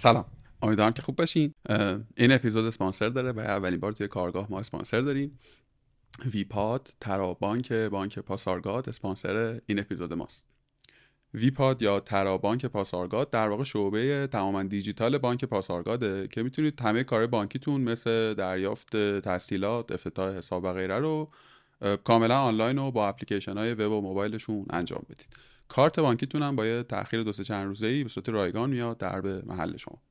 سلام. امیدوارم که خوب باشین. این اپیزود اسپانسر داره و اولین بار توی کارگاه ما اسپانسر داریم. ویپاد ترابانک بانک پاسارگاد اسپانسر این اپیزود ماست. ویپاد یا ترابانک پاسارگاد در واقع شعبه تماما دیجیتال بانک پاسارگاده که می‌تونید همه کار بانکیتون مثل دریافت تسهیلات افتتاح حساب و غیره رو کاملا آنلاین و با اپلیکیشن های وب و موبایلشون انجام بدید. کارت بانکیتون هم با یه تاخیر دو چند روزه ای به صورت رایگان میاد در به محل شما.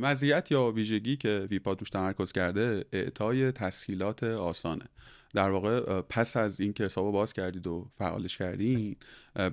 مزیت یا ویژگی که ویپاد روش تمرکز کرده اعطای تسهیلات آسانه. در واقع پس از اینکه حساب باز کردید و فعالش کردین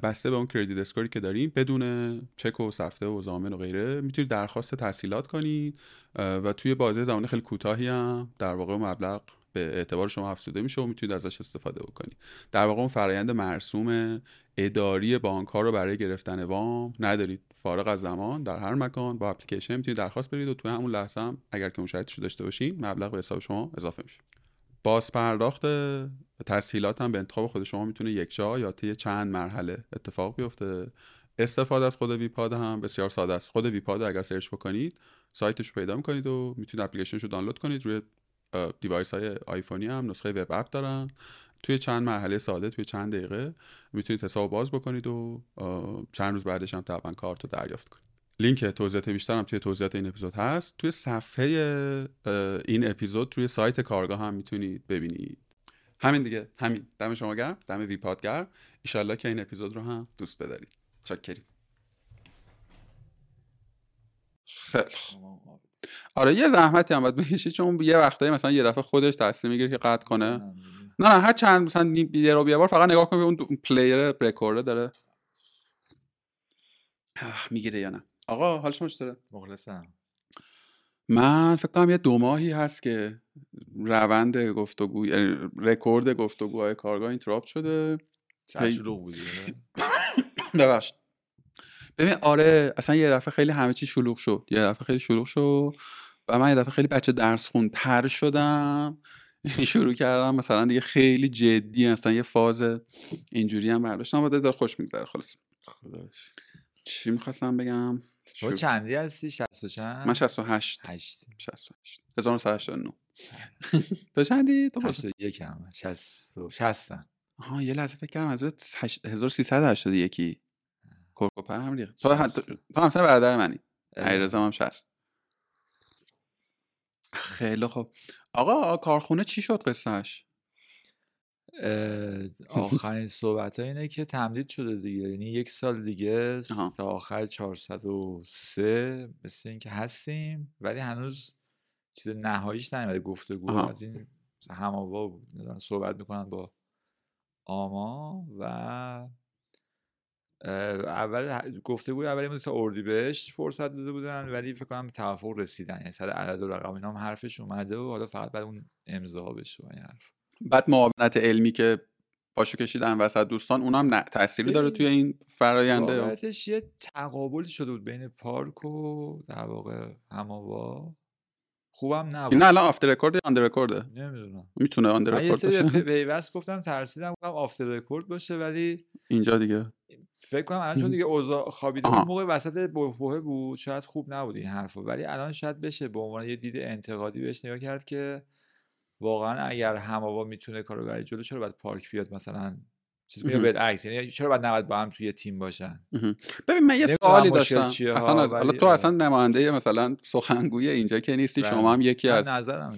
بسته به اون کردیت اسکوری که دارین بدون چک و سفته و زامن و غیره می‌تونید درخواست تسهیلات کنید. و توی بازه زمان خیلی کوتاهی هم در واقع مبلغ به اعتبار شما افزوده میشه و می‌تونید ازش استفاده بکنید. در واقع اون فرایند مرسوم اداری بانک ها رو برای گرفتن وام ندارید. فارغ از زمان در هر مکان با اپلیکیشن می‌تونید درخواست برید و توی همون لحظه هم اگر که اون شرایطش داشته باشین مبلغ به حساب شما اضافه میشه. باز پرداخت تسهیلات هم به انتخاب خود شما می‌تونه یک جا یا طی چند مرحله اتفاق بیفته. استفاده از خود ویپاد هم بسیار ساده است. خود ویپاد اگر search بکنید سایتش رو پیدا می‌کنید و می‌تونید اپلیکیشنش رو دانلود کنید. روی device های آیفونی هم نسخه web app دارن. توی چند مرحله ساده توی چند دقیقه می‌تونید حساب باز بکنید و چند روز بعدش هم طبعا کارت رو دریافت کنید. لینک توضیحات بیشتر هم توی توضیحات این اپیزود هست. توی صفحه این اپیزود توی سایت کارگاه هم می‌تونید ببینید. همین دیگه. همین. دم شما گرم. دم ویپاد گرم. ایشالله که این اپیزود رو هم دوست بدارید. چاکریم. خیلی آره یه زحمتی هم باید بکشی چون یه وقتایی مثلا یه دفعه خودش تصمیم می‌گیره که قطع کنه. نه نه هر چند مثلا یه رو بار فقط نگاه کن اون player record داره. می‌گیره یا نه. آقا حال شما چطوره؟ مخلصم. من فکر کنم یه دو ماهی هست که روند گفتگو یعنی رکورد گفتگوهای کارگاه interrupt شده. شلوغ بودی ببخشید. ببین آره اصلا یه دفعه خیلی همه چی شلوغ شد. یه دفعه خیلی شلوغ شد و من یه دفعه خیلی بچه درس خون تر شدم. شروع کردم مثلا دیگه خیلی جدی هستن یه فاز اینجوری هم برداشتم و داره خوش میگذره. خلاص. خداش چی می‌خواستم بگم؟ تو چندی هستی؟ 60 چند؟ من 68 8 68 1989 تو چندی؟ تو 81 هم. 60 60 آها یه لحظه فکر کردم از 1381 کورکوپر هم ریخت. تو هم تو همسن برادر منی. علیرضا هم 60 خیلی خوب. آقا کارخونه چی شد قصهش آخرین صحبت ها اینه که تمدید شده دیگه. یعنی یک سال دیگه تا آخر 403 مثل اینکه هستیم ولی هنوز چیز نهاییش نیومده. گفتگو از این هماوا بود. صحبت می‌کنن با آما و اول گفته بود اولی تا اردیبهشت فرصت داده بودن ولی فکر کنم توافق رسیدن. یعنی سر عدد و رقم اینا هم حرفش اومده و حالا فقط بعد اون امضا بشه این حرف. بعد معاونت علمی که پاشو کشیدن وسط دوستان اونم نه تأثیری داره توی این فراینده واقعیتش یه تقابلی شده بود بین پارک و در واقع هماوا خوبم نبود. این الان off the record یا on the record ه نمی‌دونم. می‌تونه on the record باشه. من پیوست گفتم ترسیدم گفتم off the record باشه ولی اینجا دیگه. فکر کنم الان چون دیگه اوضاع خوابیده اون موقع وسط بحبوحه بود شاید خوب نبود این حرفا. ولی الان شاید بشه به عنوان یه دید انتقادی بهش نگاه کرد که واقعا اگر هماوا می‌تونه کارو بره جلو چرا باید پارک بیاد مثلا؟ چیز میگه بالعکس یعنی چرا باید نباید با هم توی تیم باشن؟ ببین من یه سوالی داشتم. اصلا از حالا تو اصلا نماینده مثلا سخنگوی اینجا که نیستی شما هم یکی از نظرم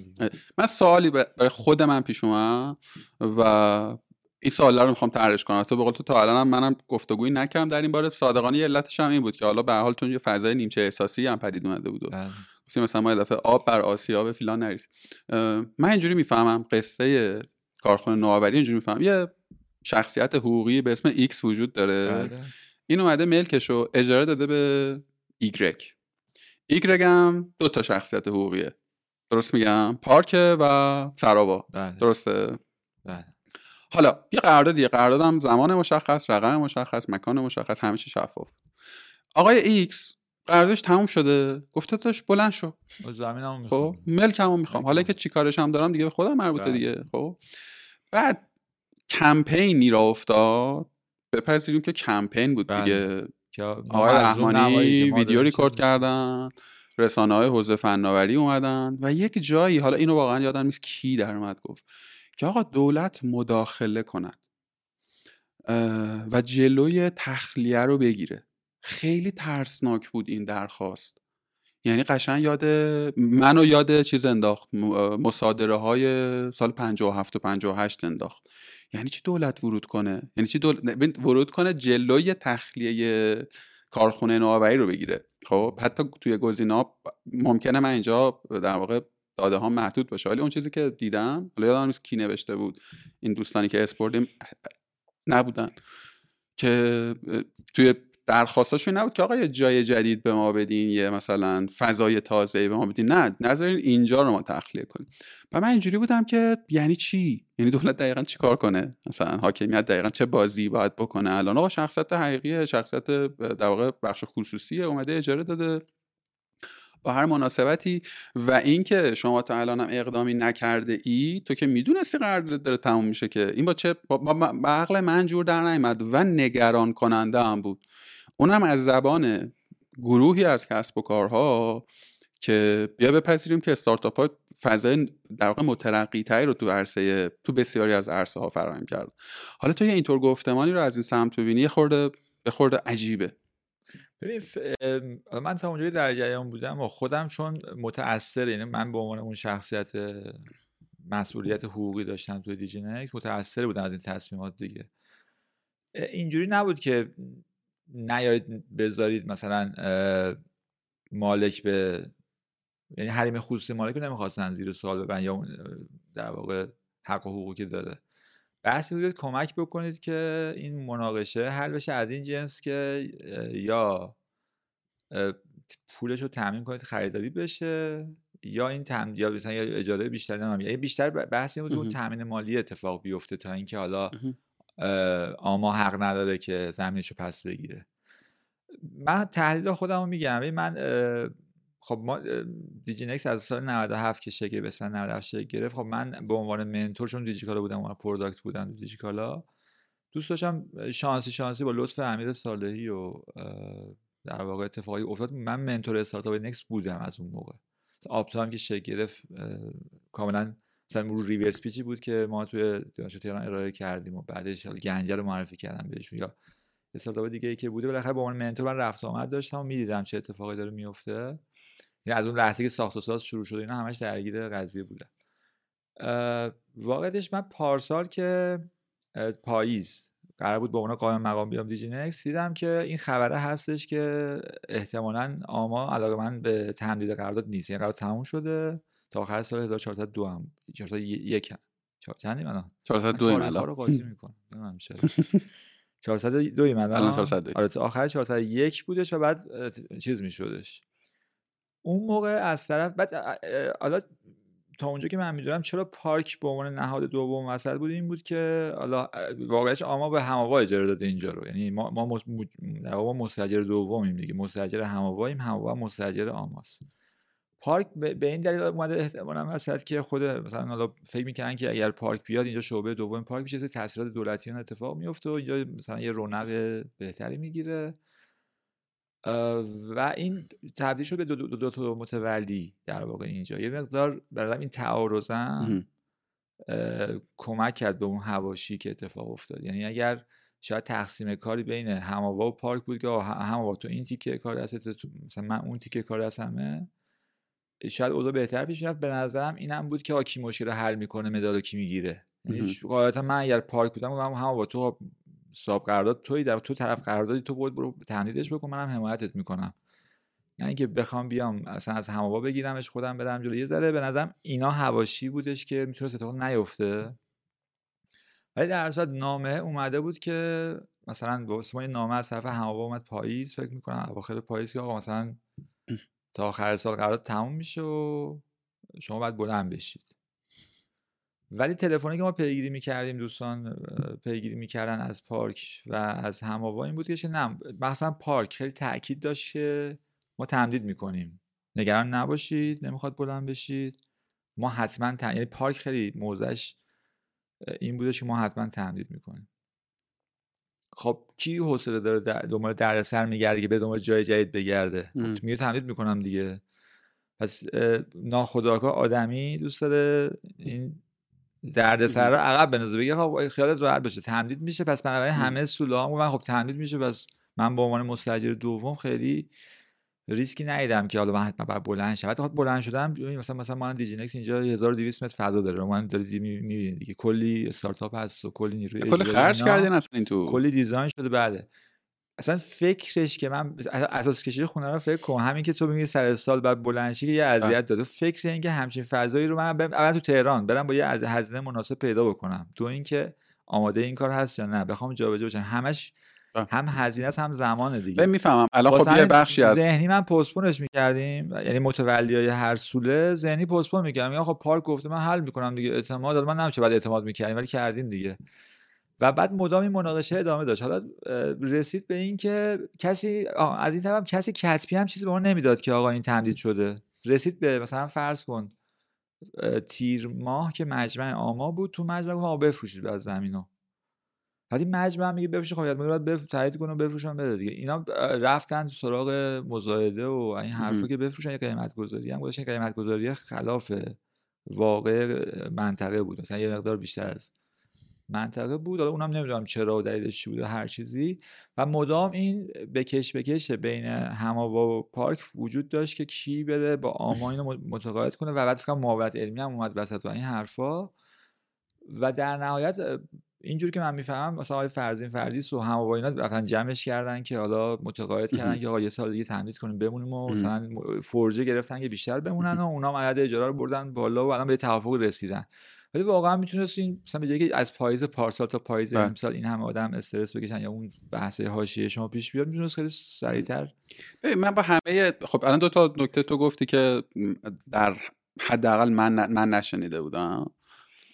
من سوالی برای خود من پیش اومد و این سوال رو می‌خوام طرحش کنم. تو به قول تو تا الان منم گفتگویی نکردم در این باره. صادقانه علتش هم این بود که حالا به حال تو یه فضای نیمچه احساسی هم پدید اومده بود گفتیم مثلا ما دفعه آب بر آسیاب فلان نریز. من اینجوری می‌فهمم قصه کارخونه نوآوری اینجوری می‌فهمم. یه شخصیت حقوقی به اسم ایکس وجود داره. بله. این اومده ملکش رو اجاره داده به ایگرگ ایگرگ هم دو تا شخصیت حقوقیه. درست میگم؟ پارک و سراوا. بله. درسته؟ بله. حالا یه قراردادیه قراردادم زمان مشخص رقم مشخص مکان مشخص همه چی شفاف آقای ایکس قراردادش تموم شده؟ گفته داشت بلند شو. زمینمو خب ملکمو می‌خوام. حالا که چیکارش هم دارم دیگه به خودم مربوطه بله. دیگه. خب بعد کمپینی را افتاد. بپذیریم که کمپین بود بله. دیگه. آقای رحمانی ویدیو ریکورد کردن. رسانه های حوزه فناوری اومدن. و یک جایی حالا اینو واقعا یادم نیست کی در اومد گفت. که آقا دولت مداخله کند و جلوی تخلیه رو بگیره. خیلی ترسناک بود این درخواست. یعنی قشنگ یاد منو یاد چیز انداخت مصادره های سال 57 و 58 انداخت. یعنی چی دولت ورود کنه؟ یعنی چی دولت ورود کنه جلوی تخلیه کارخونه نوآوری رو بگیره. خب حتی توی گزینا ممکنه من اینجا در واقع داده ها محدود باشه. ولی اون چیزی که دیدم حالا یادم نیست کی نوشته بود این دوستانی که اسپوردیم نبودن. که توی درخواستاشون نبود که آقا یه جای جدید به ما بدین یه مثلا فضای تازه به ما بدین. نه نظر اینجا رو ما تخلیه کنیم. و من اینجوری بودم که یعنی چی؟ یعنی دولت دقیقا چی کار کنه؟ مثلا حاکمیت دقیقا چه بازی باید بکنه؟ الان آقا شخصیت حقیقی شخصیت در واقع بخش خصوصی اومده اجاره داده. با هر مناسبتی و اینکه شما تا الان هم اقدامی نکرده ای تو که می‌دونستی قرار داره تموم میشه که. این با چه با, عقل من جور در نیامد و نگران کننده هم بود. اونم از زبان گروهی از کسب و کارها که بیا بپذیریم که استارتاپ ها فضای در واقع مترقی تری رو تو عرصه تو بسیاری از عرصه ها فراهم کرد. حالا تو اینطور گفتمانی رو از این سمت ببینی خورده به خورده عجیبه. ببین من تا اونجایی در جریان بودم و خودم چون متاثر یعنی من به عنوان اون شخصیت مسئولیت حقوقی داشتم توی دیجینکس متاثر بودم از این تصمیمات دیگه. اینجوری نبود که نیایید بذارید مثلا مالک به یعنی حریم خصوصی مالک رو نمی‌خواستن زیر سوال ببرن یا در واقع حق و حقوقی که داره. بحث بودید کمک بکنید که این مناقشه حل بشه از این جنس که یا پولش رو تامین کنید خریداری بشه یا این تم یا مثلا یا اجاره بیشتر نمیم. یا بیشتر بحث این بود اون تامین مالی اتفاق بیفته تا اینکه حالا آما حق نداره که زمینش رو پس بگیره. من تحلیل خودم رو میگم. من خب ما دیجی‌نکست از سال 97 که شکل به اسم 97 شکل گرفت خب من به عنوان mentor چون دیجیکالا بودم عنوان product بودم دیجیکالا دوست داشتم شانسی شانسی با لطف امیر صالحی و در واقع اتفاقی افتاد. من منتور استارتاپ نکس بودم از اون موقع. آپتام که شکل گرفت کاملا مثلا رو ریورس پیچی بود که ما توی دانشگاه تهران ارائه کردیم و بعدش گنجه رو معرفی کردم بهشون. یا استارتاپ دیگه ای که بوده بالاخره با عنوان منتور من رفت آمد داشتم و می‌دیدم چه اتفاقی داره میفته یعنی از اون لحظه که ساخت و ساز شروع شده اینا همش درگیر قضیه بودن. واقعیتش من پارسال که پاییز قرار بود به عنوان قائم مقام بیام دیجینکس دیدم که این خبره هستش که احتمالا آما علاقه من به تمدید قرارداد نیست. یعنی قرارداد تموم شده تا آخر سال 1402 هم 401 هم. چندیم الان؟ 402 ایم الان. رو می‌کنم. نمی‌دونم چرا. 402 ایم الان؟ 402 آره تا آخر 401 بودش و بعد چیز میشدش. اون موقع از طرف بعد حالا تا اونجا که من می‌دونم چرا پارک به عنوان نهاد دوم وسط بود این بود که حالا واقعش آما به هماوا اجاره داده اینجا رو. یعنی ما ما در واقع مستاجر دومیم دیگه. مستاجر هماواییم هماوا مستاجر آماست. پارک به این دلیل اومده احتمالاً وسط که خود مثلا حالا فکر می‌کنن که اگر پارک بیاد اینجا شعبه دوم پارک میشه تاثیرات دولتیان اتفاق میفته و اینجا مثلا یه رونق بهتری می‌گیره. و این تبدیل شد به دو, دو, دو, تا متولی در واقع اینجا. یه مقدار برای این تعارضم کمک کرد به اون هواشی که اتفاق افتاد. یعنی اگر شاید تقسیم کاری بین هماوا و پارک بود که هماوا تو این تیکه کار هست مثلا من اون تیکه کار هستمه شاید اوضاع بهتر پیش رفت به نظرم اینم بود که کی مشکل حل می‌کنه مدال کی می‌گیره. یعنی غالبا من اگر پارک بودم هم هماوا تو صاحب قرارداد توی در تو طرف قراردادی تو بود برو تمدیدش بکن منم حمایتت می‌کنم. نه اینکه بخوام بیام اصلا از هموا بگیرمش خودم برم جلو. یه ذره به نظرم اینا هواشی بودش که می‌تونست اتفاق نیفته. ولی در صورت نامه اومده بود که مثلا به اسم نامه از طرف هموا اومد پاییز فکر می‌کنم اواخر پاییز که آقا مثلا تا آخر سال قرار تموم میشه و شما باید بلند بشید. ولی تلفنی که ما پیگیری می‌کردیم دوستان پیگیری می‌کردن از پارک و از هماوا این بود که نه مثلا پارک خیلی تاکید داشت که ما تمدید می‌کنیم. نگران نباشید نمی‌خواد بلند بشید. ما حتما تم... یعنی پارک خیلی موزش این بودش که ما حتما تمدید می‌کنیم. خب کی حوصله داره در دنبال دردسر میگرده که به دنبال جای جدید بگرده؟ خب میگه تمدید می‌کنم دیگه. پس ناخودآگاه آدمی دوست داره این دردسر رو عقب بندازه بگه خب خیالت راحت باشه؟ تمدید میشه پس بنابراین همه سوله ها من خب تمدید میشه پس من به عنوان مستاجر دوم خیلی ریسکی ندیدم که حالا من حتما باید بلند شم. حتی بلند شدم مثلا مثلا ما دیجی‌نکست اینجا 1200 متر فضا داره. من دارید می‌بینید دیگه کلی استارتاپ هست و کلی نیروی کلی خرج کردین اصلا این تو. کلی design شده بعده اصلا فکرش که من اسباب کشی خونه رو فکر کنم همین که تو میگی سر سال بعد بلند که یه اذیت داده فکر اینکه همچین فضایی رو من برم اول تو تهران برم با یه هزینه مناسب پیدا بکنم. تو اینکه آماده این کار هست یا نه؟ بخوام جابجا بشن همش هم هزینه هم زمان دیگه. می‌فهمم. الان خب یه بخشی از ذهنی من پستپونش می‌کردیم. یعنی متولی های هر سوله ذهنی پستپون می‌کردم. یا خب پارک گفته من حل می‌کنم دیگه. اعتماد من نمیشه بعد اعتماد می‌کردیم ولی کردیم دیگه. و بعد مدام این مناقشه ادامه داشت. حالا رسید به این که کسی از این طرف کسی کتبی هم چیزی به ما نمی‌داد که آقا این تمدید شده. رسید به مثلا فرض کن تیر ماه که مجمع آما بود تو مجمع ما بفروشید از زمینو. ولی مجمع میگه بفروش خب باید بف... تایید کنه و بفروشن بده دیگه. اینا رفتن تو سراغ مزایده و این حرفا که بفروشن یه قیمت گذاری هم گذاشتن. قیمت گذاری خلاف واقع منطقه بود. مثلا یه مقدار بیشتر از منطقه بود. حالا اونم نمی‌دونم چرا و دلیلش چی بود هر چیزی. و مدام این بکش بکش بین هما و پارک وجود داشت که کی بره با آما رو متقاعد کنه. و بعد فکر معاونت علمی هم اومد وسط و این حرفا. و در نهایت اینجوری که من می‌فهمم مثلا آقای فرزین فردیس و اینا رفتن جمعش کردن که حالا متقاعد کردن که آقا یه سال دیگه تمدید کنیم بمونیم و مثلا فرجه گرفتن که بیشتر بمونن و اونا عدد اجاره رو بردن بالا و الان به توافق رسیدن. ولی واقعا می‌تونست این مثلا به که از پاییز پارسال تا پاییز بله. امسال این همه آدم استرس بکشن یا اون بحث حاشیه شما پیش بیاد می‌تونست خیلی سریعتر من با همه خب الان دو تا نکته تو گفتی که در حداقل من من نشنیده بودم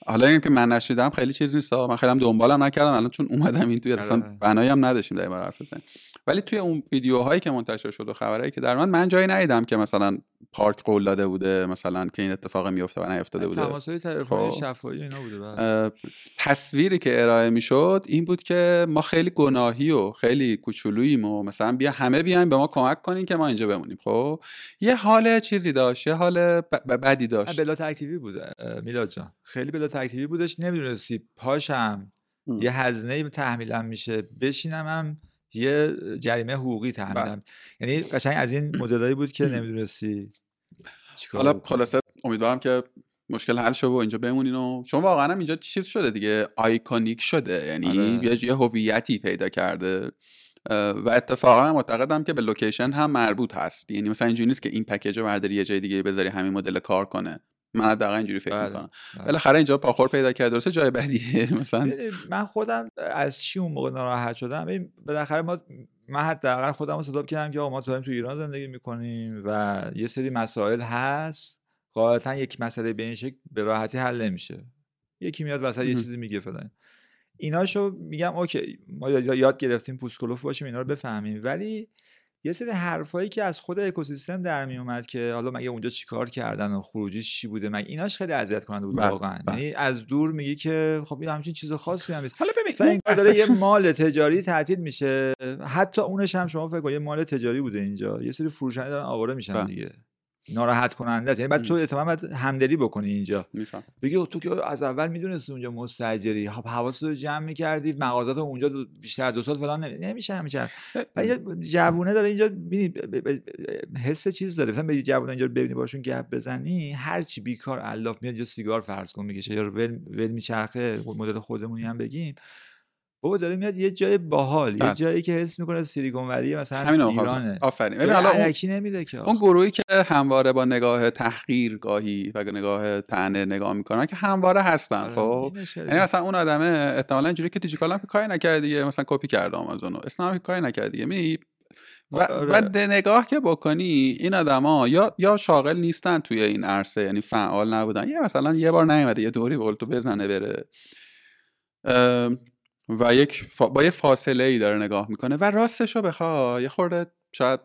حالا اینکه من نشیدم خیلی چیز نیست من خیلی هم دنبالم نکردم. الان چون اومدم این توی اصلا آره. بنایی هم نداشتیم در حرف بزنیم. ولی توی اون ویدیوهایی که منتشر شد و خبرهایی که در من من جایی ندیدم که مثلا پارک قول داده بوده مثلا که این اتفاق میفته و نیفتاده بوده. تماسهای تلفنی خب. شفاهی اینا بوده بله. تصویری که ارائه می‌شد این بود که ما خیلی گناهی و خیلی کوچولوییم و مثلا بیا همه بیایم به ما کمک کنین که ما اینجا بمونیم. خب. یه حال چیزی داشت یه حال بدی داشت. بلا تکتیوی بوده میلاد جان. خیلی بلا تکتیوی بودش. نمی‌دونستی پاشم یه هزینه تحمیلم میشه. بشینم هم یه جریمه حقوقی تحمیلم بله. یعنی قشنگ از این مدلایی بود که نمی‌دونستی حالا خلاصه امیدوارم که مشکل حل شده و اینجا بمونین و چون واقعا اینجا چیز شده دیگه آیکونیک شده. یعنی آره. یه هویتی پیدا کرده. و اتفاقا معتقدم که به لوکیشن هم مربوط هست. یعنی مثلا اینجوری نیست که این پکیج رو برداری یه جای دیگه بذاری همین مدل کار کنه. من حداقل اینجوری فکر بله، می‌کنم. بله. بالاخره اینجا پاخور پیدا کرد درسته جای بدیه؟ مثلا من خودم از چی اون موقع ناراحت شدم؟ بالاخره ما من حداقل خودم رو صدا کردم که ما تو تو ایران زندگی می‌کنیم و یه سری مسائل هست. غالبا یک مسئله به این شکل به راحتی حل نمیشه. یکی میاد وسط یه چیزی میگه فلان. ایناشو میگم اوکی ما یاد گرفتیم پوسکولوف باشیم اینا رو بفهمیم. ولی یه سری حرفایی که از خود اکوسیستم در می اومد که حالا مگه اونجا چیکار کردن و خروجیش چی بوده؟ مگه ایناش خیلی اذیت کننده بود بله، واقعا؟ بله. یعنی از دور میگی که خب این همچین چیز خاصی هم نیست. حالا ببین این داره یه مال تجاری تعطیل میشه. حتی اونش هم شما فکر کن یه مال تجاری بوده اینجا. یه سری فروشنده دارن آواره میشن بله. دیگه. ناراحت کننده است. یعنی بعد تو احتمال باید همدلی بکنی اینجا. بگی تو که از اول می‌دونستی اونجا مستاجری خب حواست رو جمع می‌کردی. مغازات اونجا بیشتر دو سال فلان نمیشه همیشه. ولی جوونه داره اینجا ببینی حس چیز داره. مثلا به جوونه اینجا ببینی باشون گپ بزنی هر چی بیکار الاف میاد یا سیگار فرض کن می‌کشه. یا ول ول میچرخه مدل خودمونی هم بگیم. بابا داره میاد یه جای باحال یه بله. جایی که حس می‌کنه سیلیکون ولی مثلا همین ایرانه. آفرین. ببین حالا اون نمیده که اون گروهی که همواره با نگاه تحقیر گاهی و نگاه تنه نگاه می‌کنن که همواره هستن آره، خب؟ یعنی مثلا اون آدمه احتمالاً اینجوری که دیجیکال هم که کاری نکرده دیگه مثلا کپی کرده آمازون اسنپ که کاری نکرده دیگه. می و, آره. و نگاه که بکنی این آدما یا یا شاغل نیستن توی این عرصه یعنی فعال نبودن. یا مثلا یه بار نیومده یه دوری بولتو بزنه بره. و یک با یه فاصله ای داره نگاه می‌کنه و راستش رو بخواه یه خورده شاید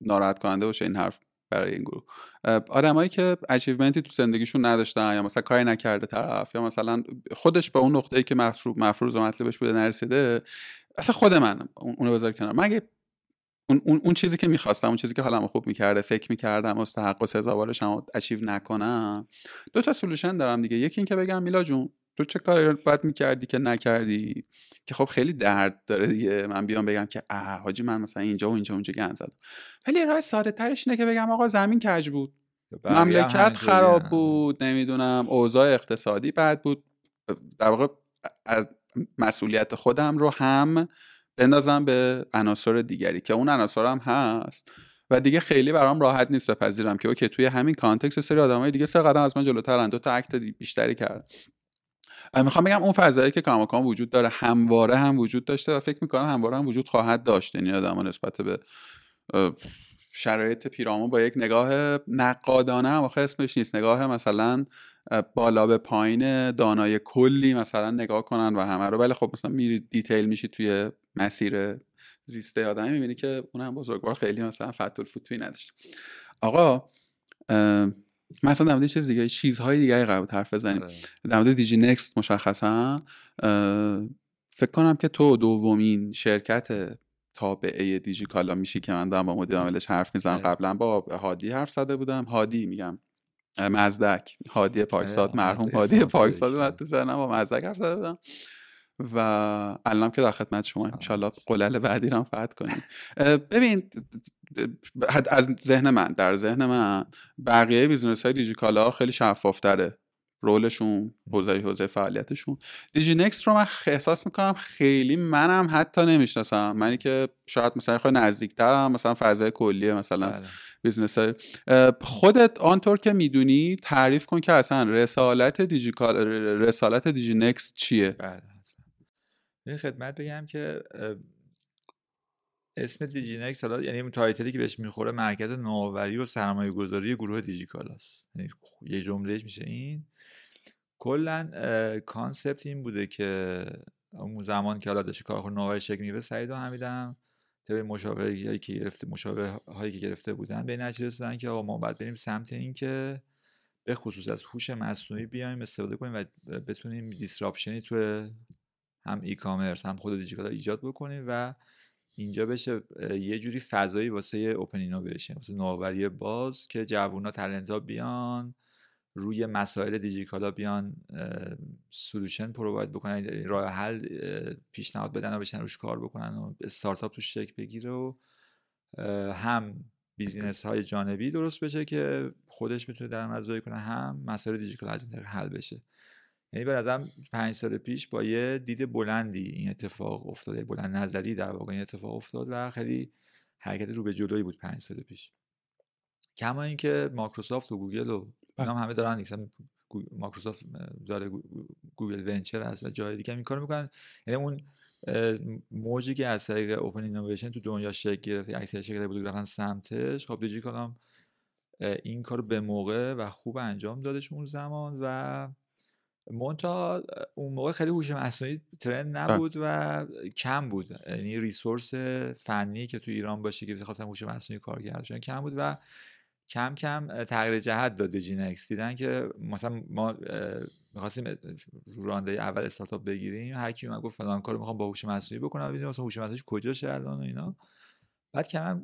ناراحت کننده باشه این حرف برای این گروه. آدمایی که achievementی تو زندگیشون نداشتن یا مثلا کاری نکرده طرف یا مثلا خودش به اون نقطه‌ای که مفروض مفروض مطلوبش بوده نرسیده اصلا خود من اونو بذار کنار. من اگه اون, اون, اون چیزی که می‌خواستم اون چیزی که حالم خوب می‌کرده فکر می‌کردم مستحق و سزاوارش هم achieve نکنم دو تا solution دارم دیگه. یکی اینکه بگم میلاد جون تو چه کاری باید می‌کردی که نکردی؟ که خب خیلی درد داره دیگه. من بیام بگم که اه حاجی من مثلا اینجا و اینجا اونجا گند زدم. ولی راه ساده ترش اینه که بگم آقا زمین کج بود؟ مملکت خراب بود نمی‌دونم اوضاع اقتصادی بد بود. در واقع مسئولیت خودم رو هم بندازم به عناصر دیگری که اون عناصر هم هست. و دیگه خیلی برام راحت نیست بپذیرم که okay توی همین context سری آدمای دیگه سه قدم از من جلوترن دو تا act بیشتری کرد می‌خوام بگم اون فضایی که کاماکان وجود داره همواره هم وجود داشته و فکر می‌کنم همواره هم وجود خواهد داشت. یعنی آدم نسبت به شرایط پیرامون با یک نگاه نقادانه هم آخه اسمش نیست. نگاه مثلا بالا به پایین دانای کلی مثلا نگاه کنن و همه رو. ولی خب مثلا میری دیتیل میشی توی مسیر زیسته آدمی می‌بینی که اون هم بزرگوار خیلی مثلا فت الفوت نداشت آقا مثلا در مورد چیز دیگه چیزهای دیگه قرار حرف بزنیم. آره. در مورد دیجی نکست مشخصا فکر کنم که تو دومین شرکت تابعه دیجی کالا میشی که من دارم با مدیر عاملش حرف می‌زنم. آره. قبلا با هادی حرف زده بودم. هادی میگم مزدک. هادی پاکساد آره، مرحوم هادی پاکساد اومد تو زنم با مزدک حرف زده بودم. و الان که در خدمت شما انشالله قلل بعدی رو فتح کنیم. ببین از ذهن من در ذهن من بقیه business های دیجیکالا خیلی شفافتره. roleشون حوزه حوزه فعالیتشون. دیجی‌نکست رو من احساس می‌کنم خیلی منم حتی نمی‌شناسم. منی که شاید مثلا خیلی نزدیکترم مثلا فضای کلیه مثلا بله. business های خودت آنطور که می‌دونی تعریف کن که اصلا رسالت دیجیکالا رسالت دیجی‌نکست چیه؟ بله. خدمت بگم که اسم دیجی‌نکست حالا یعنی اون titleی که بهش می‌خوره مرکز نوآوری و سرمایه گذاری گروه دیجیکالاست. یعنی یه جملهش میشه این. کلا concept این بوده که اون زمان که حالا داشت کارخونه نوآوری شکل می‌گیره سعید و حمیدم طبق مشاوره که گرفته مشاوره هایی که گرفته بودن به نتیجه رسیدن که آقا ما باید بریم سمت این که به خصوص از هوش مصنوعی بیایم استفاده کنیم و بتونیم disruptionی تو هم e-commerce هم خود دیجیکالا ایجاد بکنیم و اینجا بشه یه جوری فضایی واسه open بشه واسه نوآوری باز که جوونا talentا بیان روی مسائل دیجیکالا بیان solution provide بکنن راه حل پیشنهاد بدن و بشن روش کار بکنن و استارتاپ توش شکل بگیره و هم business های جانبی درست بشه که خودش می‌تونه درآمدزایی کنه هم مسائل دیجیکالا از این حل بشه. یعنی به نظرم پنج سال پیش با یه دید بلندی این اتفاق افتاده بلند نظری در واقع این اتفاق افتاد و خیلی حرکت رو به جلوی بود پنج سال پیش کما اینکه مایکروسافت و گوگل و بله. اینا همه دارن نیستن مایکروسافت داره گوگل venture هست و جای دیگه این کارو می‌کنن یعنی اون موجی که از طریق open innovation تو دنیا شکل گرفت اکثر شرکت‌ها بود رفتن سمتش خب دیجیکالا این کارو به موقع و خوب انجام دادش اون زمان و مونتا اون موقع خیلی هوش مصنوعی ترند بله. نبود و کم بود. یعنی ریسورس فنی که تو ایران باشه که بخواستن هوش مصنوعی کار کردن کم بود و کم کم تغییر جهت داده جینکس دیدن که مثلا ما می‌خواستیم رانده اول استارتاپ بگیریم هر کی اومد گفت فلان کارو می‌خوام با هوش مصنوعی بکنم ببینیم مثلا هوش مصنوعی کجاشه الان و اینا. بعد کم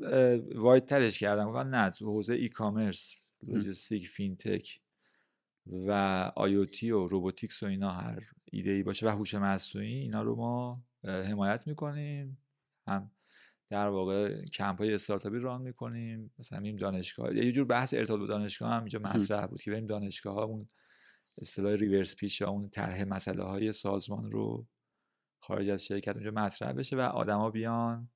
wide ترش کردم. گفتن نه تو حوزه e-commerce logistic fintech و IoT و robotics و اینا هر ایده ای باشه و هوش مصنوعی اینا رو ما حمایت می‌کنیم. هم در واقع کمپ های استارتاپی run می‌کنیم. مثلا میریم دانشگاه یه جور بحث ارتباط به دانشگاه هم اینجا مطرح بود که بریم دانشگاه ها اون اصطلاح reverse pitch یا اون طرح مسئله های سازمان رو خارج از شرکت اونجا مطرح بشه و آدما بیان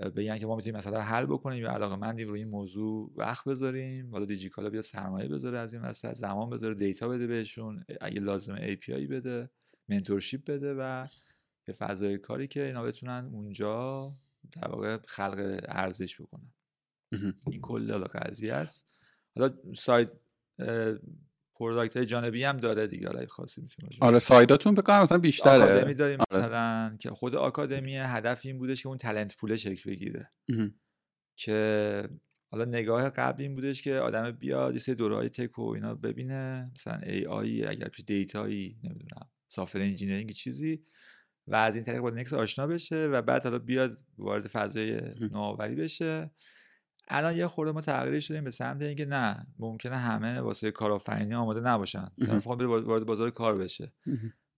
بگن که ما می‌تونیم مثلا حل بکنیم یا علاقه مندیم روی این موضوع وقت بذاریم. حالا دیجیکالا بیا سرمایه بذاره از این وسط زمان بذاره دیتا بده بهشون اگه لازم API بده منتورشیپ بده و به فضای کاری که اینا بتونن اونجا در واقع خلق ارزش بکنن. این کل حالا قضیه است. حالا سایت پروداکت های جانبی هم داره دیگه حالا خاصی می‌تونه آره سایداتون بکنم مثلا بیشتره. آکادمی داریم آره. مثلا که خود آکادمی هدف این بودش که اون تلنت پول شکل بگیره. که حالا نگاه قبل این بودش که آدم بیاد یه سری دورهای تک و اینا ببینه مثلا ای آی اگر پیش دیتایی نمی‌دونم سافر انجینیرینگ چیزی و از این طریق با نکس آشنا بشه و بعد حالا بیاد وارد فضای نوآوری بشه. الان یه خورده ما تغییر شدیم به سمت اینکه نه ممکنه همه واسه کارآفرینی آماده نباشن. طرف وارد بازار کار بشه.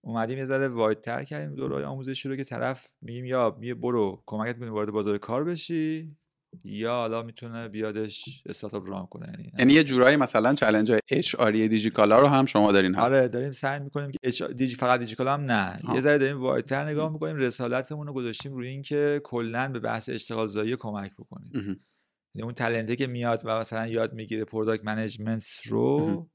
اومدیم یه ذره وایدتر کردیم دورای آموزشی رو که طرف میگیم یا برو کمکت کنیم وارد بازار کار بشی یا حالا می‌تونه بیادش استارتاپ ران کنه. یعنی یعنی یه جورایی مثلا چالش اچ آر دیجیکالا رو هم شما دارین هم. آره داریم سعی می‌کنیم که اچ دیجی فقط دیجیکالا هم نه. یه ذره داریم وایدتر نگاه می‌کنیم رسالتمون رو گذاشتیم روی اینکه کلا به بحث اشتغال زایی کمک بکنیم. یعنی اون talentه که میاد و مثلا یاد می‌گیره product management رو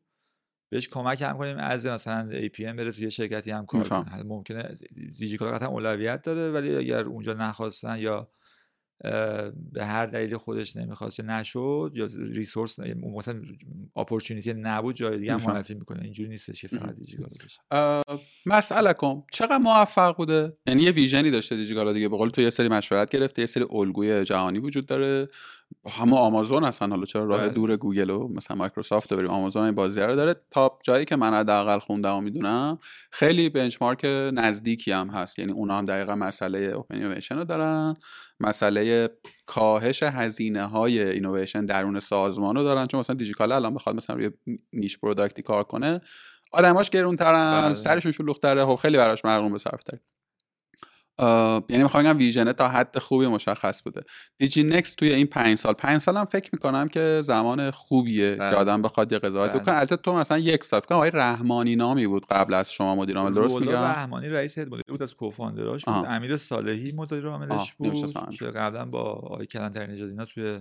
بهش کمک هم کنیم از مثلا APM بره توی شرکتی هم کار کنه. ممکنه دیجیکالا قطعا اولویت داره ولی اگر اونجا نخواستن یا به هر دلیل خودش نمی‌خواست نشد یا resource مثلا opportunity نبود جای دیگه هم معرفی می‌کنه. اینجوری نیستش که فقط دیجیکالا بشه. مسئله کن چقدر موفق بوده؟ یعنی یه visionی داشته دیجیکالا دیگه. به قول تو یه سری مشورت گرفته یه سری الگوی جهانی وجود داره. همه آمازون هستن. حالا چرا راه بله. دور گوگل و مثلا مایکروسافت بریم؟ آمازون این بازی رو داره. تا جایی که من حداقل خوندم و می‌دونم خیلی benchmark نزدیکی هم هست. یعنی اونا هم دقیقا مسئله open رو دارن. مسئله کاهش هزینه های اینویشن درون سازمان رو دارن. چون مثلا دیجیکالا الان بخواد مثلا روی niche productی کار کنه آدماش گرونترن بله. سرشون شلوغتره. خب خیلی براش مقرون به صرف یعنی می‌خوام بگم ویژنه تا حد خوبی مشخص بوده. دیجی نکست توی این پنج سال پنج سال هم فکر می‌کنم که زمان خوبیه که بله. آدم بخواد یه قضاوت بکنه. بله. البته تو مثلا یک سال فکر آقای رحمانی نامی بود قبل از شما مدیر عامل درست میگم؟ رحمانی رئیس هد بود از کوفاندراش بود. امیر صالحی مدیر عاملش بود که قبلا با آقای کلانتر نژاد اینا توی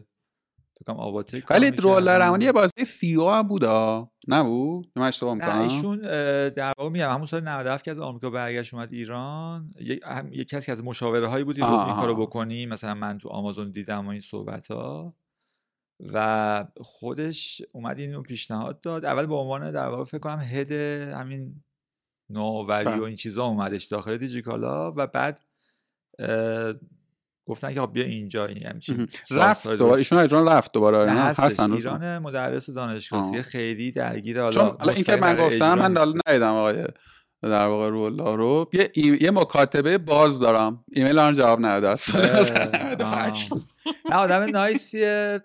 ولی رول رحمانی یه بازی سی او هم بود نبود من اشتباه می‌کنم ایشون در واقع میگم همون سال 97 که از آمریکا برگشت اومد ایران یک کسی که از مشاوره هایی بود این کارو بکنی مثلا من تو آمازون دیدم و این صحبت ها و خودش اومد اینو پیشنهاد داد. اول به عنوان در واقع فکر کنم هد همین نوآوری و بله. این چیزا اومدش داخل دیجیکالا و بعد گفتن که خب بیا اینجا این همچین رفت دوباره. ایشون ایران رفت دوباره. هستن ایران مدرس دانشگاهی خیلی درگیر حالا چون این که من گفتم من حالا ندیدم آقای در واقع رولا رو یه, یه مکاتبه باز دارم. ایمیل هم جواب نداده از نه آدم nice یه.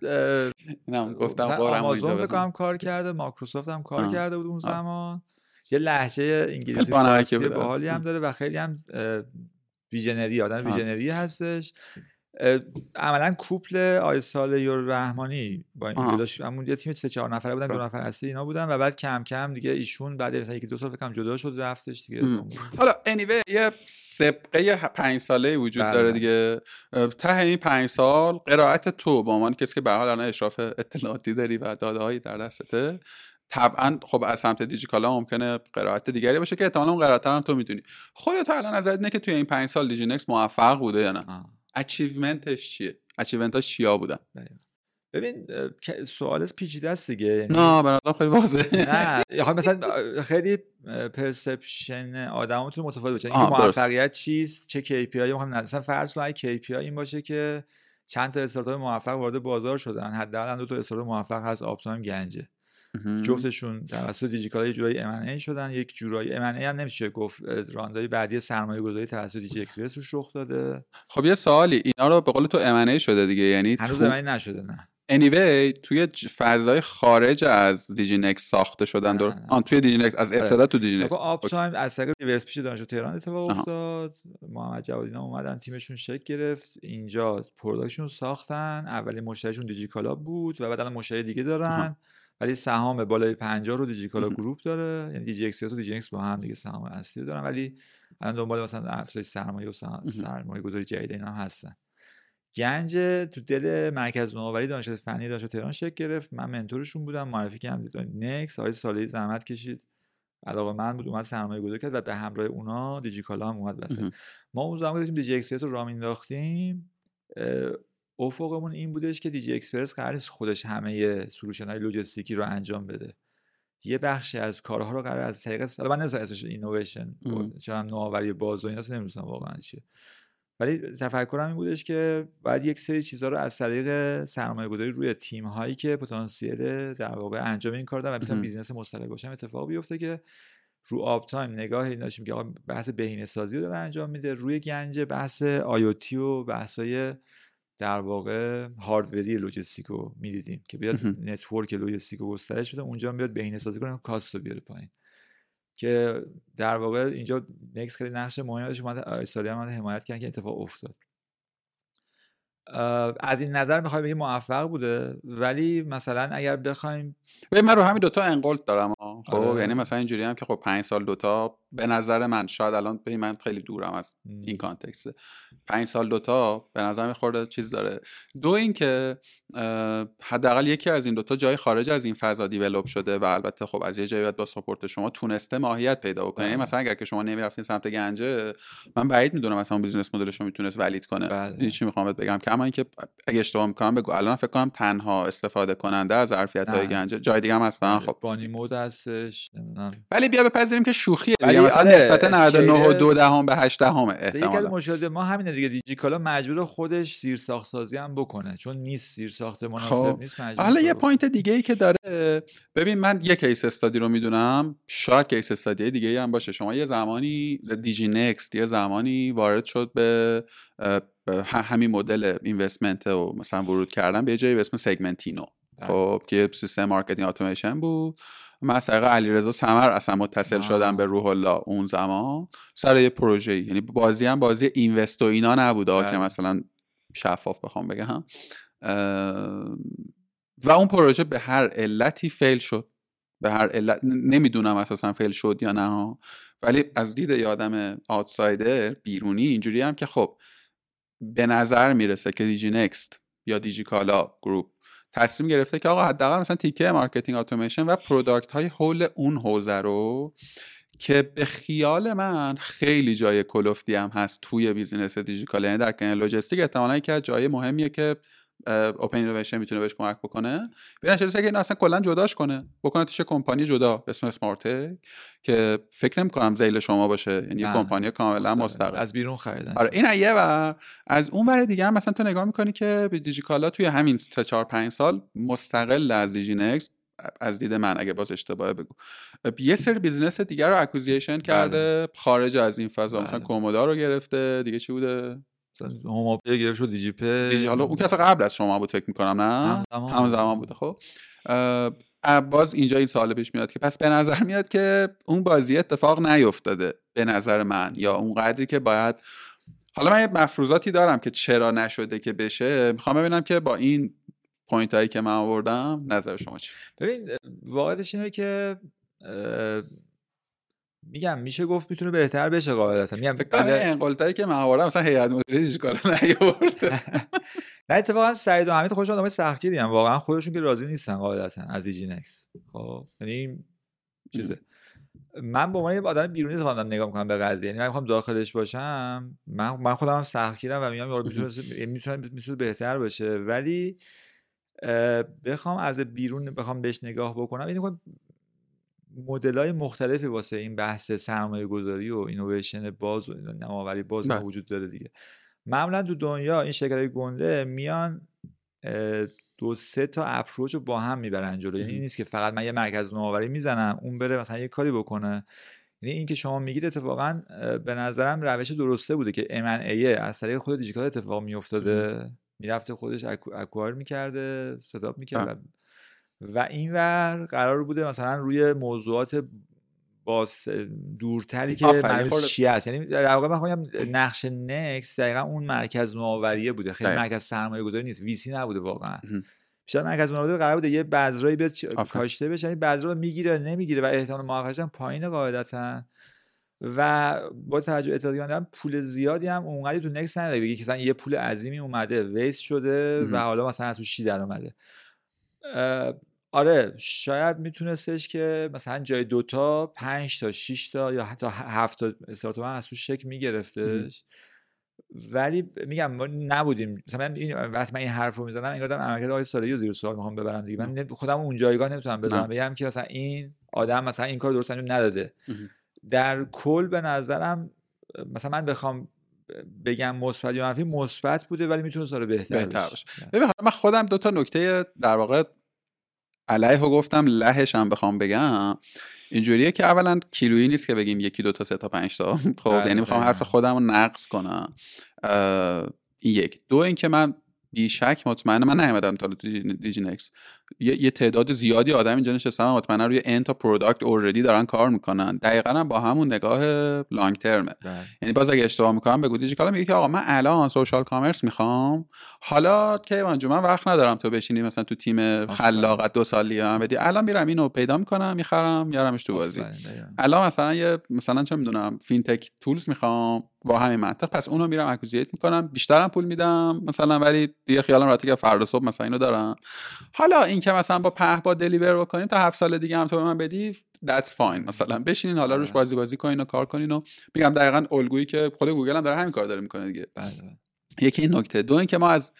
نه گفتم آمازون فکر کار کرده مایکروسافت هم کار کرده بود اون زمان. یه لحجه انگلیسی فارسی باحالی هم داره و خیلی هم visionary آدم visionary هستش. عملا couple آیسال یور رحمانی با این داشت همون یه تیم سه چهار نفره بودن دو نفر اصلی اینا بودن و بعد کم کم دیگه ایشون بعد مثلا یکی دو سال فکر جدا شد رفتش دیگه حالا انیوی یه سبقه پنج ساله وجود داره بله. دیگه. ته این پنج سال قرائت تو با عنوان کسی که به حال الان اشراف اطلاعاتی داری و داده هایی در دستته. طبعا خب از سمت دیجیکالا ممکنه قرائت دیگری باشه که احتمالاً اون قرائت هم تو می‌دونی. خودت الان نظرت اینه که توی این پنج سال دیجی نکس موفق بوده یا نه؟ اچیومنتش چیه؟ اچیومنتاش چیا بودن؟ ببین سوال پیچیده است دیگه. نه به خیلی واضحه. نه. مثلا خیلی perception آدماتون متفاوت باشه اینکه موفقیت چیست چه KPI هم مثلا فرض کن KPI این باشه که چند تا استارتاپ موفق وارد بازار شدن. حداقل دو تا استارتاپ موفق هست آپ تایم گنجه جفتشون توسط دیجیکالا یه جورایی ام شدن یک جورایی ام هم نمیشه گفت round ای بعدی سرمایه گذاری توسط دیجی اکسپرس روش رخ داده. خب یه سوالی اینا رو به قول تو ام شده دیگه؟ یعنی هنوز تو... نشده نه. Anyway توی فضای خارج از دیجی نکس ساخته شدن در... آن توی دیجی نکس از آره. ابتدا تو دیجی نکس. آپ تایم از طریق reverse pitch دانشگاه تهران اتفاق افتاد. محمد جوادینا اومدن تیمشون شکل گرفت. اینجا production ساختن. اولین مشتریشون دیجیکالا بود و بعد الان مشتری دیگه دارن. ولی سهام بالای 50 رو دیجیکالا گروپ داره. یعنی دیجی اکس و دیجی با هم دیگه سهام اصلی دارن. ولی الان دنبال مثلا افزایش سرمایه و سرمایه گذاری جدید اینا هم هستن. گنج تو دل مرکز نوآوری دانشگاه فنی دانشگاه تهران شکل گرفت. من mentor شون بودم معرفی کردم. نکس آقای سالی زحمت کشید. علاقه من بود اومد سرمایه گذاری کرد و به همراه اونا دیجیکالا هم اومد وسط. ما اون زمان داشتیم دیجی اکسپرس رو راه مینداختیم افقمون این بودش که دیجی اکسپرس قرار نیست خودش همه solution های لوجستیکی رو انجام بده. یه بخشی از کارها رو قرار از طریق حالا من نمی‌دونم اسمش اینویشن چون نوآوری باز و اینا نمی‌دونم واقعا چیه. ولی تفکرم این بودش که باید یک سری چیزها رو از طریق سرمایه گذاری روی تیم هایی که پتانسیل در واقع انجام این کار دارن و می‌تونن business مستقل باشن اتفاق بیفته که رو آپ تایم نگاه این داشتیم که بحث بهینه سازی رو داره انجام میده. روی گنج بحث IoT و بحثای در واقع hardware ی لوجستیک رو می‌دیدیم که بیاد network لوجستیک رو گسترش بده اونجا بیاد بهینه سازی کنه cost رو بیاره پایین. که در واقع اینجا نکس خیلی نقش مهمی داشت اومد هم حمایت کردن که اتفاق افتاد. از این نظر می‌خوای بگی موفق بوده؟ ولی مثلا اگر بخوایم به من رو همین دوتا انقلت دارم خب آره. یعنی مثلا اینجوری هم که خب پنج سال دوتا به نظر من شاید الان به من خیلی دورم از این context. پنج سال دوتا به نظر یه خورده چیز داره. دو اینکه حداقل یکی از این دوتا جای خارج از این فضا develop شده و البته خب از یه جایی با support شما تونسته ماهیت پیدا بکنه. یعنی بله. مثلا اگر که شما نمی‌رفتین سمت گنجه من بعید می‌دونم مثلا بیزنس مدلش رو می‌تونست valid کنه. بله. این چی می‌خوام بگم؟ که اما اینکه اگه اشتباه می‌کنم بگو. الان فکر کنم تنها استفاده کننده از ظرفیت های گنجه جای دیگه هم هستن بله. خب. بانی مود هستش ولی بیا بپذیریم که شوخیه دیگه مثلا آره نسبت 99 و 2 دهم به 8 دهم احتمالاً. مشکل ما همینه دیگه دیجیکالا مجبور خودش ساخت سازی هم بکنه چون نیست ساخت مناسب خب. نیست مجبور حالا یه point دیگه ای که داره ببین من یه case study رو می‌دونم شاید case study دیگه ای هم باشه. شما یه زمانی دیجی نکست یه زمانی وارد شد به همین مدل investment و مثلا ورود کردن به جایی به اسم سگمنتینو بله. خب که سیستم marketing اتوماسیون بود. من از طریق علیرضا سمر اصلا متصل شدم به روح الله اون زمان. سر یه پروژه یعنی بازی هم بازی invest و اینا نبوده که بله. مثلا شفاف بخوام بگم. و اون پروژه به هر علتی fail شد. به هر علت نمی‌دونم اساسا fail شد یا نه ولی از دید یه آدم outsider بیرونی اینجوری هم که خب به نظر می‌رسه که دیجی نکست یا دیجی کالا گروپ تصمیم گرفته که آقا حداقل مثلا تیکه marketing اتوماسیون و product های حول اون حوزه رو که به خیال من خیلی جای کلوفتی هم هست توی business دیجیکالا یعنی در کنار لوجستیک احتمالاً که جای مهمیه که open innovation می‌تونه بهش کمک بکنه. بیان چه که این اصلا کلا جداش کنه. بکنه یه کمپانی جدا به اسم اسمارت که فکر نمی کنم ذیل شما باشه. یعنی یه کمپانی کاملا مستقل. از بیرون خریدن. آره این یه و از اون ور دیگه هم مثلا تو نگاه می‌کنی که دیجیکالا توی همین 3 4 5 سال مستقل از دیجی نکس از دید من اگه باز اشتباه بگو. یه سری business دیگر رو acquisition کرده بله. خارج از این فضا مثلا بله. کومودا رو گرفته. دیگه چی بوده؟ مثلا هوماپی گرفت شد دیجی پی دیجی حالا اون که اصلا قبل از شما بود فکر می‌کنم نه؟ هم زمان بوده. خب. باز اینجا این سوال پیش میاد که پس به نظر میاد که اون بازی اتفاق نیفتاده به نظر من یا اون قدری که باید حالا من یه مفروضاتی دارم که چرا نشده که بشه. می‌خوام ببینم که با این point هایی که من آوردم نظر شما چی؟ ببین واقعیتش اینه که میگم میشه گفت می‌تونه بهتر بشه قاعدتا. میگم فکر که من آوردم مثلا هیئت مدیره هیچ کار نه اتفاقا سعید و حمید خودشون آدمای سختگیری ان واقعا خودشون که راضی نیستن قاعدتا از نکس. خب یعنی چیزه. من به عنوان آدم بیرونی دارم نگاه می‌کنم به قضیه. یعنی من می‌خوام داخلش باشم من من خودم هم سختگیرم و میگم می‌تونه می‌تونه می‌تونه بهتر باشه. ولی بخوام از بیرون بخوام بهش نگاه بکنم این مدل های مختلفی واسه این بحث سرمایه گذاری و اینویشن باز و نماوری باز بله. وجود داره دیگه. معمولا تو دنیا این شرکت های گنده میان دو سه تا اپروچ رو با هم می‌برن جلو. یعنی نیست که فقط من یه مرکز نوآوری می‌زنم اون بره مثلا یه کاری بکنه. یعنی این که شما میگید اتفاقا به نظرم روش درسته بوده که M&A از طریق خود دیجیکال اتفاق میافتاده. می‌رفته خودش اکوار می‌کرده ستاپ می‌کرد و اینور قرار بوده مثلا روی موضوعات باز دورتری که مرکز چی هست یعنی در واقع من نقش نکس دقیقا اون مرکز نوآوریه بوده. خیلی مرکز سرمایه گذاری نیست ویسی نبوده واقعا. بیشتر مرکز نوآوری قرار بوده یه بذرایی بیاد کاشته بشه. این بذرا می‌گیره نمی‌گیره و احتمال موفقیتش هم پایینه قاعدتا. و با توجه اعتقادی پول زیادی هم اونقدر تو نکس نداره. بگی که یه پول عظیمی اومده ویست شده و حالا مثلا از تو چی در اومده. آره شاید میتونستش که مثلا جای دوتا پنج تا شیش تا یا حتی هفت تا استارتومن از تو شک میگرفتش. ولی میگم ما نبودیم. مثلا این وقتی من این حرف رو می‌زنم انگار دارم عملکرد آقای سالی رو زیر سوال می‌خوام ببرم دیگه. من خودم اون جایگاه نمی‌تونم بزنم بگم که مثلا این آدم مثلا این کار درست انجام نداده. در کل به نظرم مثلا من بخوام بگم مثبت یا منفی مثبت بوده ولی می‌تونه سال بهتر, بهتر بشه ببین من خودم دو تا نکته در واقع علیه گفتم لهش هم بخوام بگم. اینجوریه که اولا کیلویی نیست که بگیم یکی دو تا سه تا پنج تا. خب بله، یعنی می‌خوام حرف خودم رو نقص کنم. این یک. دو اینکه من بی‌شک مطمئنم من نیومدم تا تو دیجی نکست یه،, یه تعداد زیادی آدم اینجا نشستن مطمئنا روی n تا product already دارن کار می‌کنن. دقیقا هم با همون نگاه long term ه. یعنی باز اگه اشتباه می‌کنم بگو دیجیکالا میگه که آقا من الان social commerce می‌خوام. حالا که من من وقت ندارم تو بشینی مثلا تو تیم خلاقت دو سالی هم بدی. الان میرم اینو پیدا می‌کنم می‌خرم میارمش تو بازی. الان مثلا یه مثلا چه می‌دونم fintech tools می‌خوام. با همین منطق. پس اونو میرم اکوزیت می‌کنم. بیشترم پول میدم. مثلا ولی یه خیالم راحتی که فردا صبح مثلا اینو دارم. حالا این که مثلا با با deliver بکنیم تا هفت سال دیگه هم تو به من بدی that's fine. مثلا بشینین حالا روش آره. بازی بازی کنین و کار کنین و میگم دقیقا الگویی که خود گوگل هم داره همین کار داره می‌کنه دیگه. بله، بله. یکی این نکته. دو اینکه ما از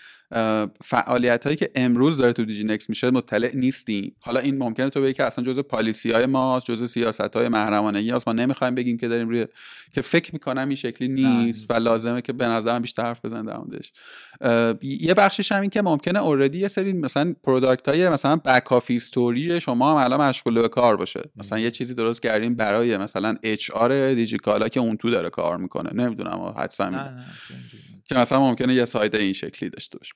فعالیت هایی که امروز داره تو دیجی نکست میشه مطلع نیستیم. حالا این ممکنه تو بگی که اصلا جزء policy های ماست جزء سیاست های محرمانگی هست ما نمی‌خوایم بگیم که داریم روی که فکر می‌کنم این شکلی نیست و لازمه که به نظرم بیشتر حرف بزنم در یه بخشش هم این که ممکنه already یه سری مثلا product های مثلا back office طوری شما هم الان مشغول به کار باشه. مثلا یه چیزی درست کردیم برای مثلا HR دیجیکالا که اون تو داره کار می‌کنه. نمی‌دونم حدسا که مثلا ممکنه یه سایت این شکلی داشته باشه.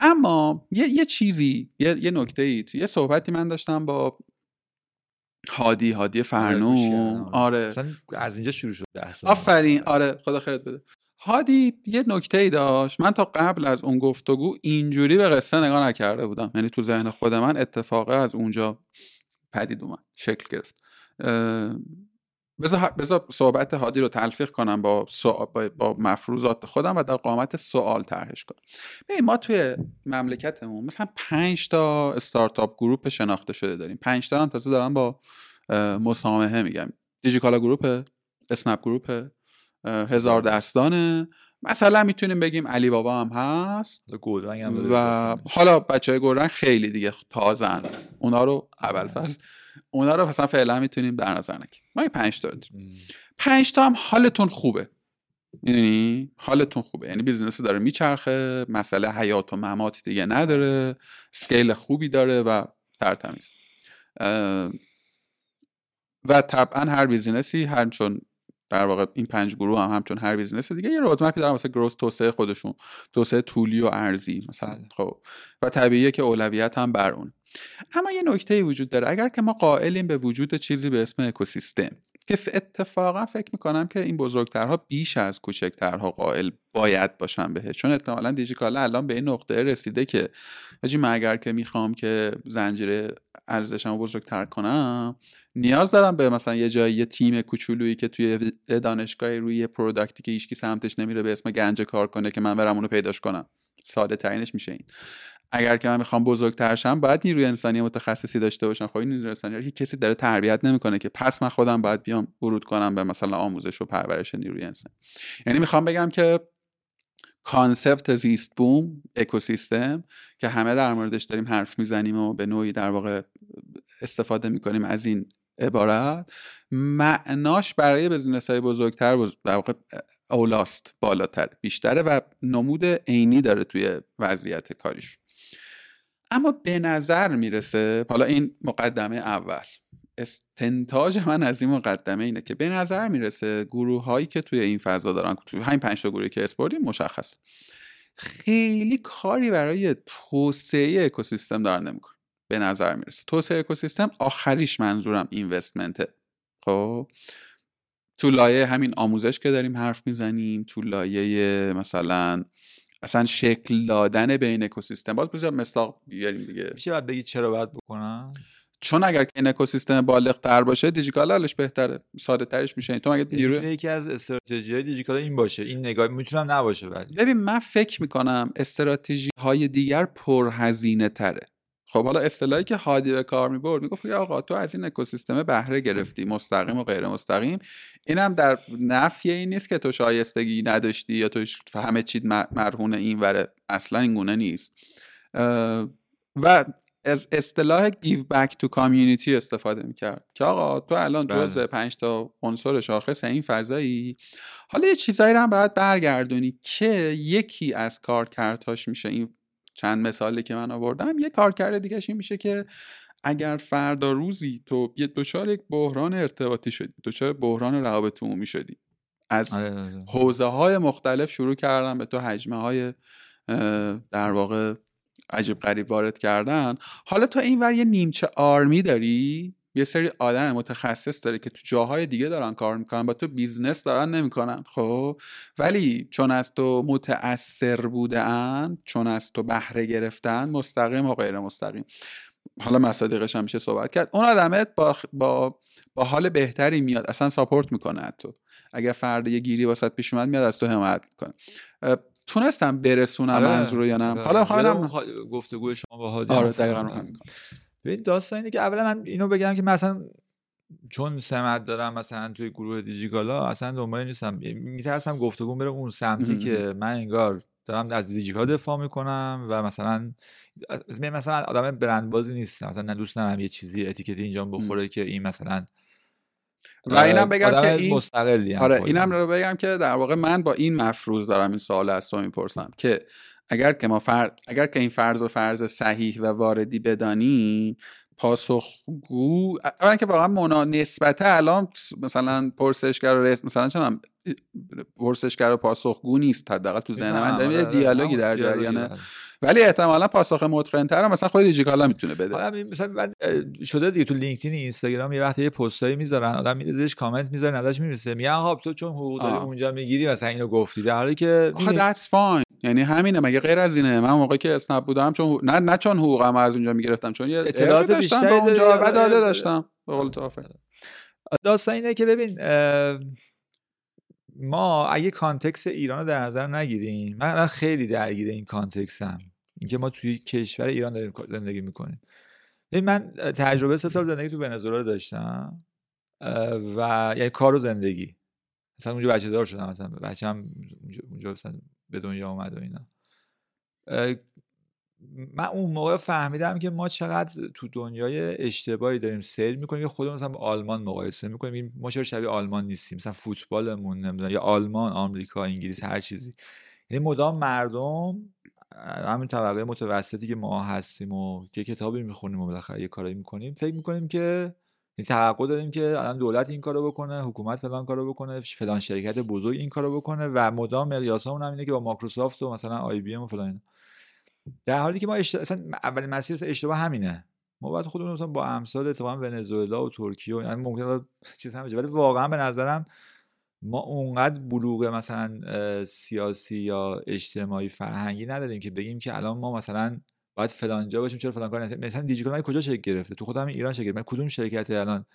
اما یه, یه چیزی یه, یه نکته ای تو یه صحبتی من داشتم با هادی هادی فرنو آره. از اینجا شروع شد آفرین. آره خدا خیرت بده. هادی یه نکته ای داشت. من تا قبل از اون گفتگو اینجوری به قصه نگاه نکرده بودم. یعنی تو ذهن خود من اتفاقه از اونجا پدید اومد شکل گرفت. بذار صحبت هادی رو تلفیق کنم با, با مفروضات خودم و در قامت سوال طرحش کنم. ببین ما توی مملکتمون مثلا پنج تا استارتاپ group شناخته شده داریم. پنج تا هم تازه دارن با مسامحه میگم. دیجیکالا group اسنپ group هزار دستانه. مثلا می‌تونیم بگیم علی بابا هم هست. و حالا بچه های گلرنگ خیلی دیگه تازن. اونا رو اول فصلن اونا رو مثلا فعلا می‌تونیم در نظر نگیریم. ما پنج تا پنج تا هم حالتون خوبه. می‌دونی؟ حالتون خوبه. یعنی business داره میچرخه مسئله حیات و ممات دیگه نداره scale خوبی داره و ترتمیز و طبعا هر business ی هر چون در واقع این پنج گروه هم همچون هر business دیگه یه roadmap ی دارن واسه growth توسعه خودشون. توسعه طولی و عرضی مثلا. بله. خب. و طبیعیه که اولویت هم بر اون. اما یه نکته وجود داره. اگر که ما قائلیم به وجود چیزی به اسم اکوسیستم که اتفاقا فکر می‌کنم که این بزرگترها بیش از کوچکترها قائل باید باشن بهش. چون احتمالا دیجیکالا الان به این نقطه رسیده که حاجی من اگر که می‌خوام که زنجیره ارزشم بزرگتر کنم نیاز دارم به مثلا یه جایی یه تیم کوچولویی که توی دانشگاه روی پروداکتی که هیچکی سمتش نمیره به اسم گنج کار کنه که من برم اونو پیداش کنم. ساده ترینش میشه این. اگر که من می‌خوام بزرگتر شم باید نیروی انسانی متخصصی داشته باشم. خب این نیروی انسانی که کسی داره تربیت نمی‌کنه که پس من خودم باید بیام ورود کنم به مثلا آموزش و پرورش نیروی انسانی. یعنی می‌خوام بگم که concept زیست بوم اکوسیستم که همه در موردش داریم حرف می‌زنیم و به نوعی در واقع استفاده می‌کنیم از این عبارت معناش برای business های بزرگتر در واقع اولاست بالاتر بیشتره و نمود عینی داره توی وضعیت کاریش. اما به نظر می‌رسه حالا این مقدمه اول استنتاج من از این مقدمه اینه که به نظر می‌رسه گروه هایی که توی این فضا دارن توی همین پنج گروهی که اسپوردیم مشخص خیلی کاری برای توسعه اکوسیستم دارن نمیکن به نظر می‌رسه. توسعه اکوسیستم آخریش منظورم اینوستمنته خب؟ تو لایه همین آموزش که داریم حرف می‌زنیم تو لایه مثلا اصلا شکل دادن بین اکوسیستم. باز بذار مستاق بیاریم دیگه. میشه بعد بگی چرا باید بکنم چون اگر که این اکوسیستم بالغ تر باشه دیجیکالا حالش بهتره. ساده ترش میشه. تو مگه نیرو یکی از استراتژی های دیجیکالا این باشه. این نگاه می‌تونم نباشه ولی. ببین من فکر می‌کنم استراتژی های دیگر پرهزینه تره خب حالا اصطلاحی که هادی به کار می‌برد می‌گفت آقا تو از این اکوسیستم بهره گرفتی مستقیم و غیر مستقیم. اینم در نفی این نیست که تو شایستگی نداشتی یا تو همه چیز مرهون این وره. اصلا این گونه نیست. و از اصطلاح give back to community استفاده می‌کرد که آقا تو الان بله. جز پنج تا عنصر شاخص این فضایی. حالا یه چیزایی رو هم باید برگردونی که یکی از کارکردهاش میشه این چند مثالی که من آوردم. یه کارکرد دیگه این میشه که اگر فردا روزی تو یه دچار یک بحران ارتباطی شدی دچار بحران روابط عمومی شدی از آره، آره. حوزه های مختلف شروع کردن به تو حجمه های در واقع عجیب غریب وارد کردن. حالا تو اینور یه نیمچه آرمی داری؟ یه سری آدم متخصص داره که تو جاهای دیگه دارن کار می‌کنن با تو business دارن نمی‌کنن خب؟ ولی چون از تو متاثر بودن چون از تو بهره گرفتن مستقیم و غیر مستقیم. حالا مصادیقش هم میشه صحبت کرد. اون آدمت با, با, با حال بهتری میاد اصلا ساپورت می‌کنه تو. اگر فرد یه گیری واسط پیش اومد میاد از تو حمایت می‌کنه. تونستم برسونم آره. منظور یا نه؟ حالا حالا گفتگو شما با هادی آره دقیقاً. همین ببین داستان اینه که اولا من اینو بگم که مثلا چون سمت دارم مثلا توی گروه دیجیکالا اصلا دنبال نیستم. میترسم گفتگو بره اون سمتی که من انگار دارم از دیجیکالا دفاع می‌کنم و مثلا مثلا آدم برندبازی نیستم. مثلا نه دوست دارم یه چیزی اتیکتی اینجا بخوره که این مثلا و اینم بگم که این مستقلی آره اینم رو بگم که در واقع من با این مفروض دارم این سوال از تو می‌پرسم که اگر که ما فر... اگر که این فرض و فرض صحیح و واردی بدانی پاسخگو اولا که واقعا منا نسبته الان مثلا پرسشگر و رس... مثلا چنم پرسشگر و پاسخگو نیست حداقل تو ذهن من داریم یه آره، دیالوگی در جریانه. ولی احتمالا پاسخ متقن‌تر مثلا خود دیجیکالا می‌تونه بده. مثلا شده دیگه تو لینکدین اینستاگرام یه وقتی یه پستایی می‌ذارن آدم میره زیرش کامنت می‌ذاره ازش می‌رسه میگه آقا تو چون حقوق داری اونجا می‌گیری مثلا اینو گفتی. در حالی که خب that's fine. یعنی همینه مگه غیر از اینه. من موقعی که اسنپ بودم چون نه نه چون حقوقم از اونجا می‌گرفتم چون یه اطلاعات بیشتری به اونجا و داده داشتم. به قول تو داستان اینه که ببین ما اگه context ایران رو در نظر نگیریم من خیلی درگیر این context م اینکه ما توی کشور ایران داریم زندگی می‌کنیم. من تجربه سه سال زندگی تو ونزوئلا داشتم و یعنی کار و زندگی. مثلا اونجا بچه دار شدم مثلا بچه هم اونجا مثلا به دنیا آمد و اینا. من اون موقع فهمیدم که ما چقدر تو دنیای اشتباهی داریم. سیر می‌کنیم که خودمون مثلا با آلمان مقایسه می‌کنیم. ما چرا شبیه آلمان نیستیم؟ مثلا فوتبالمون نمی‌دونم یا آلمان آمریکا انگلیس هر چیزی. یعنی مدام مردم همین طبقه متوسطی که ما هستیم و یه کتابی می‌خونیم و بالاخره یه کاری می‌کنیم فکر می‌کنیم که توقع داریم که الان دولت این کارو بکنه حکومت فلان کارو بکنه فلان شرکت بزرگ این کارو بکنه و مدام مقیاسمون هم اینه که با مایکروسافت و مثلا آی بی ام و فلان در حالی که ما اشت... اصلا اولین مسیر اشتباه همینه. ما باید خودمون مثلا با امثال اتفاقا ونزوئلا و ترکیه و یعنی ممکنه چیز هم ولی واقعا به نظرم ما اونقدر بلوغ مثلا سیاسی یا اجتماعی فرهنگی نداریم که بگیم که الان ما مثلا باید فلان جا باشیم چرا فلان کار نکنیم مثلا دیجیکال من کجا شکل گرفته؟ تو خودم ایران شکل من کدوم شرکت الان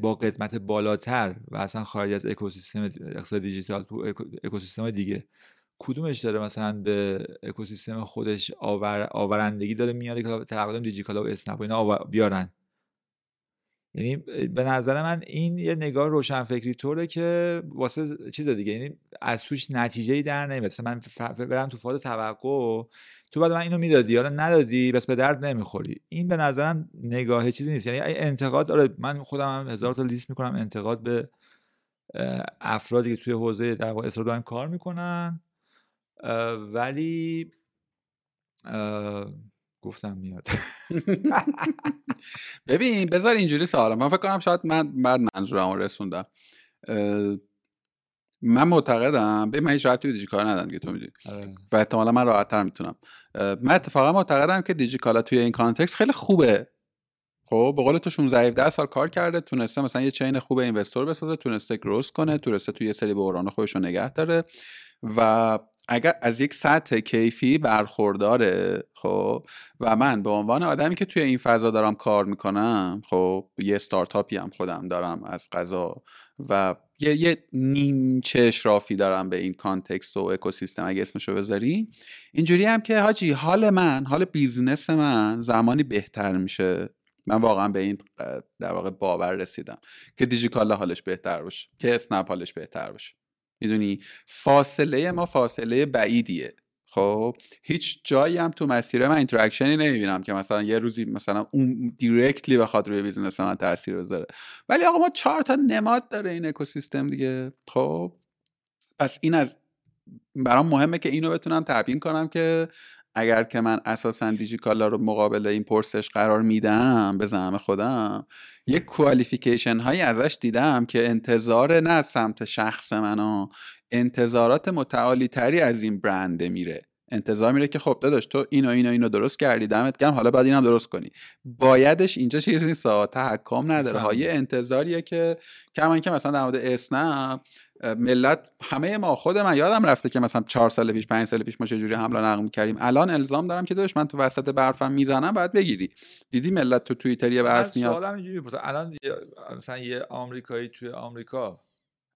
با قدمت بالاتر و اصلا خارج از اکوسیستم اقتصاد دیجیتال تو اکوسیستم دیگه کدومش داره مثلا به اکوسیستم خودش آور... آورندگی داره میاره که تقدم دیجیکالا و اسنپ و اینا بیارن؟ یعنی به نظر من این یه نگاه روشنفکری طوره که واسه چیز دیگه یعنی از توش نتیجه ای در نمیاد. مثلا من برم تو فاز توقع تو بعد من اینو می‌دادی حالا ندادی بس به درد نمی‌خوری. این به نظرم نگاه چیزی نیست. یعنی انتقاد داره من خودم هم هزار تا لیست می‌کنم انتقاد به افرادی که توی حوزه در واقع دارن کار می‌کنن. ولی گفتم میاد. ببین بذار اینجوری سوالم من فکر کنم شاید من بعد منظورم رو رسوندم من معتقدم به من هیچ ربطی کار ندارم که تو می‌دونی. آره. و احتمالا من راحت تر می‌تونم من اتفاقا معتقدم که دیجیکالا توی این کانتکست خیلی خوبه. خب به قول تو 16 17 سال کار کرده تونسته مثلا یه چین خوب اینوستور بسازه تونسته گروس کنه تونسته توی یه سری بحران خودش رو نگه داره. و اگر از یک سطح کیفی برخورداره خب؟ و من به عنوان آدمی که توی این فضا دارم کار می‌کنم خب یه ستارتاپی هم خودم دارم از قضا و یه, یه نیمچه اشرافی دارم به این context و اکوسیستم اگه اسمشو بذاری. اینجوری هم که حاجی حال من حال business من زمانی بهتر میشه. من واقعا به این در واقع باور رسیدم که دیجیکالا حالش بهتر باشه که اسنپ حالش بهتر باشه. می‌دونی فاصله ما فاصله بعیدیه. خب هیچ جایی هم تو مسیر من interaction ی نمی‌بینم که مثلا یه روزی مثلا اون directly بخواد روی business من تاثیر بذاره. ولی آقا ما چهار تا نماد داره این اکوسیستم دیگه. خب پس این از برام مهمه که اینو بتونم تبیین کنم که اگر که من اساسا دیجیکالا رو مقابل این پرسش قرار میدم به زعم خودم یک کوالیفیکیشن هایی ازش دیدم که انتظار نه از سمت شخص منو انتظارات متعالی تری از این برنده میره. انتظار میره که خب داداش تو اینو اینو اینو درست کردی دمت گرم حالا باید اینم درست کنی. بایدش اینجا چیزی نیست تحکم نداره. های انتظاریه که کمان که مثلا در مورد اسنپ ملت همه ما خود من یادم رفته که مثلا چهار سال پیش پنج سال پیش ما چجوری حمله نقل کردیم. الان الزام دارم که داداش من تو وسط برفم می‌زنم باید بگیری. دیدی ملت تو توییتر یه برف میاد؟ الان مثلا یه آمریکایی توی آمریکا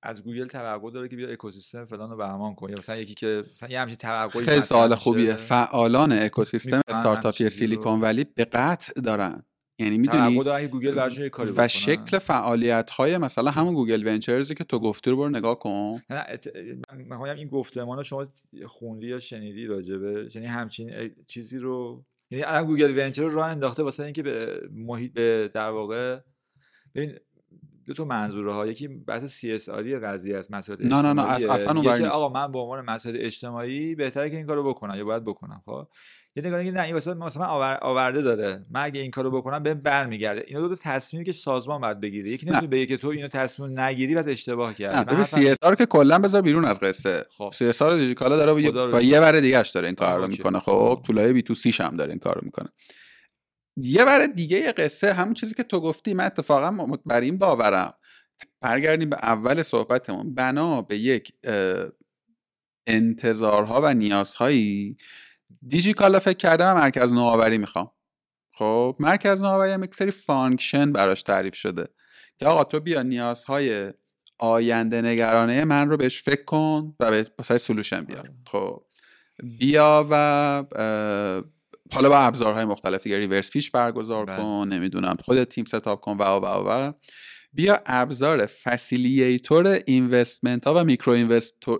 از گوگل توقع داره که بیا اکوسیستم فلان رو بهمان کنه. مثلا یکی که مثلا یه همچین توقعی خیلی سوال خوبیه. فعالان اکوسیستم استارتاپی سیلیکون ولی به قطع دارن. یعنی می‌دونی؟ گوگل و شکل فعالیت های مثلا همون گوگل ونچرز ی که تو گفتی رو برو نگاه کن. نه من این گفتمان شما خوندی یا شنیدی راجبه یعنی همچین چیزی رو یعنی الان گوگل ونچر رو راه انداخته واسه اینکه به محیط به در واقع ببین دو تا منظوره ها یکی بحث CSR ی قضیه است مسائل نه نه نه اصلا اون آقا من به عنوان مسائل اجتماعی بهتره که این کارو بکنم. یا باید بکنم خب؟ یه نگاه نه این واسه مثلا آورده داره. من اگه این کارو بکنم به برمیگرده. اینا دو تا تصمیمی که سازمان باید بگیره. یکی نمی‌تونه بگه که تو اینو تصمیم نگیری بعد اشتباه کردی. ببین سی اس آر که کلا بذار بیرون از قصه. خب. CSR دیجیکالا داره با یه بره دیگه اش داره این کار رو می‌کنه. خب تو لایه B2C ش هم داره این کارو می‌کنه. یه بر دیگه قصه همون چیزی که تو گفتی من اتفاقا بر این باورم. برگردیم به اول صحبتمون. بنا به یک انتظارها و نیازهایی دیجیکالا فکر کردم مرکز نوآوری می‌خوام خب مرکز نوآوری هم یک سری function براش تعریف شده که آقا تو بیا نیازهای آینده نگرانه من رو بهش فکر کن و به solution بیار آره. خب بیا و حالا با ابزارهای مختلف دیگه reverse pitch برگزار بله. کن نمی‌دونم خود تیم setup کن و و و بیا ابزار facilitator investment ها و micro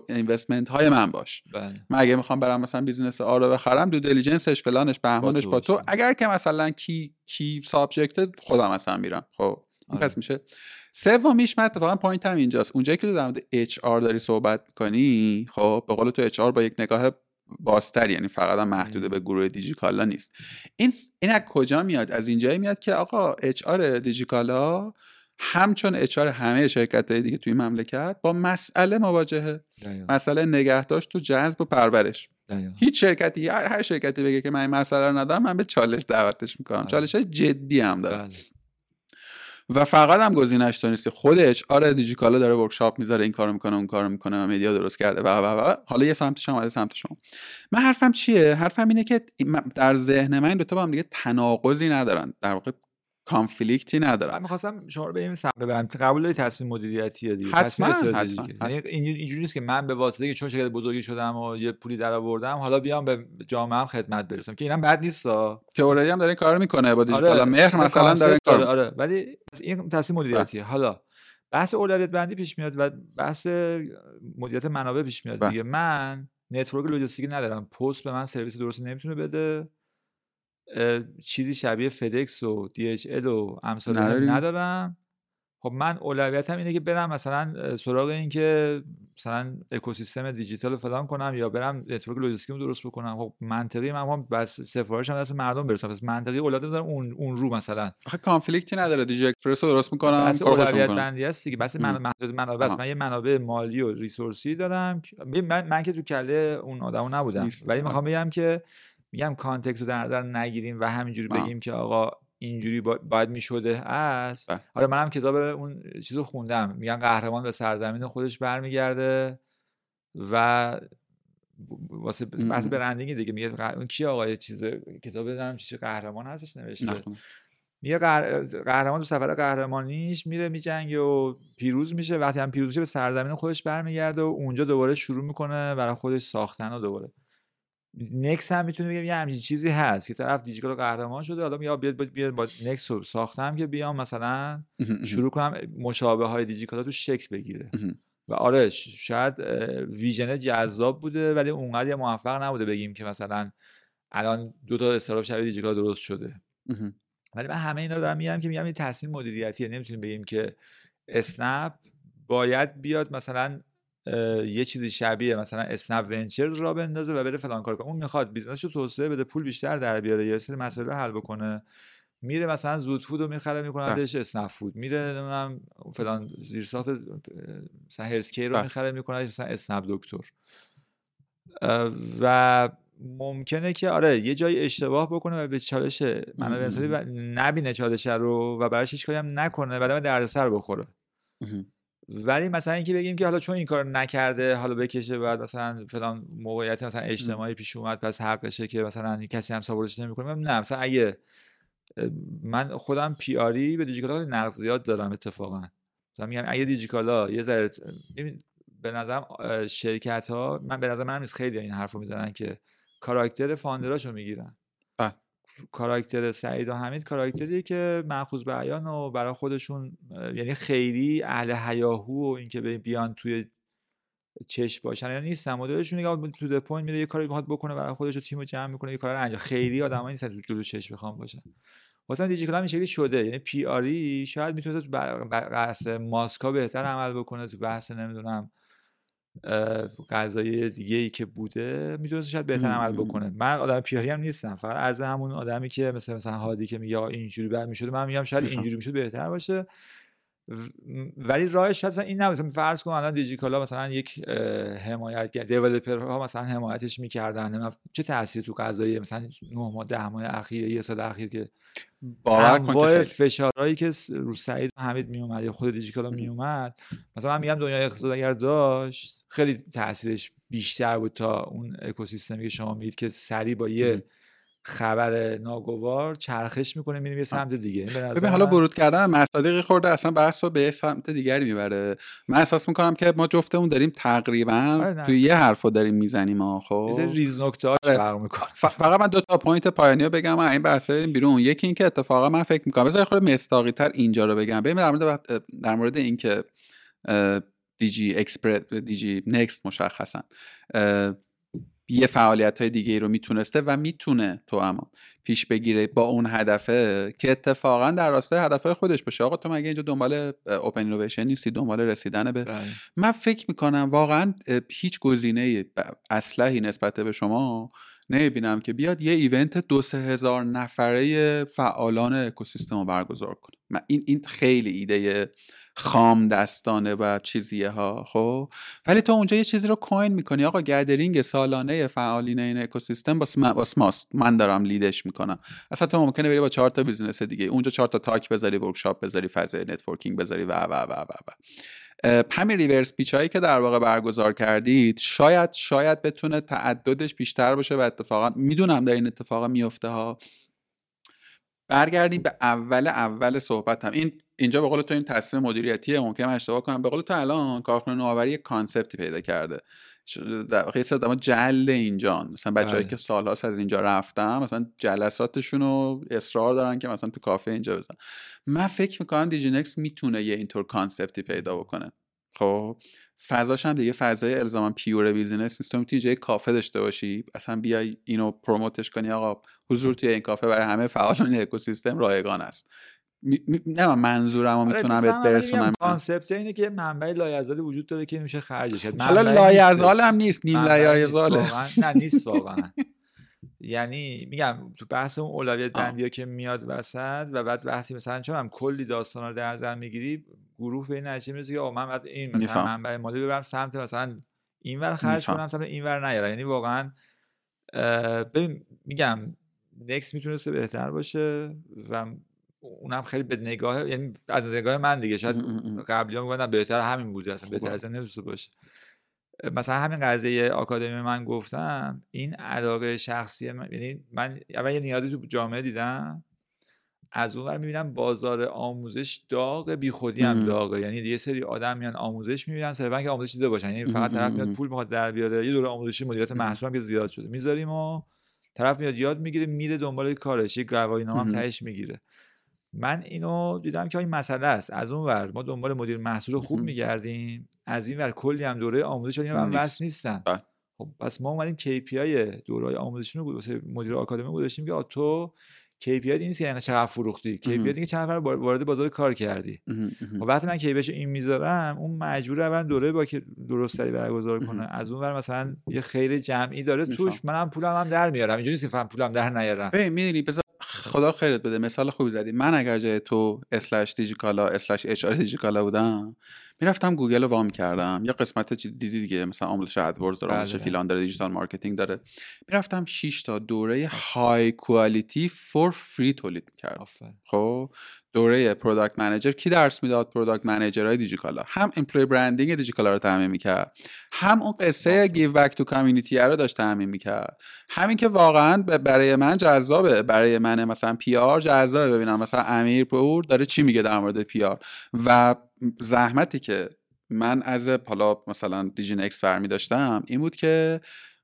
investment های من باش. بله. من اگه می‌خوام برم مثلا business A رو بخرم due diligence ش فلانش بهمانش با, تو اگر که مثلا کی کی subject خودم مثلا میرم. خب این آره. پس میشه. سومیش من اتفاقا point هم اینجاست. اونجایی که تو در مورد HR داری صحبت کنی خب به قول تو HR با یک نگاه بازتر یعنی فقط هم محدود به گروه دیجیکالا نیست. این این از کجا میاد؟ از اینجایی میاد که آقا HR دیجیکالا همچون HR همه شرکت های دیگه توی مملکت با مسئله مواجهه. مسئله نگهداشت تو جذب و پرورش. هیچ شرکتی هر هر شرکتی بگه که من این مسئله رو ندارم من به چالش دعوتش می‌کنم. بله. چالش های جدی هم دارم. بله. و فقط هم گزینش تو نیست. خود HR دیجیکالا داره workshop می‌ذاره این کارو می‌کنه اون کارو می‌کنه و media درست کرده. و و و حالا یه سمت شما یه سمت شما. من حرفم چیه؟ حرفم اینه که در ذهن من این دو تا با هم دیگه تناقضی ندارن. در واقع conflict ی ندارم من می‌خواستم شما رو به این سمت ببرم. قبول تصمیم مدیریتیه دیگه؟ حتما حتما یعنی اینجوری نیست که من به واسطه که چون شرکت بزرگی شدم و یه پولی در آوردم حالا بیام به جامعه هم خدمت برسم. که اینم بد نیست که already هم داره این کار می‌کنه با دیجیتال. آره. مهر مثلا داره این کار آره. ولی این تصمیم مدیریتیه. حالا بحث اولویت بندی پیش میاد و بحث مدیریت منابع پیش میاد دیگه. من network لوجستیکی ندارم. پست به من سرویس درستی نمی‌تونه بده. چیزی شبیه FedEx و DHL و امثال ندارم. خب من اولویتم اینه که برم مثلا سراغ این که مثلا اکوسیستم دیجیتال فلان کنم یا برم network لوجستیک درست بکنم. خب منطقی من هم بس سفارش هم دست مردم برسم پس منطقی اولویت می‌ذارم اون اون رو مثلا. آخه conflict ی نداره. دیجی اکسپرس رو درست می‌کنم بس اولویت بندی است دیگه. بس من محدود منابع من یه منابع مالی و resource ی دارم. من, من که تو کله اون آدمو نبودم. ولی می‌خوام بگم که میگم context رو در نظر نگیریم و همینجوری بگیم که آقا اینجوری باید می‌شده. است. آره منم کتاب اون چیزو خوندم. میگن قهرمان به سرزمین خودش برمیگرده و واسه بحث branding دیگه میگه اون کی آقای چیز کتاب بدم چیز قهرمان هستش نوشته. میگه قهرمان تو سفر قهرمانیش میره میجنگه و پیروز میشه. وقتی هم پیروز میشه به سرزمین خودش برمیگرده و اونجا دوباره شروع می‌کنه برای خودش ساختن و دوباره. نکس هم می‌تونه بگم یه همچین چیزی هست که طرف دیجیکال قهرمان شده حالا یا بیاد بیاد با نکس رو ساختم که بیام مثلا شروع کنم مشابه های دیجیکالا تو شکل بگیره. و آره شاید ویژن جذاب بوده ولی اونقدر موفق نبوده بگیم که مثلا الان دو تا استارتاپ شبیه دیجیکالا درست شده. ولی من همه اینا رو دارم میگم که میگم این تصمیم مدیریتیه. نمی‌تونیم بگیم که اسنپ باید بیاد مثلا یه چیزی شبیه مثلا اسنپ ونچرز را بندازه و بره فلان کار کنه. اون می‌خواد business شو رو توسعه بده پول بیشتر در بیاره یه سری مسائل حل بکنه. میره مثلا زودفود رو می‌خره می‌کنه بله. اسنپ فود. میره نمی‌دونم فلان زیرساخت مثلا هرسکی رو بله. می‌خره می‌کنه مثلا اسنپ دکتر. و ممکنه که آره یه جایی اشتباه بکنه و به چالش منابع انسانی نبینه چالش رو و براش هیچ کاری هم نکنه بعد دردسر بخوره. ولی مثلا اینکه بگیم که حالا چون این کار نکرده حالا بکشه بعد مثلا فلان موقعیت مثلا اجتماعی پیش اومد پس حقشه که مثلا کسی هم سابورش نمی‌کنه. نه مثلا اگه من خودم پیاری به دیجیکالا نقد زیاد دارم اتفاقا. مثلا میگم اگه دیجیکالا یه ذره به نظرم شرکت ها من به نظر من نیست خیلی این حرفو می‌زنن که کاراکتر founder اشو می‌گیرن. کاراکتر سعید و حمید کاراکتری که بخوان بیان و برای خودشون یعنی خیلی اهل هیاهو و اینکه بیان توی چش باشن. یا نیستن. مدلشون نگاه to the point میره یه کاری می‌خواد بکنه برای خودش رو تیمو جمع می‌کنه یه کار انجام. خیلی آدمایی نیستن تو جلو چش بخوام باشن. واسه دیجیکالا این شکلی شده. یعنی PR ی شاید می‌تونه تو بحث ماسکا بهتر عمل بکنه تو بحث نمی‌دونم غذای دیگه ای که بوده می‌تونست شاید بهتر عمل بکنه. من آدم پیاری هم نیستم. فقط از همون آدمی که مثل مثلا هادی که میگه اینجوری بعد می‌شد من میگم شاید اینجوری می‌شد بهتر باشه. ولی راهش مثلا این نبود. مثلا فرض کن الان دیجیکالا مثلا یک حمایت ها مثلا حمایتش می‌کردن. چه تاثیر تو قضایی مثلا 9 ماه 10 ماه اخیر یه سال اخیر که باور کن فشارهایی که رو سعید حمید میومد یا خود دیجیکالا میومد مثلا من میگم دنیای اقتصاد اگر داشت خیلی تاثیرش بیشتر بود تا اون اکوسیستمی که شما می‌دید که سریع با یه خبر ناگوار چرخش می‌کنه میریم یه سمت دیگه. ببین حالا ورود کردن مصادیقی خورده اصلا بحث رو به سمت دیگری می‌بره. من احساس می‌کنم که ما جفتمون داریم تقریبا آره توی یه حرفو داریم می‌زنیم خب. ریز نکته آره. فرق می‌کنه. فقط من دو تا point پایانی رو بگم این بحث بریم بیرون. یکی اینکه اتفاقا من فکر می‌کنم بذار خود مصداقی تر اینجا رو بگم. ببین در مورد در مورد اینکه دیجی اکسپرت دیجی نکست مشخصا. یه فعالیت های دیگه ای رو می‌تونسته و می‌تونه تو اما پیش بگیره با اون هدفه که اتفاقا در راستای هدفهای خودش باشه. آقا تو مگه اینجا دنبال open innovation نیستی؟ دنبال رسیدن به بله. من فکر می‌کنم واقعا هیچ گزینه اصلحی نسبت به شما نمی‌بینم که بیاد یه event دو سه هزار نفره فعالان اکوسیستم رو برگزار کنه. من این این خیلی ایده خام دستانه و چیزیه ها خب؟ ولی تو اونجا یه چیزی رو coin می‌کنی. آقا gathering سالانه فعالین این اکوسیستم با ماست. من دارم lead ش می‌کنم. اصلا تو ممکنه بری با چهار تا business دیگه. اونجا چهار تا talk بذاری workshop بذاری فضای networking بذاری و و و و و. همین reverse pitch هایی که در واقع برگزار کردید شاید شاید بتونه تعددش بیشتر باشه و اتفاقا می‌دونم در این اتفاقا میفته ها. برگردیم به اول اول صحبت هم این اینجا به قول تو این تصمیم مدیریتیه ممکن اشتباه کنم. به قول تو الان کارخونه نوآوری concept ی پیدا کرده. در واقع سر جهاز اینجا مثلا بچه‌ای بله. که سالهاست از اینجا رفتم مثلا جلساتشون رو اصرار دارن که مثلا تو کافه اینجا بزن من فکر می‌کنم دیجی‌نکست می‌تونه یه اینطور concept ی پیدا بکنه. خب؟ فضاش هم دیگه فضای الزاما pure business نیست. تو می‌تونی جای کافه داشته باشی اصلا بیای اینو promote ش کنی آقا حضور توی این کافه برای همه فعالان اکوسیستم رایگان است. نه من منظورم آره، می‌تونم بهت برسونم. concept اینه که منبع لایزالی وجود داره که میشه خرجش کرد. حالا لایزال هم نیست نیم لایزاله. نه نیست واقعا. یعنی میگم تو بحث اون اولویت بندی ها که میاد وسط و بعد وقتی مثلا چون هم کلی داستان رو در نظر می‌گیری گروه به این نتیجه می‌رسه که من بعد این مثلا منبع مالی ببرم سمت مثلا اینور خرج کنم سمت اینور نیارم. یعنی واقعا ببین میگم نکس می‌تونسته بهتر باشه و اونم خیلی به نگاه یعنی از نگاه من دیگه شاید قبلی ها بهتر همین بوده اصلا بهتر از باشه. مثلا همین قضیه آکادمی من گفتم این علاقه شخصی من یعنی من اول یه نیازی تو جامعه دیدم از اون ور می‌بینم بازار آموزش داغ بی خودی هم داغه. یعنی یه سری آدم میان آموزش می‌بینن صرفا که آموزش دیده باشن. یعنی فقط طرف میاد پول می‌خواد در بیاره یه دوره آموزشی مدیریت محصول هم که زیاد شده. می‌ذاریم و طرف میاد یاد می‌گیره میره دنبال کارش یه گواهی هم تهش می‌گیره. من اینو دیدم که این مسئله است. از اون ور ما دنبال مدیر محصول خوب میگردیم. از این ور کلی هم دوره آموزش اینا هم وصل نیستن. بله. خب پس ما اومدیم KPI دوره آموزشی رو واسه مدیر آکادمی گذاشتیم که تو KPI این نیست یعنی چقدر فروختی. KPI دیگه چند نفر وارد بازار کار کردی. و وقتی من KPI این می‌ذارم اون مجبور اول دوره با که درستری برگزار کنه. از اون ور مثلا یه خیر جمعی داره. توش منم پولم هم در میارم. اینجوری نیست پولم در نیارم. ببین می‌دونی خدا خیرت بده. مثال خوبی زدی. من اگر جای تو slash دیجیکالا slash HR دیجیکالا بودم می‌رفتم گوگل رو warm کردم یا قسمت دیدی دیگه مثلا آموزش ادورز داره آموزش بله. فیلان داره digital marketing داره. می‌رفتم 6 تا دوره های quality for free تولید می‌کردم. خب؟ دوره product manager کی درس می‌داد product های دیجیکالا؟ هم employer branding دیجیکالا رو تامین می‌کرد هم اون قصه give back to community رو داشت تامین می‌کرد. همین که واقعا برای من جذابه. برای من مثلا PR جذابه. ببینم مثلا امیر پور داره چی میگه در مورد PR و زحمتی که من از حالا مثلا دیجی نکست فرمی داشتم این بود که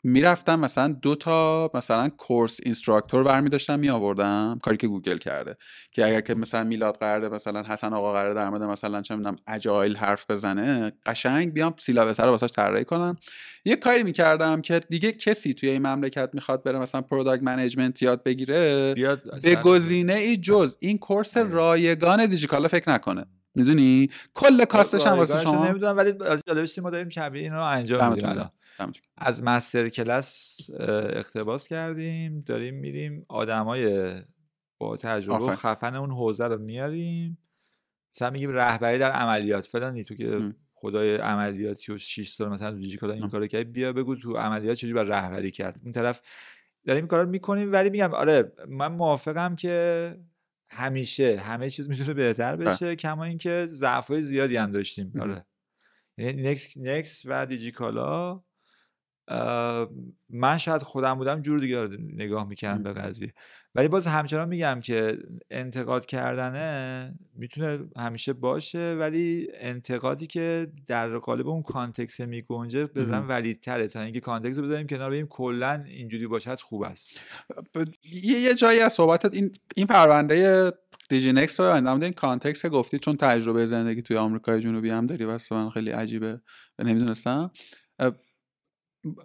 می‌رفتم مثلا دو تا مثلا course instructor برمی داشتم می آوردم کاری که گوگل کرده. که اگر که مثلا میلاد قراره مثلا حسن آقا قراره در مورد مثلا چه می‌دونم agile حرف بزنه قشنگ بیام syllabus رو واسش طراحی کنم. یه کاری می‌کردم که دیگه کسی توی این مملکت می‌خواد بره مثلا product management یاد بگیره به گزینه ای جز این course آره. رایگان دیجیکالا فکر نکنه. می‌دونی؟ کل cost ش هم واسه شما. نمی‌دونم ولی جالبش ما داریم شبیه اینو انجام میدیم. از مسترکلاس اقتباس کردیم داریم میریم آدمای با تجربه و خفن اون حوزه رو میاریم. مثلا میگیم رهبری در عملیات. فلانی تو که خدای عملیاتی و 6 سال مثلا تو دیجیکالا این کارو کرد بیا بگو تو عملیات چجوری بر رهبری کرد. اون طرف داریم این کارو می‌کنیم ولی میگم آره من موافقم که همیشه همه چیز می‌تونه بهتر بشه کما اینکه ضعف زیادی هم داشتیم. آره. یعنی نکست نکست و دیجیکالا من شاید خودم بودم جور دیگه نگاه می‌کردم به قضیه. ولی باز همچنان میگم که انتقاد کردنه می‌تونه همیشه باشه ولی انتقادی که در قالب اون context میگنجه به نظرم valid تره. تا اینکه context رو بذاریم کنار ببینیم کلا اینجوری باشد خوب است. یه جایی از صحبتت این این پرونده دیجی نکست رو اندام این context گفتی چون تجربه زندگی توی آمریکای جنوبی هم داری واسه من خیلی عجیبه نمی‌دونستم.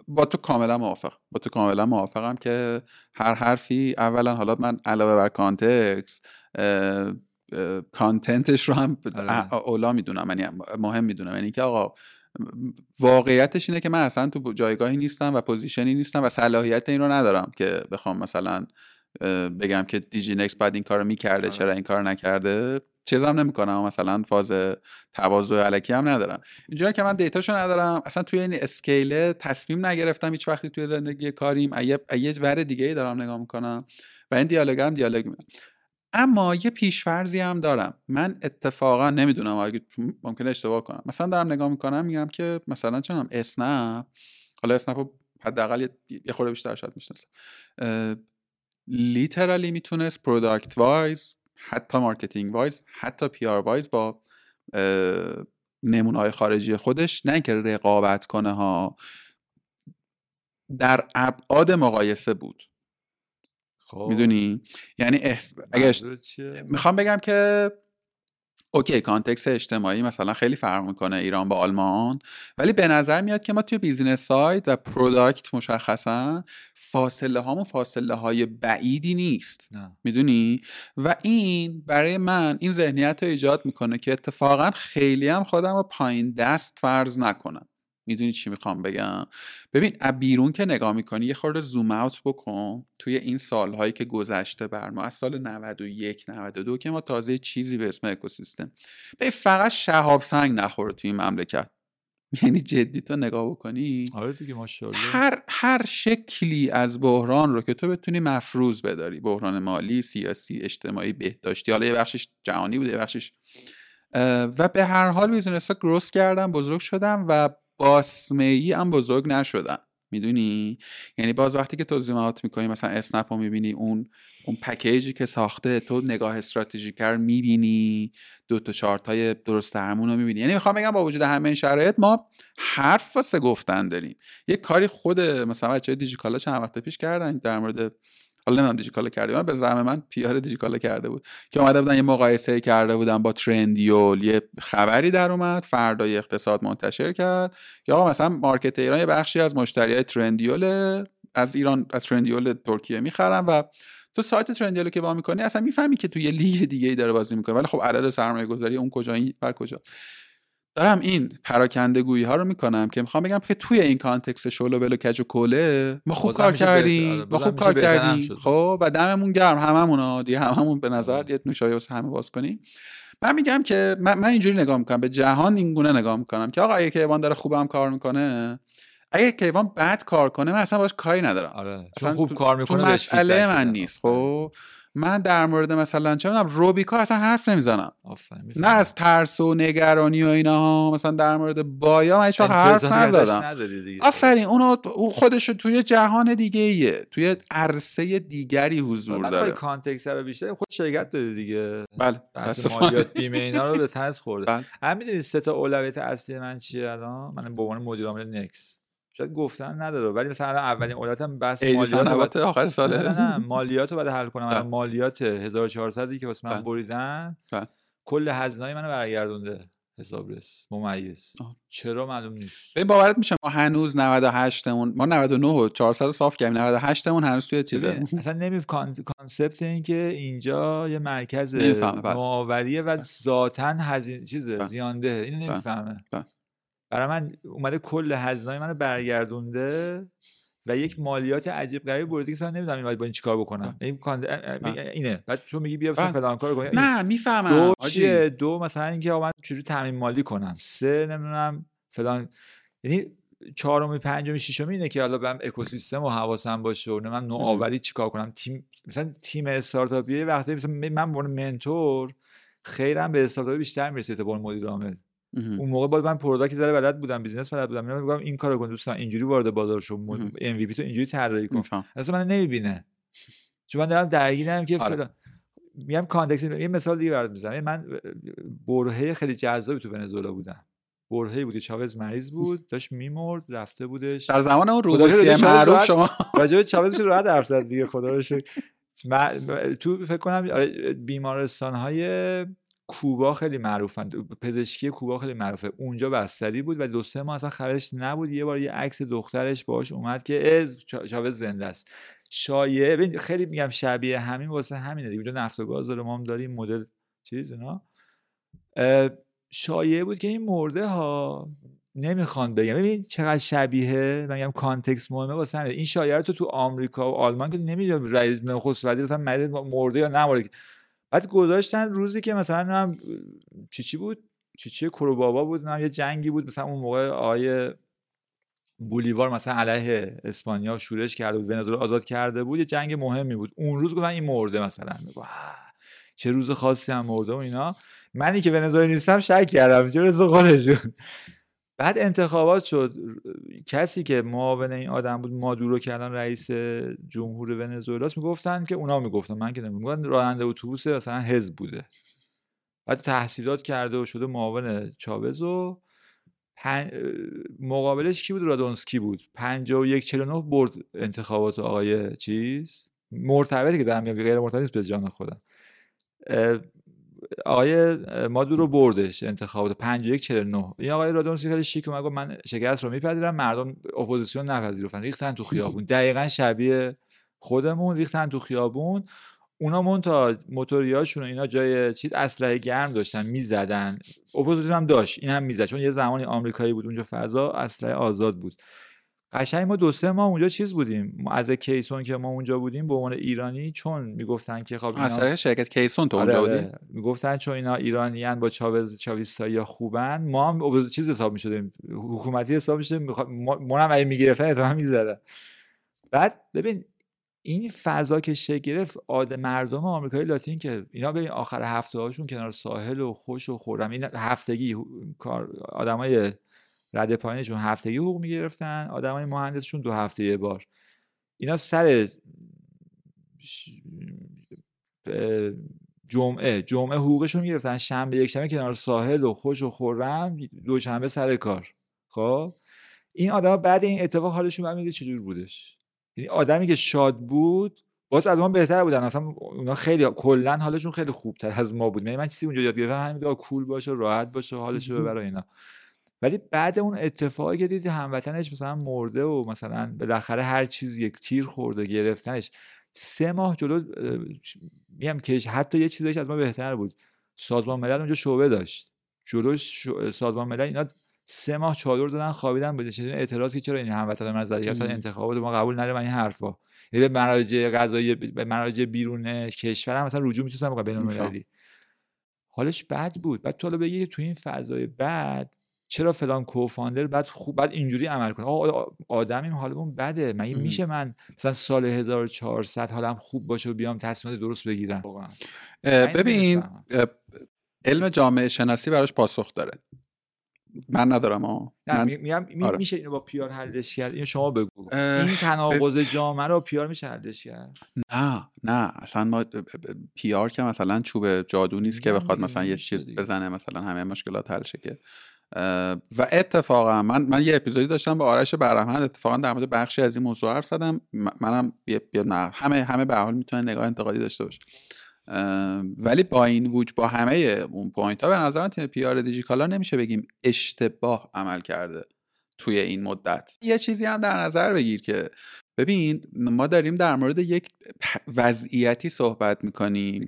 با تو کاملا موافق با تو کاملا موافقم که هر حرفی اولا حالا من علاوه بر context content ش رو هم آره. اولا می‌دونم یعنی مهم می‌دونم یعنی که آقا واقعیتش اینه که من اصلا تو جایگاهی نیستم و position ی نیستم و صلاحیت این رو ندارم که بخوام مثلا بگم که دیجی نکست باید این کارو می‌کرده آره. چرا این کار نکرده چیزم نمی‌کنم مثلا فاز تواضع الکی هم ندارم. اینجوری که من data شو ندارم اصلا توی این scale تصمیم نگرفتم هیچ وقتی توی زندگی کاریم یه ور دیگه ای دارم نگاه می‌کنم و این دیالوگ دیالوگ می‌کنم اما یه پیشفرضی هم دارم. من اتفاقا نمی‌دونم اگه ممکنه اشتباه کنم. مثلا دارم نگاه می‌کنم میگم که مثلا چونم اسنپ. حالا اسنپ حداقل یه خورده بیشتر شاید می‌شناسم. literally می‌تونست product wise حتی marketing wise حتی PR wise با نمونه های خارجی خودش نه اینکه رقابت کنه ها. در ابعاد مقایسه بود. خب. می‌دونی؟ یعنی اگه می‌خوام بگم که okay context اجتماعی مثلا خیلی فرق می‌کنه ایران با آلمان ولی به نظر میاد که ما توی business side و product مشخصا فاصله هامون فاصله های بعیدی نیست. می‌دونی؟ و این برای من این ذهنیت رو ایجاد می‌کنه که اتفاقا خیلی هم خودم رو پایین دست فرض نکنم. می‌دونی چی می‌خوام بگم؟ ببین بیرون که نگاه می‌کنی یه خورده zoom out بکن توی این سالهایی که گذشته بر ما از سال 91 92 که ما تازه چیزی به اسم اکوسیستم. به فقط شهاب سنگ نخوره توی این مملکت. یعنی جدی تو نگاه بکنی آره دیگه هر هر شکلی از بحران رو که تو بتونی مفروض بداری. بحران مالی سیاسی اجتماعی بهداشتی حالا یه بخشش جهانی بوده یه بخشش و به هر حال business ها growth کردن بزرگ شدن و باسمه ای هم بزرگ نشدن. می‌دونی؟ یعنی باز وقتی که توضیحات می‌کنی مثلا اسنپ رو می‌بینی اون اون پکیجی که ساخته تو نگاه استراتژیکر می‌بینی. دو تا چارت های درست درمون رو می‌بینی. یعنی می‌خوام بگم با وجود همه این شرایط ما حرف واسه گفتن داریم. یه کاری خود مثلا بچه دیجیکالا چند وقت پیش کردن در مورد حالا نمی‌دونم دیجیکالا کرده من به زعم من پیار دیجیکالا کرده بود که اومده بودن یه مقایسه کرده بودن با ترندیول. یه خبری در اومد فردای اقتصاد منتشر کرد یا آقا مثلا مارکت ایران یه بخشی از مشتری های ترندیول از ایران از ترندیول ترکیه می‌خرن و تو سایت ترندیول رو که باز می‌کنی اصلا می‌فهمی که تو یه لیگ دیگه ای داره بازی می‌کنه. ولی خب عدد سرمایه گذاری اون کجا این بر کجا؟ دارم این پراکنده گویی ها رو می‌کنم که می‌خوام بگم که توی این context شل و ول کج و کله ما خوب کار کردیم آره، ما خوب کار کردیم. خب و دممون گرم هممون دیگه هممون به نظر آره. یه نوشابه واسه همه باز کنیم. من میگم که من, من اینجوری نگاه می‌کنم به جهان این گونه نگاه می‌کنم که آقا اگه کیوان داره خوبم کار می‌کنه اگه کیوان بد کار کنه من اصلا باش کاری ندارم. آره. اصلا خوب کار می‌کنه تو مسئله من نیست. خب؟ من در مورد مثلا چه می‌دونم روبیکا اصلا حرف نمی‌زنم. نه از ترس و نگرانی و اینا مثلا در مورد بایا من هیچ حرف نزدم. آفرین اونو خودش توی جهان دیگه ایه. توی عرصه دیگری حضور داره. کانتکست رو بیشتر خود شرکت داره دیگه. بله مالیات بیمه اینا رو به تنز خورده. بله. هم می‌دونید سه تا اولویت اصلی من چیه الان؟ من به عنوان مدیر عامل نکس. شاید گفتن نداره. ولی مثلا اولین اولتم بحث مالیات آخر ساله نه, نه, مالیات رو بعد حل کنم. بله. مالیات 1400 که واسه من بله. بریدن بله. کل هزینه منو برگردونده حسابرس ممیز. چرا معلوم نیست. ببین باورت میشه ما هنوز 98 مون ما 99 و 400 صاف کردیم. 98 مون هنوز توی چیزه. اصلا نمی کانسپت این که اینجا یه مرکز نوآوریه و ذاتا هزینه چیزه زیانده. اینو نمی‌فهمه. برای من اومده کل هزینه منو برگردونده و یک مالیات عجیب غریبی برده که نمی‌دونم این با این چیکار بکنم. این اینه. بعد تو میگی بیا مثلا فلان کار کن نه می‌فهمم. دو چیه؟ دو مثلا اینکه من چجوری تامین مالی کنم؟ سه نمی‌دونم فلان. یعنی چهارمی پنجمی ششمی اینه که حالا بهم اکوسیستم و حواسم باشه و من نوآوری چیکار کنم. تیم مثلا تیم استارتاپی وقتی مثلا من به منتور خیرم به استارتاپ بیشتر می‌رسه تا مدیر عامل. اون موقع باید من product ذره بلد بودم business بلد بودم. میگم این کارو کن دوستان اینجوری وارد بازار شو MVP تو اینجوری طراحی کن. اصلا من نمی‌بینه. چون من دارم درگیرم که آره. فلان. میگم context یه مثال دیگه برات می‌زنم. من برهه خیلی جذابی تو ونزوئلا بودم. برهه بود چاوز مریض بود داشت میمرد رفته بودش. در زمان اون روسیه معروف شما. راجع چاوز میشه راحت حرف زد دیگه خدا رو تو فکر کنم آره، بیمارستان های کوبا خیلی معروفن. پزشکی کوبا خیلی معروفه. اونجا بستری بود و دو سه ماه اصلا خبرش نبود. یه بار یه عکس دخترش باش اومد که از چاوز زنده است. شایعه خیلی میگم شبیه همین واسه همینه دیگه. اونجا نفت و گاز داره ما هم داریم مدل چیز اینا. شایعه بود که این مرده ها نمی‌خوان بگم. ببین چقدر شبیه من میگم کانتکست مهمه واسه این شایعه تو تو آمریکا و آلمان که نمی‌دونم رئیس نخست وزیر مثلا مرده یا نمرده. بعد گذاشتن روزی که مثلا هم چی چی بود؟ چی چی؟ بابا بود نه یه جنگی بود مثلا اون موقع آیه بولیوار مثلا علیه اسپانیا شورش کرده بود ونزوئلا آزاد کرده بود یه جنگ مهمی بود. اون روز گفتن این مرده مثلا. چه روز خاصی هم مرده و اینا. منی که ونزوئلا نیستم شک کردم. چه روز خودشون. بعد انتخابات شد. کسی که معاون این آدم بود مادورو که الان رئیس جمهور ونزوئلاست می‌گفتن که اونا می‌گفتن. من که نمی‌گفتن راننده اتوبوس مثلا حزب بوده. بعد تحصیلات کرده و شده معاون چاوز و مقابلش کی بود؟ رادونسکی بود. 51 49 برد انتخابات آقای چیز. مرتبطی که دارم غیر مرتبط نیست به جان خودم. آقای مادورو بردش انتخابات 51 49 این آقای رادونسکی خیلی شیک اومد من شکست رو میپذیرم مردم اپوزیسیون نپذیرفتن. ریختن تو خیابون. دقیقا شبیه خودمون ریختن تو خیابون. اونا مون تا موتوریاشون اینا جای چیز اسلحه گرم داشتن می‌زدن. اپوزیسیون هم داشت این هم می‌زد. چون یه زمانی آمریکایی بود اونجا فضا اسلحه آزاد بود. قشنگ ما دو سه ماه اونجا چیز بودیم. از کیسون که ما اونجا بودیم به عنوان ایرانی چون می‌گفتن که خب اینا... شرکت کیسون تو اونجا آره، بودیم می‌گفتن چون اینا ایرانیان با چاوز چاویستایی خوبن. ما هم چیز حساب می‌شدیم. حکومتی حساب می‌شدیم. ما هم اگه می‌گرفتن اتفاقا می‌زدن بعد ببین این فضا که شکل گرفت آد مردم آمریکای لاتین که اینا ببین آخر هفته هاشون کنار ساحل و خوش و خورم. این هفتگی کار آدمای رده پایینشون هفتگی حقوق می‌گرفتن آدمای مهندسشون دو هفته یه بار. اینا سر جمعه جمعه حقوقشون می‌گرفتن. شنبه یک شنبه کنار ساحل و خوش و خورم دوشنبه سر کار. خب؟ این آدم بعد این اتفاق حالشون میگه چجور بودش؟ یعنی آدمی که شاد بود باز از ما بهتر بودن. اصلا اونا خیلی کلا حالشون خیلی خوبتر از ما بود. یعنی من چیزی اونجا یاد گرفتم همین کول باشه راحت باشه حالش رو ببره اینا. ولی بعد اون اتفاقی که دیدی هموطنش مثلا مرده و مثلا بالاخره هر چیز یک تیر خورده گرفتنش سه ماه جلو میگم که حتی یه چیزی از ما بهتر بود. سازمان ملل اونجا شعبه داشت. جلو سازمان ملل اینا سه ماه چادر زدن خوابیدن بده چه اعتراض که چرا این هموطن من زدی اصلا انتخابات ما قبول ندارم این حرفا. یعنی به مراجع قضایی به مراجع بیرون کشور هم مثلا رجوع می‌تونستن بین المللی. حالش بد بود. بعد تو حالا بگی تو این فضای بد چرا فلان کوفاندر بعد خوب بعد اینجوری عمل کنه؟ آقا آدمیم حالمون بده. مگه میشه من مثلا سال 1400 حالم خوب باشه و بیام تصمیمات درست بگیرم؟ ببین علم جامعه شناسی براش پاسخ داره. من ندارم ها من... میگم می... آره. میشه اینو با پیار حلش کرد؟ اینو شما بگو. این تناقض جامعه رو پیار میشه حلش کرد؟ نه نه. اصلا ما پیار که مثلا چوب جادو نیست که بخواد مثلا یه چیز بزنه مثلا همه مشکلات حل شه که. و اتفاقا من من یه اپیزودی داشتم با آرش برهمند اتفاقا در مورد بخشی از این موضوع حرف زدم. منم همه همه به حال می‌تونه نگاه انتقادی داشته باشه. ولی با این وجود با همه اون پوینت ها به نظر تیم پیار دیجیکالا نمیشه بگیم اشتباه عمل کرده توی این مدت. یه چیزی هم در نظر بگیر که ببین ما داریم در مورد یک وضعیتی صحبت می‌کنیم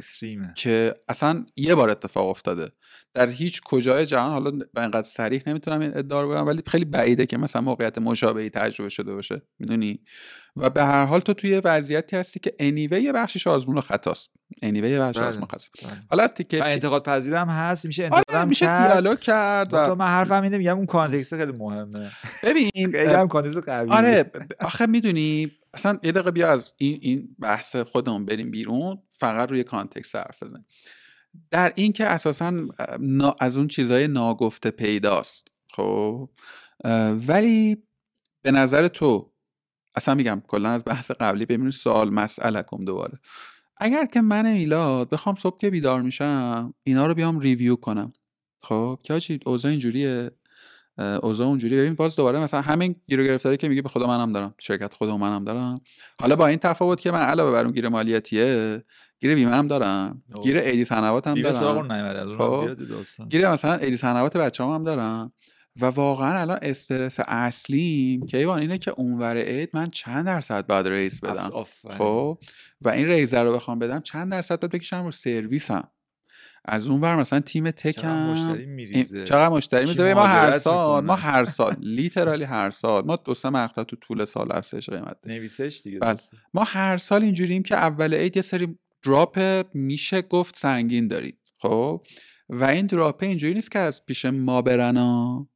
که اصلا یه بار اتفاق افتاده. در هیچ کجای جهان حالا به اینقدر سریح نمی‌تونم این ادعا رو بگم ولی خیلی بعیده که مثلا موقعیت مشابهی تجربه شده باشه. می‌دونی؟ و به هر حال تو توی وضعیتی هستی که anyway یه بخشش آزمون خطاست. anyway یه بخش بله. آزمون خطاست. بله. حالا از تیکه انتقاد پذیرم هست میشه آره، انتقاد میشه کرد. دیالوگ کرد و من حرفم اینه میگم اون context خیلی مهمه. ببین خیلی هم context قوی آره آخه می‌دونی اصلا یه دقیقه بیا از این این بحث خودمون بریم بیرون فقط روی context حرف بزنیم. در این که اساسا از اون چیزای ناگفته پیداست. خب؟ ولی به نظر تو اصلا میگم کلا از بحث قبلی ببینید سوال مسئله کم دوباره. اگر که من میلاد بخوام صبح که بیدار میشم اینا رو بیام ریویو کنم. خب؟ که چی اوضاع اینجوریه؟ اوضاع اونجوری ببین باز دوباره مثلا همین گیر گرفتاری که میگه به خدا منم دارم. شرکت خودم منم دارم. حالا با این تفاوت که من علاوه بر اون گیر مالیاتیه گیر بیمه هم دارم. گیر ایدی سنوات هم دارم. خب. گیر مثلا ایدی سنوات بچه‌ام هم دارم. و واقعا الان استرس اصلیم که ایوان اینه که اونور اید من چند درصد باید ریز بدم. خب. و این ریزه رو بخوام بدم چند درصد باید بکشم رو سرویسم. از اون ور مثلا تیم تکم. مشتری میریزه. چقدر مشتری. میزه ما هر سال ما هر سال لیترالی هر سال. ما دو سه مقطع تو طول سال افزایش قیمت نویسش دیگه بله. ما هر سال اینجوریم که اول عید یه سری drop میشه گفت سنگین دارید. خب؟ و این drop اینجوری نیست که از پیش ما برن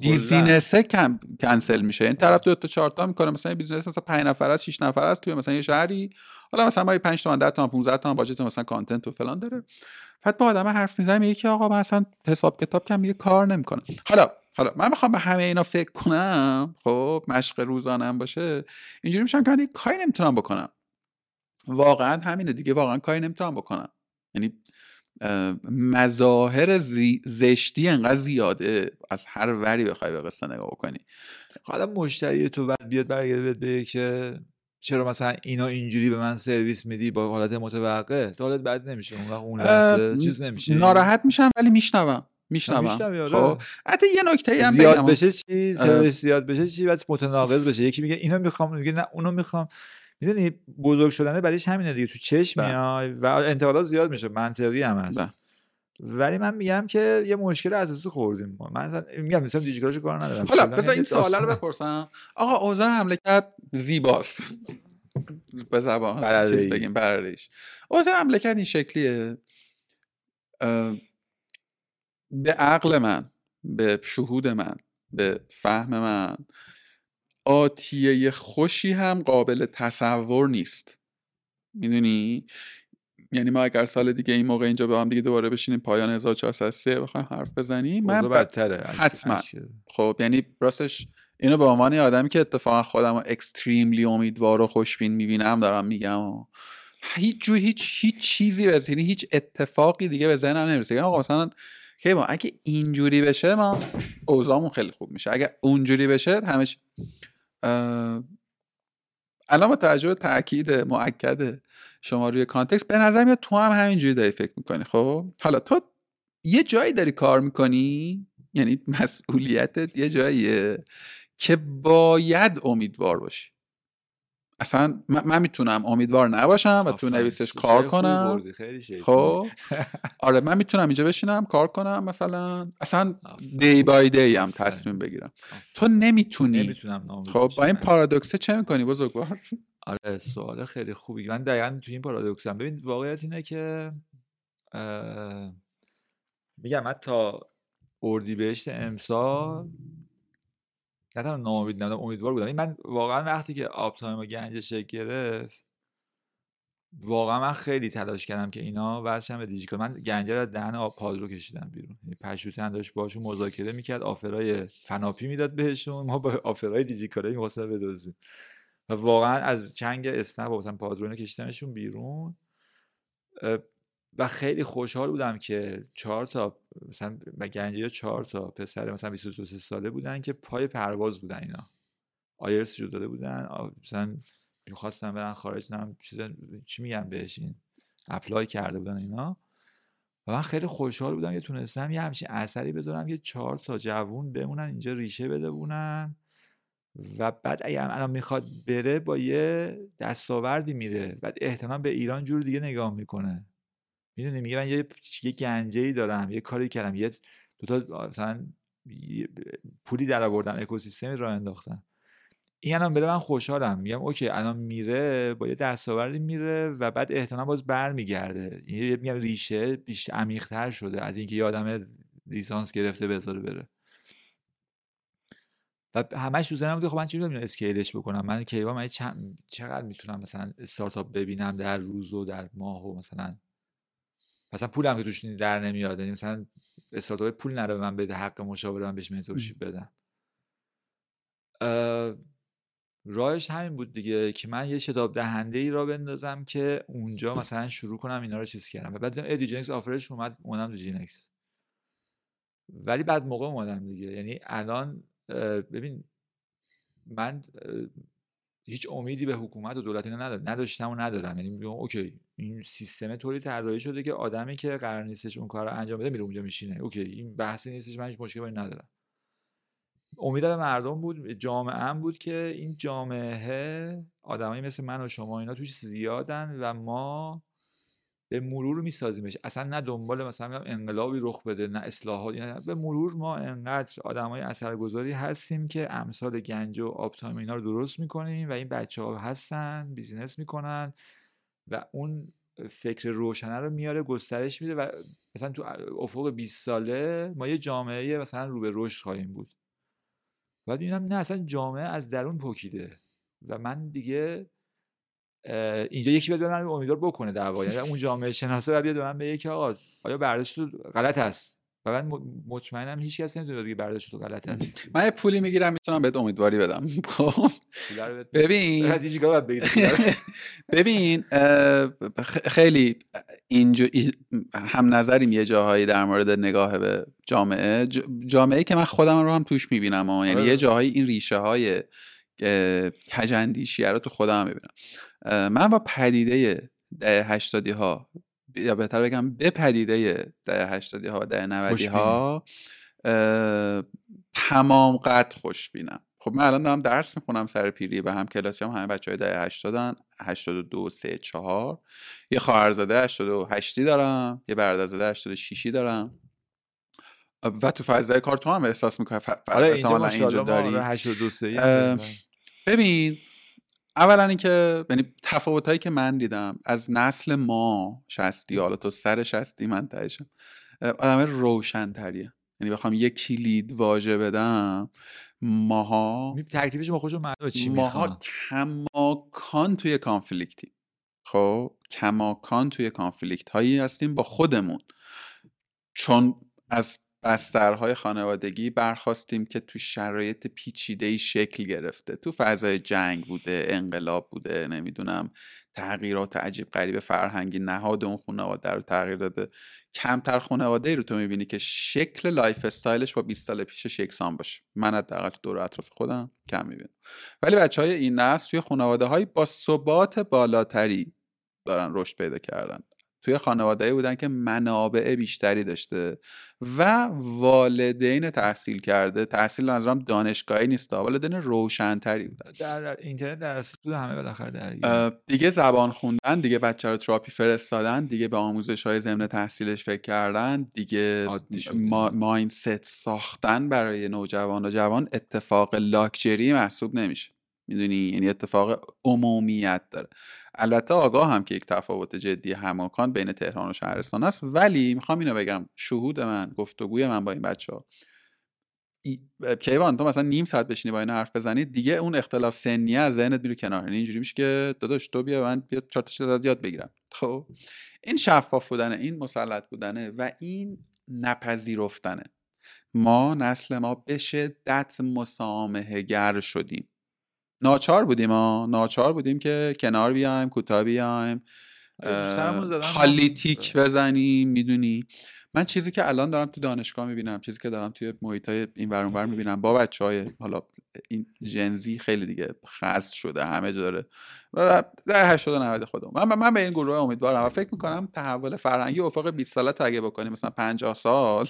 business ه کم کنسل میشه. این طرف دو تا چهار تا می‌کنه مثلا یه business مثلا 5 نفر است 6 نفر است توی مثلا یه شهری. حالا مثلا ما 5 تومن 10 تومن 15 تومن budget مثلا content و فلان داره. بعد با آدم حرف می‌زنم میگه آقا من اصلا حساب کتاب کم کار نمی‌کنه حالا حالا من می‌خوام به همه اینا فکر کنم خب مشق روزانه هم باشه اینجوری میشم که کاری نمی‌تونم بکنم. واقعا همینه دیگه واقعا کاری نمی‌تونم بکنم. یعنی مظاهر زشتی انقدر زیاده از هر وری بخوای به قصه نگاه کنی. حالا مشتری تو بعد بیاد برگرده بگه که چرا مثلا اینا اینجوری به من سرویس میدی با حالت متوقع؟ حالت بد نمیشه اون اون لحظه چیز نمیشه. ناراحت میشم ولی میشنوم میشنوم. آره. خب. حتی یه نکته هم زیاد بشه چی؟ زیاد بشه چی؟ بعد متناقض بشه. یکی میگه اینو می‌خوام میگه نه اونو می‌خوام. می‌دونی؟ بزرگ شدنه بعدش همینه دیگه. تو چشم بله. میای و انتقادات زیاد میشه. منطقی هم هست. بله. ولی من میگم که یه مشکل اساسی خوردیم ما. من میگم مثلا دیجیکالش کار ندارم. حالا بذار این سوالا رو بپرسم. آقا اوضاع مملکت زیباست. به زبان چیز بگیم برادریش اوضاع مملکت این شکلیه. به عقل من به شهود من به فهم من آتیه خوشی هم قابل تصور نیست. می‌دونی؟ یعنی ما اگر سال دیگه این موقع اینجا به هم دیگه دوباره بشینیم پایان 1403 بخوایم حرف بزنیم من بدتره حتما. خب یعنی راستش اینو به عنوان آدمی که اتفاقا خودم اکستریملی امیدوار و خوشبین می‌بینم دارم میگم. هیچ جو هیچ هیچ چیزی به یعنی هیچ اتفاقی دیگه به ذهنم نمی‌رسه. آقا مثلا که ما اگه اینجوری بشه ما اوضاعمون خیلی خوب میشه. اگه اونجوری بشه همه الان با توجه تاکید مؤکد شما روی کانتکست به نظر میاد تو هم همینجوری داری فکر می‌کنی. خب؟ حالا تو یه جایی داری کار می‌کنی؟ یعنی مسئولیتت یه جاییه که باید امیدوار باشی. اصلا من, می‌تونم امیدوار نباشم و تو نویسش کار کنم. خب؟ آره من می‌تونم اینجا بشینم کار کنم مثلا. اصلا دی بای دی هم تصمیم بگیرم. تو نمی‌تونی. خب؟ با این پارادوکسه چه می‌کنی بزرگوار؟ آره سوال خیلی خوبی. من دقیقا تو این پارادوکسم. ببین واقعیت اینه که میگم تا اردیبهشت امسال نه تنها ناامید نبودم امیدوار بودم. من واقعا وقتی که آب تایم و گنج شکل گرفت واقعا من خیلی تلاش کردم که اینا واسه به دیجیکال. من گنجه رو دهن آب پادرو کشیدم بیرون. یعنی پشوتن داشت باشون مذاکره می‌کرد آفرای فناپی می‌داد بهشون. ما با آفرای دیجیکاله می‌خواستیم بدوزیم و واقعا از چنگ اسنپ و مثلا پادرون کشیدنشون بیرون و خیلی خوشحال بودم که چهار تا مثلا گنجه چهار تا پسر مثلا 22 ساله بودن که پای پرواز بودن اینا. آیرس جو داده بودن مثلا می‌خواستن برن خارج نم چیز چی میگن بهش این اپلای کرده بودن اینا. و من خیلی خوشحال بودم که تونستم یه همچین اثری بذارم که چهار تا جوون بمونن اینجا ریشه بده بونن. و بعد اگه الان می‌خواد بره با یه دستاوردی میره. بعد احتمال به ایران جور دیگه نگاه می‌کنه. می‌دونی؟ میگه من یه یه گنجه ای دارم یه کاری کردم یه دو تا مثلا پولی در آوردم اکوسیستمی راه انداختم. این الان بره من خوشحالم. میگم اوکی الان میره با یه دستاوردی میره و بعد احتمال باز برمیگرده. میگم ریشه بیش عمیق‌تر شده از اینکه یه آدم لیسانس گرفته بذاره بره. و همش ذهنم بوده خب من چجوری می‌تونم اسکیلش بکنم؟ من کیوا من چقدر می‌تونم مثلا استارتاپ ببینم در روز و در ماه و مثلا؟ مثلا پولم که توش در نمیاد یعنی مثلا استارتاپ پول نداره به من بده حق مشاوره من بهش mentorship بدم. راهش همین بود دیگه که من یه شتاب دهنده ای را بندازم که اونجا مثلا شروع کنم اینا رو چیز کردم. و بعد دیجی‌نکست offer ش اومد اومدم تو دیجی‌نکست ولی بعد موقع اومدم دیگه یعنی الان ببین من هیچ امیدی به حکومت و دولت اینا نداشتم و ندارم. یعنی میگم okay این سیستم طوری طراحی شده که آدمی که قرار نیستش اون کار رو انجام بده میره اونجا میشینه. okay این بحثی نیستش من هیچ مشکلی ندارم. امیدم مردم بود جامعه هم بود که این جامعه آدمایی مثل من و شما اینا توش زیادن و ما به مرور میسازیمش. اصلا نه دنبال مثلا انقلابی رخ بده نه اصلاحات نه. به مرور ما انقدر آدمای اثرگذاری هستیم که امثال گنج و آبتایم اینا رو درست می‌کنیم و این بچه ها هستن business می‌کنن و اون فکر روشنه رو میاره گسترش میده و مثلا تو افق 20 ساله ما یه جامعه مثلا رو به رشد خواهیم بود. بعد می‌بینم نه اصلا جامعه از درون پکیده و من دیگه اینجا یکی بیاد به من امیدوار بکنه دعوا. یعنی اون جامعه شناسه بیاد به من بگه که آقا آیا برداشت تو غلط است و من مطمئنم هیچ کس نمی‌تونه بگه برداشت تو غلط است من یه پولی می‌گیرم می‌تونم بهت امیدواری بدم. خب؟ ببین. ببین خیلی اینجا هم نظریم یه جاهایی در مورد نگاه به جامعه. جامعه که من خودم رو هم توش می‌بینم یعنی یه آره. جاهایی این ریشه های کجندیشیه رو تو خودم می‌بینم. من با پدیده ده هشتادی ها یا بهتر بگم به پدیده ده هشتادی ها و ده نودی ها تمام قد خوشبینم. خب من الان دارم درس می‌خونم سر پیری و هم کلاسی هم همه بچه های ده هشتادن هشتاد و دو سه چهار. یه خواهرزاده هشتاد و هشتی دارم یه برادرزاده هشتاد و شیشی دارم. و تو فضای کار تو هم احساس می‌کنه آره اینجا, اینجا داری. ببین اولا اینکه یعنی تفاوت هایی که من دیدم از نسل ما شستی حالا تو سر شستی من تایشم آدم روشن تریه یعنی بخوام یک کلید واژه بدم ماها ترکیبش ما خوشو معلومه چی ماها کماکان توی conflict ی. خب کماکان توی conflict هایی هستیم با خودمون. چون از بسترهای خانوادگی برخاستیم که تو شرایط پیچیده شکل گرفته. تو فضای جنگ بوده انقلاب بوده نمی‌دونم تغییرات عجیب غریب فرهنگی نهاد اون خانواده رو تغییر داده. کمتر خانواده ای رو تو می‌بینی که شکل lifestyle ش با 20 سال پیش یکسان باشه. من حداقل تو دور اطراف خودم کم می‌بینم. ولی بچه های این نسل توی خانواده های با ثبات بالاتری دارن رشد پیدا کردن. توی خانواده بودن که منابع بیشتری داشته و والدین تحصیل کرده. تحصیل نظرم دانشگاهی نیست والدین روشنتری بودن. در, در اینترنت در بود همه بالاخره دیگه. زبان خوندن دیگه بچه رو تراپی فرستادن دیگه به آموزش های ضمن تحصیلش فکر کردن دیگه ما مایندست ساختن برای نوجوان و جوان اتفاق لاکچری محسوب نمیشه. می‌دونی؟ یعنی اتفاق عمومیت داره. البته آگاه هم که یک تفاوت جدی هماکان بین تهران و شهرستان است. ولی می‌خوام اینو بگم شهود من گفتگوی من با این بچه ها کیوان تو مثلا نیم ساعت بشینی با این حرف بزنی دیگه اون اختلاف سنیه از ذهنت میره کنار. یعنی اینجوری میشه که داداش تو بیا من بیا چهار تا یاد بگیرم. خب؟ این شفاف بودنه این مسلط بودنه و این نپذیرفتنه. ما نسل ما به شدت مسامحه گر شدیم. ناچار بودیم ها ناچار بودیم که کنار بیایم کوتاه بیایم خالی تیک بزنیم می‌دونی؟ من چیزی که الان دارم تو دانشگاه می‌بینم چیزی که دارم توی محیط های این ور می‌بینم با بچه های حالا این جنزی خیلی دیگه خاص شده همه جا داره. و در 80 90 خودم من, من به این گروه امیدوارم و فکر می‌کنم تحول فرهنگی افق 20 ساله تا اگه بکنیم مثلا 50 سال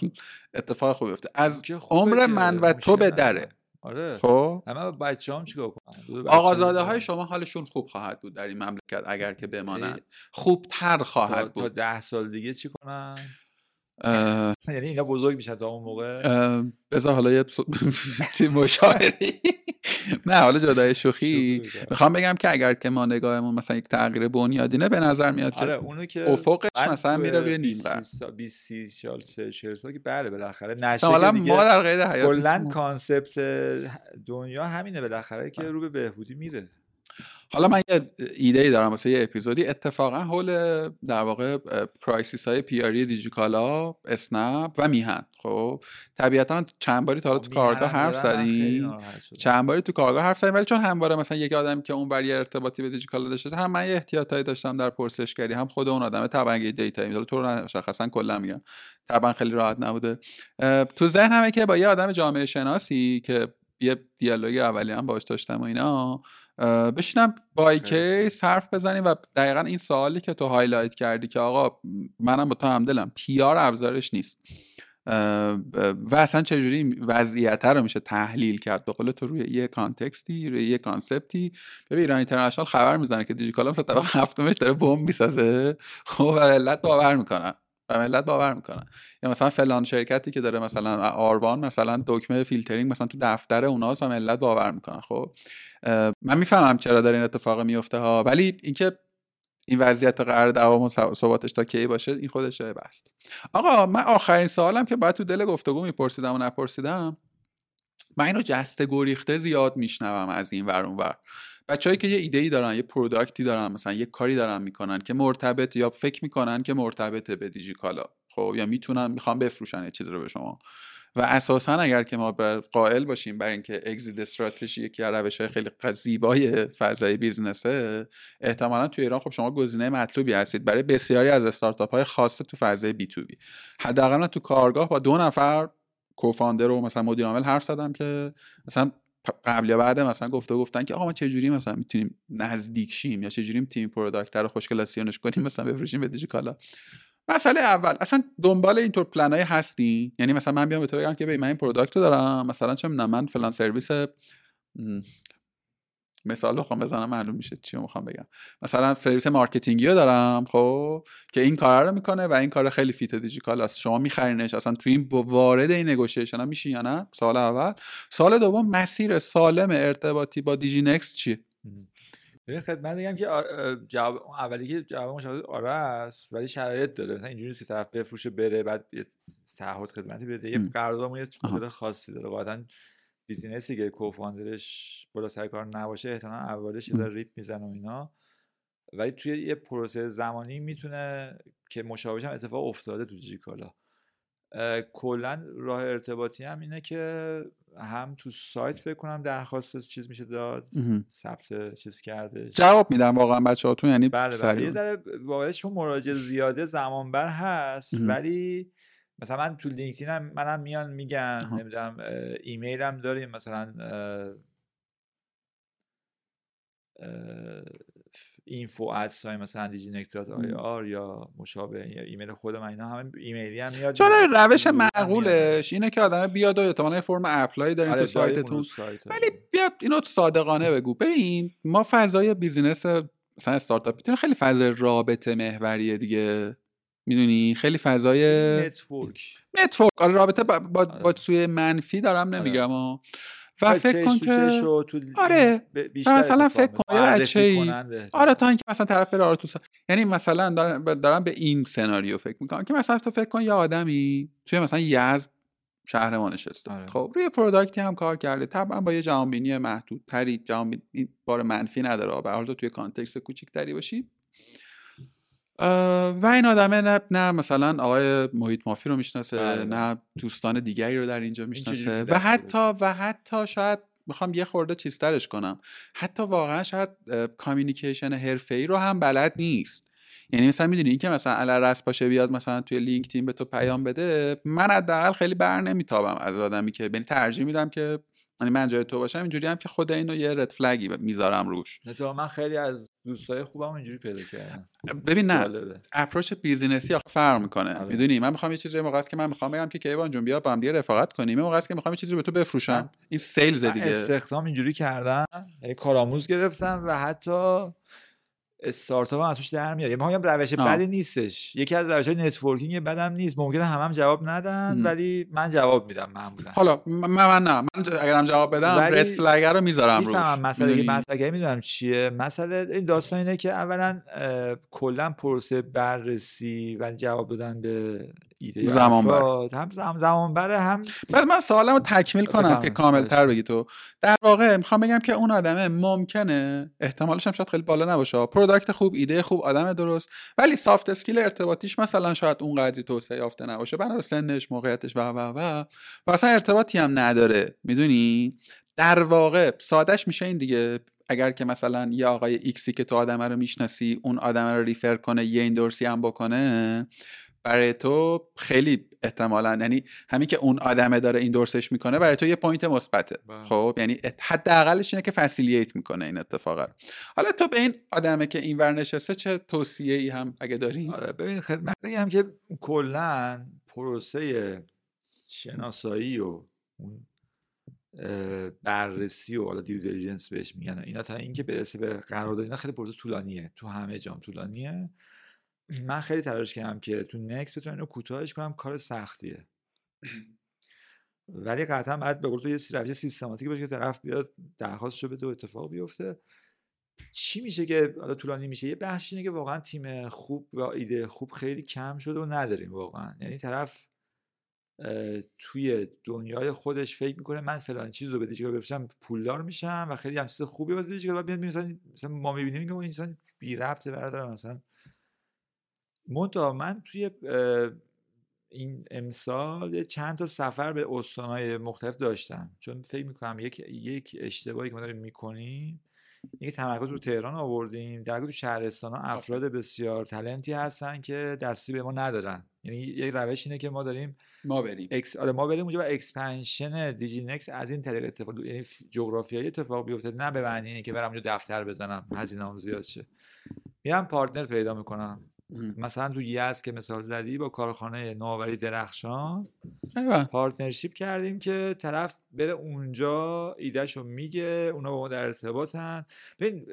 اتفاق خوبی بیفته. از عمر من و تو به دره. آره. خب. همه بچه هم چیکار کنن؟ آقازاده های شما حالشون خوب خواهد بود در این مملکت اگر که بمانند. خوبتر خواهد بود تا ده سال دیگه چی کنن؟ یعنی اینا بزرگ میشن تا اون موقع؟ بذار حالا یه مشاهری نه حالا جدای شوخی. می‌خوام بگم که اگر که ما نگاهمون مثلا یک تغییر بنیادینه به نظر میاد که آره اونو که افقش مثلا میره روی نیم 20 30 سال 40 سال که بله بالاخره نشه حالا ما در قید حیات کلا concept دنیا همینه بالاخره که رو به بهبودی میره. حالا من یه ایده ای دارم واسه یه اپیزودی. اتفاقا حول در واقع crisis های PR ی دیجیکالا اسنپ و میهن. خب طبیعتا چند باری تا حالا تو کارگاه حرف زدیم. چند باری تو کارگاه حرف زدیم ولی چون همواره مثلا یک آدمی که اون بر ارتباطی به دیجیکالا داشته هم من یه احتیاطایی داشتم در پرسشگری هم خود اون آدم طبعا یه data میداره تو رو مشخصا کلا میگم. طبعا خیلی راحت نبوده. تو ذهن همه که با یه آدم جامعه شناسی که یه دیالوگ اولی هم باش داشتم و اینا بشینم با case حرف بزنیم و دقیقا این سوالی که تو highlight کردی که آقا منم با تو همدلم. PR ابزارش نیست. و اصلا چجوری وضعیت رو میشه تحلیل کرد؟ به تو روی یه context ی روی یه concept ی. ببین ایران اینترنشنال خبر می‌زنه که دیجیکالا تا طبقه هفتمش داره بمب می‌سازه. خب و ملت باور می‌کنن و ملت باور می‌کنن یا مثلا فلان شرکتی که داره مثلا آربان مثلا دکمه فیلترینگ مثلا تو دفتر اوناست و ملت باور می‌کنن خب من می‌فهمم چرا داره این اتفاق میفته ها. ولی اینکه این وضعیت قرار دوام و ثباتش تا کی باشه این خودش جای بست آقا من آخرین سوالم که باید تو دل گفتگو میپرسیدم و نپرسیدم من اینو جسته گریخته زیاد میشنوم از این ور اون ور. بچههایی که یه ایده ای دارن یه product ی دارن مثلا یه کاری دارن می‌کنن که مرتبط یا فکر می‌کنن که مرتبطه به دیجیکالا خب؟ یا می‌تونن می‌خوان بفروشن یه چیزی رو به شما. و اساسا اگر که ما بر قائل باشیم بر اینکه exit strategy یکی از روش های خیلی زیبای فضای business ه احتمالا تو ایران خب شما گزینه مطلوبی هستید. برای بسیاری از استارتاپ های خاصه تو فضای B2B حداقل تو کارگاه با دو نفر co-founder و مثلا مدیر عامل حرف زدم که مثلا قبل یا بعد مثلا گفته گفتن که آقا ما چه جوری مثلا می‌تونیم نزدیک شیم یا چه جوری تیم product رو خوشکلاسیونش کنیم مثلا بفروشیم به دیجیکالا. مسئله اول اصلا دنبال اینطور پلنای هستی یعنی مثلا من بیام به تو بگم که من این product رو دارم مثلا چه من فلان سرویس مثال بخوام بزنم معلوم میشه چی می‌خوام بگم. مثلا سرویس marketing ی رو دارم خب که این کار رو می‌کنه و این کار خیلی fit دیجیکالا است. شما میخرینش اصلا تو این وارد این negotiation ها میشی یا نه؟ سال اول. سال دوم مسیر سالم ارتباطی با دیجی نکست چیه؟ ببین خدمت میگم که جواب اولی که جواب مشابه آره است ولی شرایط داره. مثلا اینجوری نیست طرف بفروشه بره بعد یه تعهد خدمتی بده. یه قرارداد یه مدل خاصی داره. قاعدتا business ی که co-founder ش بالا سر کار نباشه احتمالاً اولش یه ریپ می‌زنه و اینا. ولی توی یه پروسه زمانی می‌تونه که مشابهش هم اتفاق افتاده تو دیجیکالا. کلا راه ارتباطی هم اینه که هم تو سایت فکر کنم درخواست چیز میشه داد ثبت چیز کرده جواب میدم واقعا بچه هاتون یعنی بله بله. یه ذره واقعا چون مراجع زیاده زمان بر هست ولی مثلا من تو لینکدین هم منم میان میگن نمی‌دونم ایمیل هم داریم مثلا info at sign مثلا دیجی نکست dot ir یا مشابه یا ایمیل خود من اینا همه ایمیلی هم میاد چرا روش معقولش؟ اینه که آدم بیاد و احتمالاً فرم apply دارین آره تو سایتتون. ولی بیا اینو صادقانه بگو. ببین ما فضای business مثلا استارتاپ خیلی فضای رابطه محوریه دیگه. می‌دونی؟ خیلی فضای network. network. آره رابطه با, با, با آره. سوی منفی دارم آره. نمیگم و و فکر کن که آره مثلا فکر کن یه آره تا اینکه مثلا طرف بره آره تو یعنی مثلا دارم, به این سناریو فکر می‌کنم که مثلا تو فکر کن یه آدمی توی مثلا یزد شهر ما نشسته. آره. خب روی product ی هم کار کرده طبعا با یه جهانبینی محدود تری جهانبینی بار منفی نداره. به حال تو توی context کوچیک باشی و این آدمه نه, نه مثلا آقای محیط مافی رو می‌شناسه بله. نه دوستان دیگری رو در اینجا می‌شناسه. و حتی و حتی شاید می‌خوام یه خورده چیزترش کنم. حتی واقعا شاید communication ای رو هم بلد نیست. یعنی مثلا می‌دونی این که مثلا علر رس باشه بیاد مثلا توی لینکدین به تو پیام بده من حداقل خیلی بر نمیتابم از آدمی که یعنی ترجیح میدم که یعنی من جای تو باشم اینجوری هم که خود اینو یه red flag ی می‌ذارم روش. من خیلی از دوستای خوبم اینجوری پیدا کردم ببین نه approach business ی آخه فرق می‌کنه. آره. می‌دونی؟ من می‌خوام یه چیزی موقع است که من می‌خوام بگم که کیوان جون بیا با هم دیگه رفاقت کنیم. موقع است که می‌خوام یه چیزی رو به تو بفروشم. این sales دیگه. استخدام اینجوری کردن یعنی کارآموز گرفتم و حتی استارتاپ هم ازش در میاد. یعنی روش بدی نیستش. یکی از روش های networking بدم نیست. ممکنه همم هم جواب ندن ولی من جواب میدم معمولا. حالا من, من نه. من اگرم جواب بدم red flag رو می‌ذارم روش. مسئله که مطرح می‌دونم چیه. مسئله این داستان اینه که اولا کلا پروسه بررسی و جواب دادن به ایده زمان بر. هم زمان بره هم بعد من سوالمو تکمیل کنم که کامل تر بگی تو. در واقع می‌خوام بگم که اون آدمه ممکنه احتمالش هم شاید خیلی بالا نباشه product خوب ایده خوب آدم درست ولی soft skill ارتباطیش مثلا شاید اون قدری توسعه یافته نباشه. بنا سنش موقعیتش و و و. و اصلا ارتباطی هم نداره. می‌دونی؟ در واقع سادش میشه این دیگه. اگر که مثلا یه آقای ایکسی که تو آدمه رو می‌شناسی اون آدمه رو refer کنه یه endorse ی هم بکنه برای تو خیلی احتمالا یعنی همین که اون آدمه داره endorse ش می‌کنه برای تو یه point مثبته. بله. خب یعنی حداقلش اینه که facilitate می‌کنه این اتفاقا. حالا تو به این آدمه که این ور نشسته چه توصیه ای هم اگه داری آره ببین خدمت بگم که کلا پروسه شناسایی و اون بررسی و حالا due diligence بهش میگن اینا تا اینکه برسه به قرارداد اینا خیلی پروسه طولانیه. تو همه جام طولانیه. من خیلی تلاش کردم که تو نکس بتونم اینو کوتاهش کنم کار سختیه. ولی قطعا بعد به تو یه روش سیستماتیک باشه که طرف بیاد درخواستشو بده و اتفاق بیفته. چی میشه که حالا طولانی میشه؟ یه بخش اینه که واقعا تیم خوب و ایده خوب خیلی کم شده و نداریم واقعا. یعنی طرف توی دنیای خودش فکر می‌کنه من فلان چیز رو به دیجیکال بفروشم پولدار میشم و خیلی هم چیز خوبی واسه دیجیکال بعد مثلا مثلا ما می‌بینیم که این انسان بی ربطه برادر مثلا منتها من توی این امسال چند تا سفر به استانهای مختلف داشتم. چون فکر می‌کنم یک یک اشتباهی که ما داریم می‌کنیم یک تمرکز رو تهران آوردیم در تو شهرستان ها افراد بسیار talent ی هستن که دسترسی به ما ندارن. یعنی یک روش اینه که ما داریم ما بریم. ex آره ما بریم اونجا و expansion دیجی نکست از این طریق اتفاق یعنی جغرافیایی اتفاق بیفته. نه به معنی که برم اونجا دفتر بزنم هزینه‌ام زیاد شه. میرم partner پیدا می‌کنم. مثلا تو یزد که مثال زدی با کارخانه نوآوری درخشان partnership کردیم که طرف بره اونجا ایدهشو میگه اونا با ما در ارتباطن.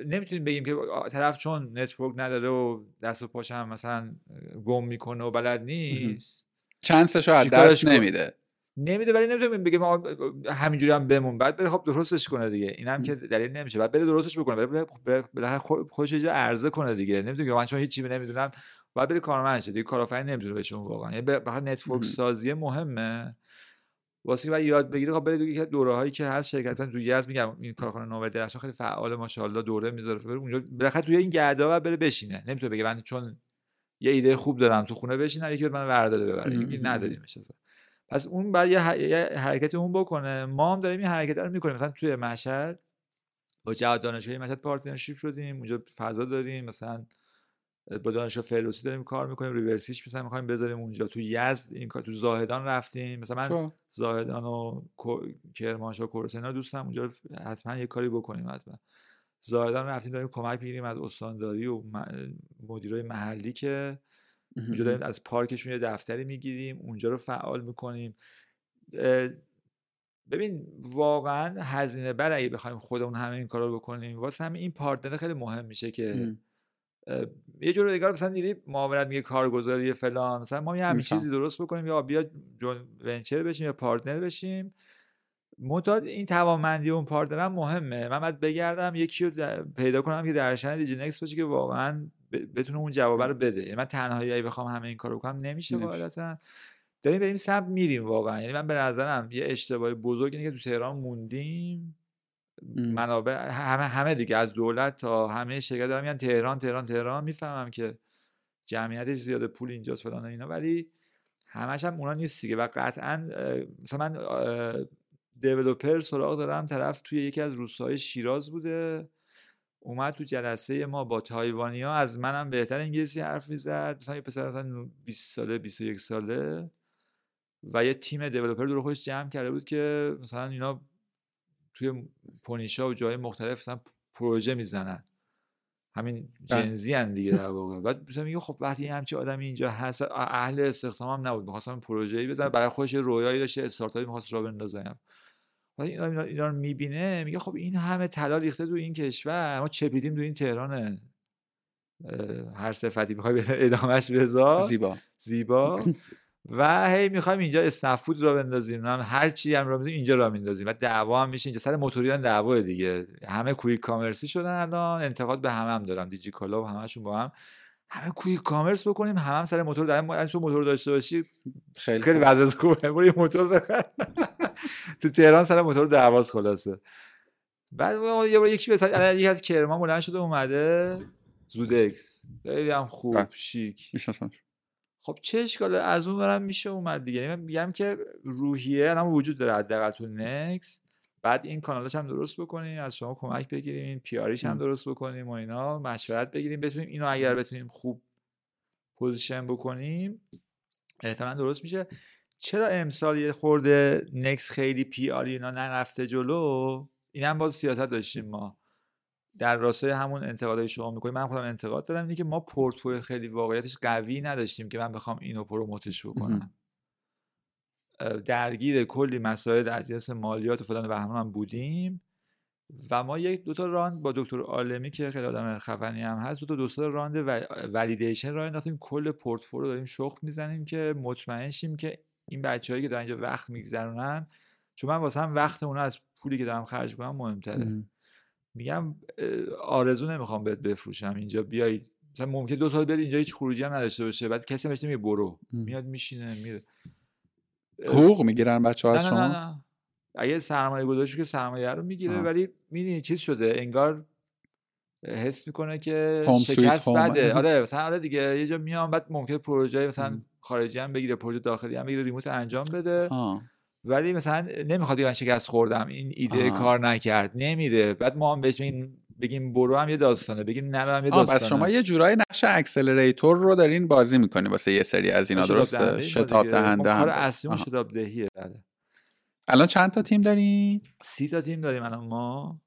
نمی‌تونیم بگیم که طرف چون network نداره و دست و پاش هم مثلا گم می‌کنه و بلد نیست. شانس از دست نمیده. نمیده ولی نمی‌تونیم بگیم همینجوری هم بمون. بعد بره خب درستش کنه دیگه. این هم که دلیل نمیشه. بعد بره درستش بکنه. بره خودش یه عرضه کنه دیگه. نمی‌تونیم من چون هیچی نمی‌دونم. بعد بره کارمند شه دیگه کارآفرین نمی‌تونه بشه اون واقعا. یعنی فقط نتورک سازی مهمه. واسه که یاد بگیره خب بره یکی دوره هایی که هست. شرکت ها تو یز میگم این کارخانه نوبل درخشان خیلی فعال ماشاءالله دوره می‌ذاره. بره اونجا بالاخره توی این گردا بره بشینه. نمی‌تونه بگه من چون یه ایده خوب دارم تو خونه بشینه یکی من ورداره ببره. این نداریمش اصلا. پس اون بعد یه, حرکتی اون بکنه. ما هم داریم این حرکت رو می‌کنیم. مثلا توی مشهد با جهاد دانشگاهی مشهد partnership شدیم. اونجا فضا داریم. مثلا با دانشگاه فردوسی داریم کار می‌کنیم. reverse pitch مثلا می‌خوایم بذاریم اونجا. تو یزد این کار تو زاهدان رفتیم. مثلا من زاهدان و کرمانشاه کورسنا دوستم. اونجا حتما یه کاری بکنیم حتما. زاهدان رفتیم داریم کمک می‌گیریم از استانداری و مدیرای محلی که اونجا داریم از پارکشون یه دفتری می‌گیریم اونجا رو فعال می‌کنیم. ببین واقعا هزینه بر اگه بخوایم خودمون همه این کارا رو بکنیم واسه همین این partner خیلی مهم میشه که یه جور دیگه مثلا دیدی معاونت میگه کارگزاری فلان مثلا ما یه همین چیزی درست بکنیم یا بیا joint venture بشیم یا partner بشیم. منتها این توانمندی اون partner م مهمه. من باید بگردم یکی رو پیدا کنم که در شأن دیجی‌نکست باشه که واقعا بتونه اون جواب رو بده. یعنی من تنهایی بخوام همه این کارو بکنم نمیشه قاعدتا داریم این سمت میریم واقعا. یعنی من به نظرم یه اشتباه بزرگ اینه که تو تهران موندیم. منابع همه همه دیگه از دولت تا همه شرکت دارم میگن تهران تهران تهران. می‌فهمم که جمعیتش زیاده پول اینجاست فلان اینا. ولی همش هم اونا نیست دیگه. و قطعا مثلا من دیولوپر سراغ دارم طرف توی یکی از روستاهای شیراز بوده. اومد تو جلسه ما با تایوانی ها از منم بهتر انگلیسی حرف می‌زد. مثلا یه پسر مثلا 20 ساله 21 ساله و یه تیم دیولپر دور خودش جمع کرده بود که مثلا اینا توی پونیشا و جای مختلف مثلا پروژه می‌زنن. همین بله. جنزی هن دیگه در واقع. بعد مثلا میگه خب وقتی همچی آدمی اینجا هست اهل استخدام هم نبود. می‌خواستم پروژه‌ای بزنه برای خودش رویایی داشته استارتاپی می‌خواست را بندازه. ولی اینا, اینا رو می‌بینه میگه خب این همه طلا ریخته تو این کشور ما چپیدیم تو این تهران هر صفتی بخوای ادامهش بذار. زیبا. زیبا. و هی می‌خوایم اینجا اسنفود را بندازیم هم هر چی هم را اینجا را میندازیم. و دعوا هم میشه اینجا سر موتوریان دعوا دیگه. همه کویک کامرسی شدن الان انتقاد به همه هم دارم. دیجی کالا و همشون با هم همه کویک کامرس بکنیم همه هم سر موتور در تو موتور داشته باشی. خیلی خیلی وضع خوبه. برو موتور بخر تو تهران سر موتور دعواست خلاصه. بعد یه بار یکی به یکی از کرمان بلند شده اومده. زودکس. خیلی هم خوب بله. شیک. خب چه اشکاله از اون برم میشه اومد دیگه. یعنی من میگم که روحیه الان وجود داره حداقل تو نکست. بعد این کانالاش هم درست بکنیم از شما کمک بگیریم این PR یش هم درست بکنیم و اینا مشورت بگیریم بتونیم اینو اگر بتونیم خوب position بکنیم احتمالا درست میشه. چرا امسال یه خورده نکست خیلی PR اینا نرفته جلو؟ این هم باز سیاست داشتیم ما. در راستای همون انتقادهای شما می‌کنیم من خودم انتقاد دارم اینه که ما پورتفوی خیلی واقعیتش قوی نداشتیم که من بخوام اینو promote ش بکنم. درگیر کلی مسائل از جنس مالیات و فلان بهمان هم بودیم و ما یک دو تا round با دکتر عالمی که خیلی آدم خفنی هم هست دو تا دوستا round validation را انداختیم. کل پورتفولیو داریم شخم می‌زنیم که مطمئن شیم که این بچههایی که در اینجا وقت میگذرونن چون من واسه هم وقت اونا از پولی که دارم خرج کنم مهمتره. میگم آرزو نمی‌خوام بهت بفروشم اینجا. بیای مثلا ممکن دو سال بیاد اینجا هیچ خروجی هم نداشته باشه. بعد کسی هم میگه برو. میاد میشینه میره. حقوق می‌گیرن بچه ها از شما؟ نه نه. اگه سرمایه گذاشت که سرمایه رو می‌گیره ولی می‌دونی چیز شده انگار حس می‌کنه که شکست بده. آره مثلا آره دیگه یه جا میام بعد ممکن پروژه مثلا خارجی هم بگیره پروژه داخلی هم بگیره remote انجام بده. ولی مثلا نمی‌خواد من شکست خوردم این ایده کار نکرد نمیده. بعد ما هم بهش بگیم برو هم یه داستانه بگیم نرو هم یه داستانه. بس شما یه جورای نقش accelerator رو دارین بازی می‌کنی واسه یه سری از اینا درسته؟ شتاب دهنده کار اصلی شتاب دهیه بله. الان چند تا تیم دارین؟ سی تا تیم داریم الان ما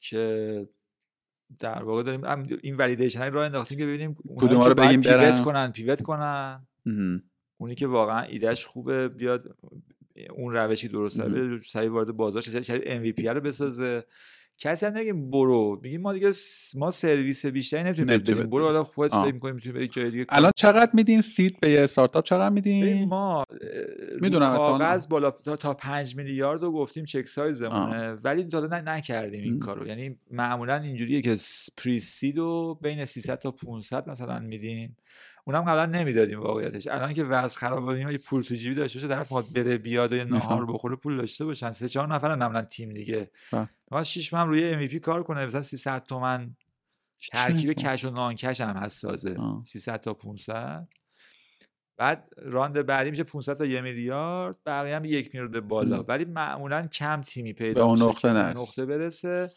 که در واقع داریم این ولیدیشن رو انداختیم که ببینیم کدوم رو بگیم پیوت کنن پیوت کنن. اونی که واقعا ایدهش خوبه بیاد اون روشی درسته بره سریع وارد بازار شه سریع MVP رو بسازه. کسی هم نگیم برو. میگیم ما دیگه ما سرویس بیشتری نمی‌تونیم بدیم. برو حالا خودت فکر می‌کنی می‌تونی بری جای دیگه. الان چقدر میدین سید به یه استارتاپ؟ چقدر میدین؟ ما می‌دونم کاغذ بالا تا, تا 5 میلیارد رو گفتیم چک سایزمونه. ولی تا نکردیم این کارو. یعنی معمولا اینجوریه که پری سید رو بین 300 تا 500 مثلا میدیم اونم قبلا نمی‌دادیم واقعیتش. الان که وضع خرابه یه پول تو جیبی داشته باشه طرف می‌خواد بره بیاد و یه نهار بخوره پول داشته باشن. سه چهار نفر معمولا تیم دیگه. ما 6 ماه روی ام کار کنه مثلا 300 تومن ترکیب کش و نان کش هم هست تازه. 300 تا 500 بعد راند بعدی میشه 500 تا 1 میلیارد. بقیه هم یک میلیارد بالا. ولی معمولا کم تیمی پیدا به نقطه, نقطه برسه.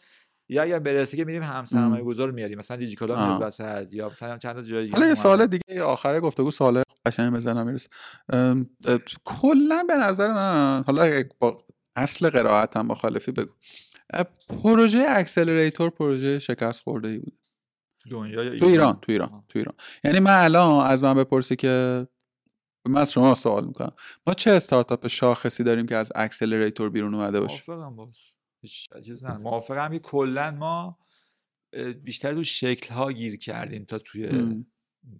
یا اگر برسه که میریم هم سرمایه گذار میاریم مثلا دیجیکالا میاد وسط یا مثلا چند تا جای دیگه حالا یه سوال دیگه آخر گفتگو سوال قشنگ بزنم می‌رسه. کلا به نظر من حالا با اصل قرائت هم مخالفی بگو پروژه accelerator پروژه شکست خورده ای بود دنیا تو ایران تو ایران تو ایران. یعنی من الان از من بپرسی که من از شما سوال می‌کنم. ما چه استارتاپ شاخصی داریم که از accelerator بیرون اومده باشه؟ چیز نه موافقم که کلا ما بیشتر تو شکل ها گیر کردیم تا توی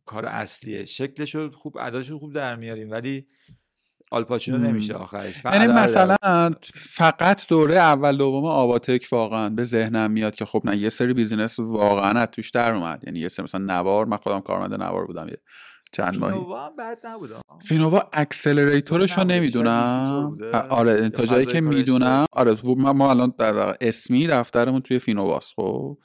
کار اصلیه شکلش رو خوب اداش خوب در میاریم ولی آلپاچینو نمیشه آخرش. یعنی مثلا فقط دوره اول دوم آواتک واقعا به ذهنم میاد که خب نه یه سری business واقعا از توش در اومد. یعنی یه سری مثلا نوار من خودم کارمند نوار بودم. یه چند ماهی؟ فینووا بد نبود فینووا accelerator ش رو نمی‌دونم. آره تا جایی که می‌دونم. آره ما الان اسمی دفترمون توی فینوواست خب.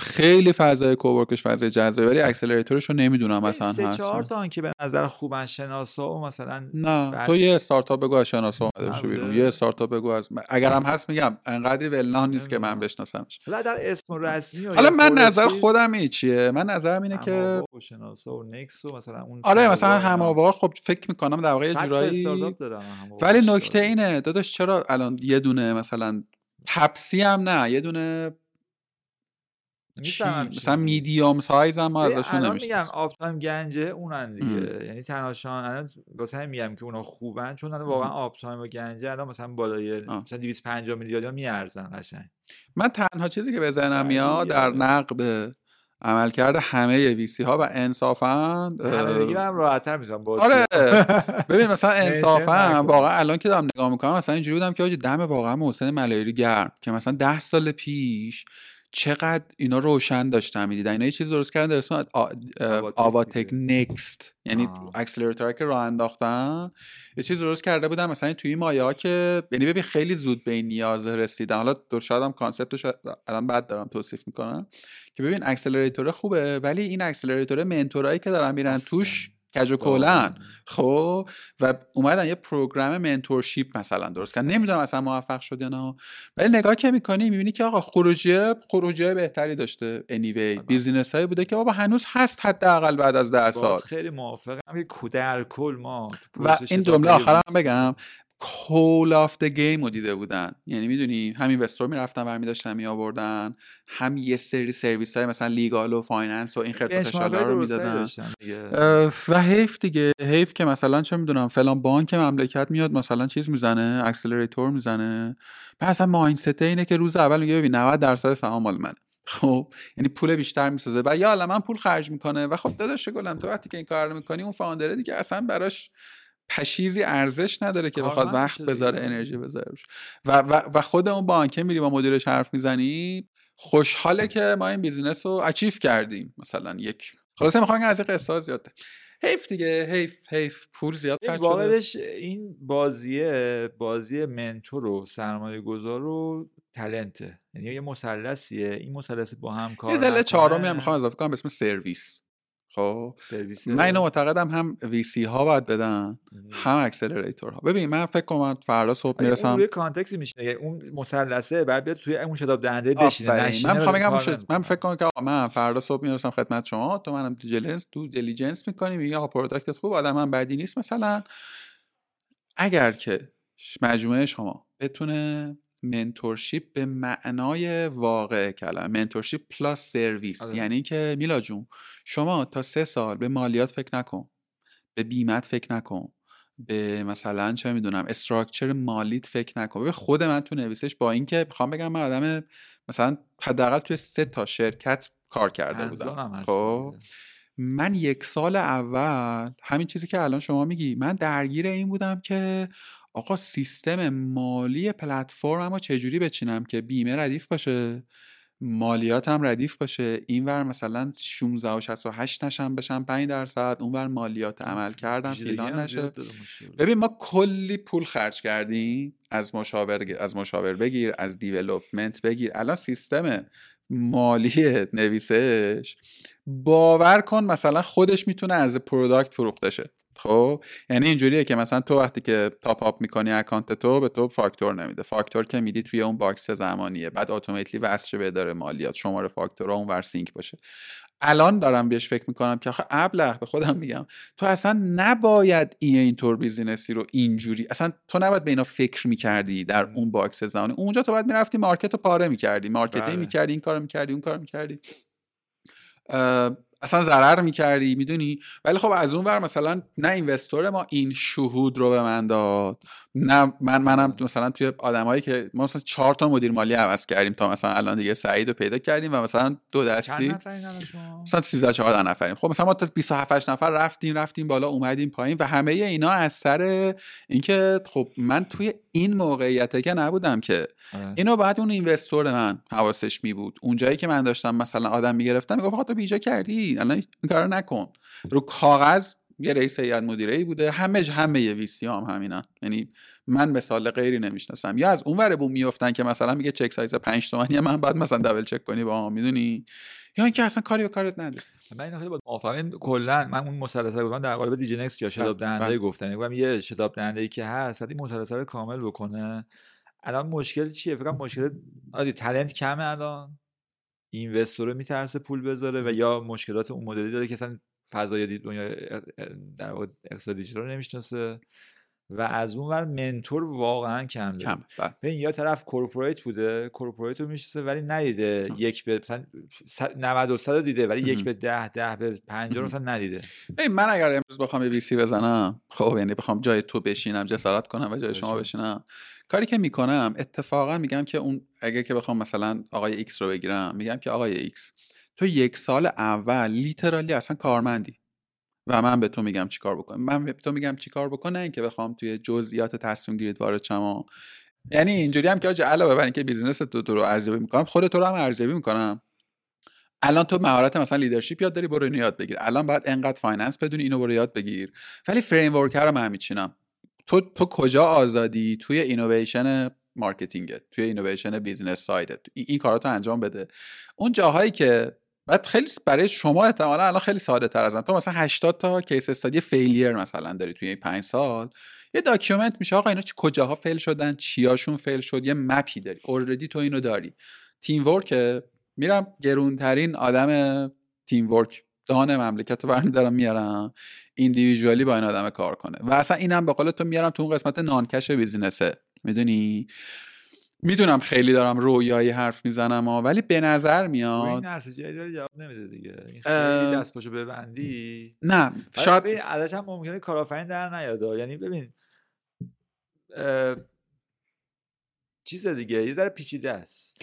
خیلی فضای cowork ش فضای جذابه ولی accelerator ش رو نمی‌دونم مثلا هست. چهار تا که به نظر خوبن شناسا و مثلا نه. تو یه استارتاپ بگو از شناسا اومده بشه بیرون. یه استارتاپ بگو از اگر هم هست میگم انقدری ولنان نیست که من بشناسمش. حالا در اسم رسمی حالا من نظر خودم این چیه؟ من نظرم اینه که شناسا و نکس و مثلا اون آره مثلا هماوا خب فکر می‌کنم در واقع یه جورایی ولی نکته اینه داداش چرا الان یه دونه مثلا تپسی هم نه یه دونه مثلا میدیوم سایز هم ما ازشون نمیشه میگم آب تایم گنجه اونن دیگه. یعنی تنهاشان الان واسه میگم که اونا خوبن چون الان واقعا آب تایم و گنجه الان مثلا بالای مثلا 250 میلیارد میارزن قشنگ. من تنها چیزی که به ذهنم میاد در نقد عملکرد همه ویسی ها و انصافا همه هم راحت‌تر میشم آره. ببین مثلا انصافا واقعا الان که دارم نگاه می‌کنم مثلا اینجوری بودم که آجی دم واقعا محسن ملایری گرم که مثلا ده سال پیش چقدر اینا روشن داشتن می‌دیدن اینا یه چیز درست کردن در اسم آواتک نکست یعنی accelerator که راه انداختن. یه چیز درست کرده بودن. مثلا توی این مایه ها که یعنی ببین خیلی زود به این نیاز رسیدن. حالا در شاید هم concept ش الان بعد دارم توصیف می‌کنم. که ببین accelerator خوبه ولی این accelerator mentor ایی که دارن میرن توش کج و خب و اومدن یه program mentorship مثلا درست کردن. نمی‌دونم اصلا موفق شد یا نه. ولی نگاه که می‌کنی می‌بینی که آقا خروجی خروجی بهتری داشته. anyway business هایی بوده که بابا هنوز هست حداقل بعد از ده سال. خیلی موافقم. که کودر کل ما و این جمله آخرم بگم. rule of the game رو دیده بودن. یعنی می‌دونی همین investor می‌رفتن برمی داشتن می آوردن هم یه سری سرویس های مثلا legal و finance و این خرت رو می‌دادن. و حیف دیگه. حیف که مثلا چه می‌دونم فلان بانک مملکت میاد مثلا چیز می‌زنه accelerator می‌زنه. اصلا مایندست اینه که روز اول میگه ببین 90 درصد سهام مال منه. خب یعنی پول بیشتر می‌سازه. و یا من پول خرج می‌کنه. و خب داداش گلم تو وقتی که این کار رو می‌کنی اون فاوندره دیگه اصلا براش پشیزی ارزش نداره که بخواد وقت بذاره انرژی بذاره و, و, و خود اون بانکه میری با مدیرش حرف می‌زنی خوشحاله که ما این بیزینس رو اچیف کردیم. مثلا یک خلاصه می‌خوام از این قصه زیاد حیف دیگه حیف حیف. پول زیاد خرج واقعش این بازیه بازی mentor و سرمایه گذار و talent ه. یعنی یه مثلثیه. این مثلث با هم کار یه ضلع چهارمی هم می‌خوام اضافه کنم به اسم سرویس. خب من اینو معتقدم هم VC ها باید بدن هم accelerator ها ببین من فکر کنم فردا صبح می‌رسم اون روی context میشینه اون مثلثه بعد بیاد توی اون شتاب دهنده بشینه من می‌خوام بگم من فکر کنم که من فردا صبح می‌رسم خدمت شما. تو منم diligence تو diligence می‌کنی میگی آقا product ت خوب آدم من بدی نیست. مثلا اگر که مجموعه شما بتونه mentorship به معنای واقع کلمه mentorship plus service یعنی که میلا جون شما تا سه سال به مالیات فکر نکن به بیمت فکر نکن به مثلا چه می‌دونم structure مالیت فکر نکن. به خود من تو نویسش با اینکه می‌خوام بگم من آدم مثلا حداقل توی سه تا شرکت کار کرده بودم. خب من یک سال اول همین چیزی که الان شما میگی من درگیر این بودم که آقا سیستم مالی پلتفرم اما چجوری بچینم که بیمه ردیف باشه؟ مالیات هم ردیف باشه. این ور مثلا 16 و 68 نشم بشم 5 درصد اون ور مالیات عمل کردم فیلان نشه. ببین ما کلی پول خرج کردیم. از مشاور از مشاور بگیر از دیولپمنت بگیر. الان سیستم مالی نویسش باور کن مثلا خودش می‌تونه از product فروخته شه. خب یعنی اینجوریه که مثلا تو وقتی که top up می‌کنی account تو به تو فاکتور نمیده. فاکتور که میدی توی اون box زمانیه. بعد automatically وصل به اداره مالیات. شماره فاکتورها اون ور sync باشه. الان دارم بهش فکر می‌کنم که آخه ابله به خودم میگم. تو اصلا نباید این اینطور business ی رو اینجوری اصلا تو نباید به اینا فکر می‌کردی در اون box زمانی. اونجا تو باید می‌رفتی market رو پاره می‌کردی. marketing بله. می‌کردی این کارو می‌کردی اون کارو می‌کردی. اصلا ضرر می‌کردی می‌دونی؟ ولی خب از اون ور مثلا نه اینوستور ما این شهود رو به من داد نه من منم مثلا توی آدمایی که ما مثلا چهار تا مدیر مالی عوض کردیم تا مثلا الان دیگه سعید رو پیدا کردیم و مثلا دو دستی. مثلا 13 14 نفریم. خب مثلا ما تا 27 نفر رفتیم رفتیم بالا اومدیم پایین و همه اینا از سر اینکه خب من توی این موقعیته که نبودم که آره. اینو بعد اون اینوستور من حواسش می بود اونجایی که من داشتم مثلا آدم می‌گرفتم می‌گفت تو بیجا کردی؟ الان این کارو نکن. رو کاغذ یه رئیس هیئت مدیره ای بوده. همه همه ویسی هم همینن یعنی من مثال غیری نمی‌شناسم. یا از اون ور بوم میافتن که مثلا میگه چک سایز 5 تومانی من بعد مثلا دبل چک کنی با می‌دونی؟ یا اینکه اصلا کاری به کارت نداره من اینو خیلی با مفاهیم کلا من اون رو گفتم در قالب دیجی نکس یا شتاب بله، دهنده بله. گفتن گفتم یه شتاب دهنده ای که هست این رو کامل بکنه. الان مشکل چیه؟ فکر مشکل آدی تالنت کمه الان. investor میترسه پول بذاره و یا مشکلات اون مدلی داره که اصلا فضای دنیا در اقتصاد دیجیتال رو نمی‌شناسه و از اون ور mentor واقعا کم کم بله. یا طرف corporate بوده corporate رو می‌شناسه ولی ندیده یک به مثلا 90 رو دیده ولی یک به 10 ده به 50 رو مثلا ندیده. من اگر امروز بخوام یه VC بزنم خب یعنی بخوام جای تو بشینم جسارت کنم و جای شما بشینم کاری که می‌کنم اتفاقا میگم که اون اگه که بخوام مثلا آقای X رو بگیرم میگم که آقای X تو یک سال اول literally اصلا کارمندی و من به تو میگم چیکار بکن من به تو میگم چیکار بکن نه اینکه بخوام توی جزئیات تصمیم گیریت وارد شما یعنی اینجوری هم که آج علاوه بر اینکه business تو تو رو ارزیابی می‌کنم خود تو رو هم ارزیابی می‌کنم. الان تو مهارت مثلا leadership یاد داری برو اینو یاد بگیر. الان باید انقدر finance بدون اینو برو یاد بگیر. ولی framework رو من میچینم. تو تو کجا آزادی؟ توی innovation marketing ت توی innovation business side ت. این کاراتو انجام بده. اون جاهایی که بعد خیلی برای شما احتمالا الان خیلی ساده تر ازن تو مثلا 80 تا case study failure مثلا داری توی این 5 سال. یه document میشه آقا اینا کجاها fail شدن؟ چیاشون fail شد؟ یه map ی داری. already تو اینو داری. team work میرم گرونترین آدم تیم ورک دان مملکت رو دارم میارم ایندیویژوالی با این آدم کار کنه. و اصلا اینم به قول تو میارم تو اون قسمت نانکش بیزینسه می‌دونی؟ می‌دونم خیلی دارم رویایی حرف می‌زنم ها ولی به نظر میاد این جایی داره جواب نمیده دیگه. این خیلی دست پاشو ببندی. نه شاید ازش هم ممکنه کارآفرین در نیاد یعنی ببین چیز دیگه یه ذره پیچیده است.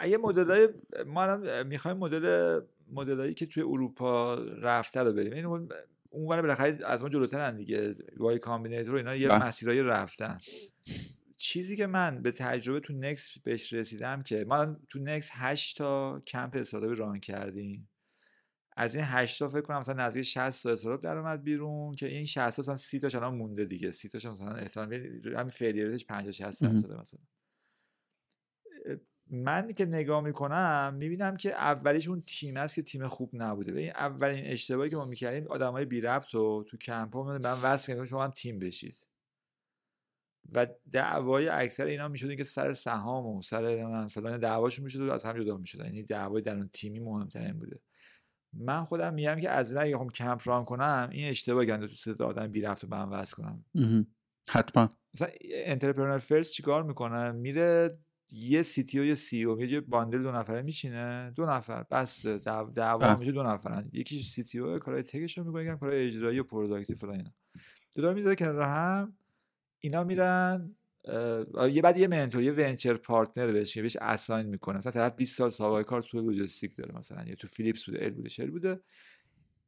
اگه مدل ما هم می‌خوایم مدل مدلایی که توی اروپا رفته رو بریم. این اون بالاخره از ما جلوترن دیگه. Y Combinator اینا یه بله. مسیرایی رفتن. چیزی که من به تجربه تو نکس بهش رسیدم که ما تو نکس 8 تا کمپ استارتاپی run کردیم. از این 8 تا فکر کنم مثلا نزدیک 60 تا استارتاپ در اومد بیرون که این 60 تا مثلا 30 تاش الان مونده دیگه. 30 تاش مثلا احتمال همین فیلیرش 50 60 درصد مثلا. من که نگاه می‌کنم می‌بینم که اولیش اون تیم است که تیم خوب نبوده. و این اولین اشتباهی که ما می‌کردیم آدمای بی ربط و تو کمپ ها من وصل شما هم تیم بشید. و دعوای اکثر اینا می‌شد که سر سهام و سر فلان دعواشون می‌شد و از هم جدا می‌شد. یعنی دعوای در اون تیمی مهمترین بوده. من خودم میگم که از این اگه هم کمپ ران کنم این اشتباه گنده تو سه آدم بی رفت و به هم وصل کنم. حتما. مثلا Entrepreneur First چیکار می‌کنه؟ میره یه CTO و یه CEO یه bundle دو نفره میشینه دو نفر بس دعوا میشه دو نفرن. یکی CTO کارهای tech ش رو می‌کنه کارهای اجرایی و product ی فلان اینا. دو می‌ذاره کنار هم اینا میرن یه بعد یه mentor یه venture partner بهش بهش assign می‌کنه. مثلا طرف 20 سال سابقه کار تو لوجستیک داره مثلا یا تو فیلیپس بوده ال بوده شل بوده.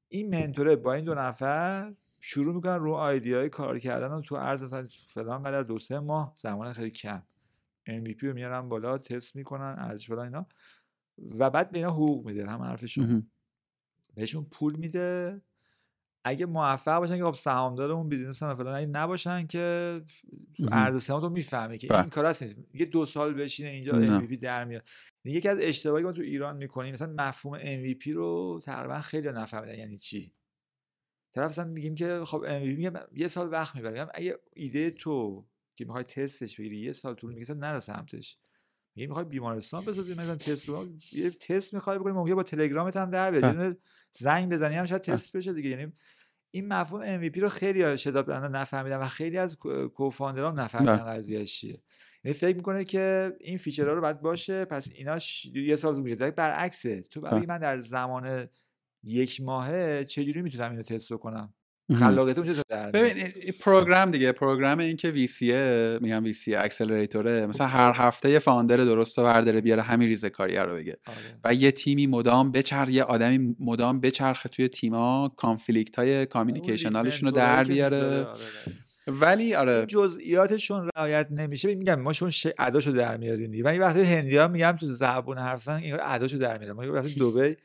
این منتوره با این دو نفر شروع می‌کنن رو های کار کردن و تو عرض مثلا فلان قدر دو سه ماه زمان خیلی کم. MVP رو میارن بالا تست می‌کنن ارزش فلان اینا. و بعد به اینا حقوق میده هم حرفشون. بهشون پول میده. اگه موفق باشن که خب سهامدار اون بیزینس هم فلان اگه نباشن که ارز سهام تو می‌فهمه که این بله. کار هست نیست. یه دو سال بشینه اینجا MVP در میاد. یکی از اشتباهی که ما تو ایران می‌کنیم مثلا مفهوم MVP رو تقریبا خیلی نفهمیدن یعنی چی. طرف مثلا میگیم که خب MVP میگم یه سال وقت می‌بره اگه ایده تو که می‌خوای تستش بگیری یه سال طول می‌کشه نرو سمتش. میگه می‌خوای بیمارستان بسازی؟ مثلا تست یه تست می‌خوای بکنی ممکنه با تلگرامت هم در بیاد زنگ بزنی هم شاید تست بشه دیگه. یعنی این مفهوم MVP رو خیلی شداب نفهمیدن و خیلی از کوفاندرام نفهمیدن قضیهش چیه. یعنی فکر می‌کنه که این feature ها رو باید باشه پس اینا یه سال طول می‌گیره برعکسه تو برای من در زمان یک ماهه چجوری می‌تونم اینو تست بکنم؟ خلاقیت اونجا در ببین program دیگه program این که VC ه میگم VC accelerator ه مثلا هر هفته یه founder درست و برداره بیاره همین ریزه کاری رو بگه. آره. و یه تیمی مدام بچر یه آدمی مدام بچرخه توی تیما conflict های communicational شون رو در بیاره. آره، آره. ولی آره. جزئیاتشون رعایت نمیشه. میگم ما چون اداشو در میاریم و این وقتی هندیا میگم تو زبون حرف زدن اداشو در میاریم ما یه وقتی دبی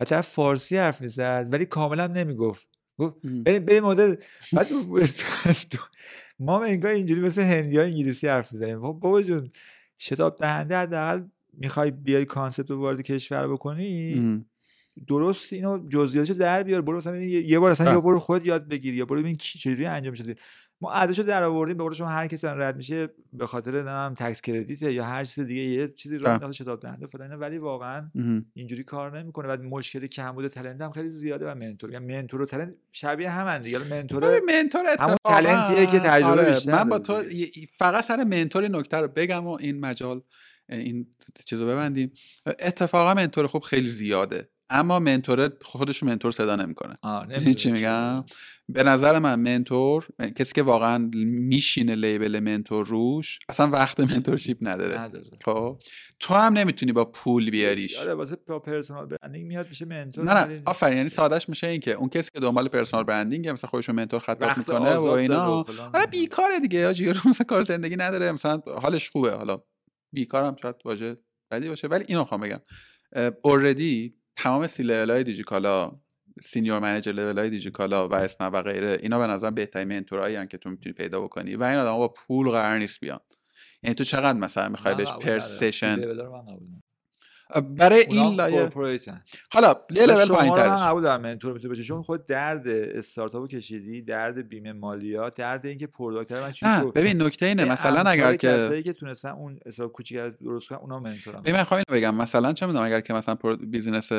و طرف فارسی حرف می‌زد ولی کاملا نمی‌گفت. به مدل بعد ما انگار اینجوری مثل هندی ها انگلیسی حرف می‌زنیم بابا جون شتاب دهنده حداقل می‌خوای بیای concept رو وارد کشور بکنی درست اینو جزئیاتشو در بیار برو مثلا یه بار اصلا یا برو خود یاد بگیر یا برو ببین چجوری انجام شده ما اداشو در آوردیم به شما هر کسی رد میشه به خاطر نام تکس کردیت یا هر چیز دیگه یه چیزی رو انداخته شتاب دهنده فلان ولی واقعا اینجوری کار نمی‌کنه. و مشکل کمبود تلنت هم خیلی زیاده و منتور یعنی منتور و تلنت شبیه همن دیگه. منتور منتور همون تلنتیه که تجربه آره. بیشتر من با تو فقط سر منتور نکته رو بگم و این مجال این چیزو ببندیم. اتفاقا منتور خوب خیلی زیاده. اما منتور خودش رو منتور صدا نمی‌کنه. چی میگم؟ به نظر من mentor کسی که واقعا میشینه label mentor روش اصلا وقت mentorship نداره. نداره. خب؟ تو هم نمی‌تونی با پول بیاریش. آره واسه personal branding میاد میشه mentor نه نه آفرین یعنی سادهش میشه این که اون کسی که دنبال personal branding مثلا خودش mentor خطاب می‌کنه و اینا. آره بیکاره دیگه یا مثلا کار زندگی نداره مثلا حالش خوبه. حالا بیکارم شاید واژه بدی باشه ولی اینو خواهم بگم. already تمام سی لول های دیجیکالا senior manager level های دیجیکالا و اسنپ و غیره اینا به نظر بهترین mentor ایی که تو می‌تونی پیدا بکنی و این آدم با پول قرار نیست بیان. یعنی تو چقدر مثلا می‌خوای بهش per session برای این لایه حالا یه لول من قبول دارم mentor می‌تونه بشه چون خود درد استارتاپو کشیدی درد بیمه مالیات درد اینکه product من چی ببین نکته اینه مثلا اگر که کسایی که تونستن اون حساب کوچیک درست کنن اونا mentor ن. ببین من بگم. مثلا چه می‌دونم اگر که مثلا business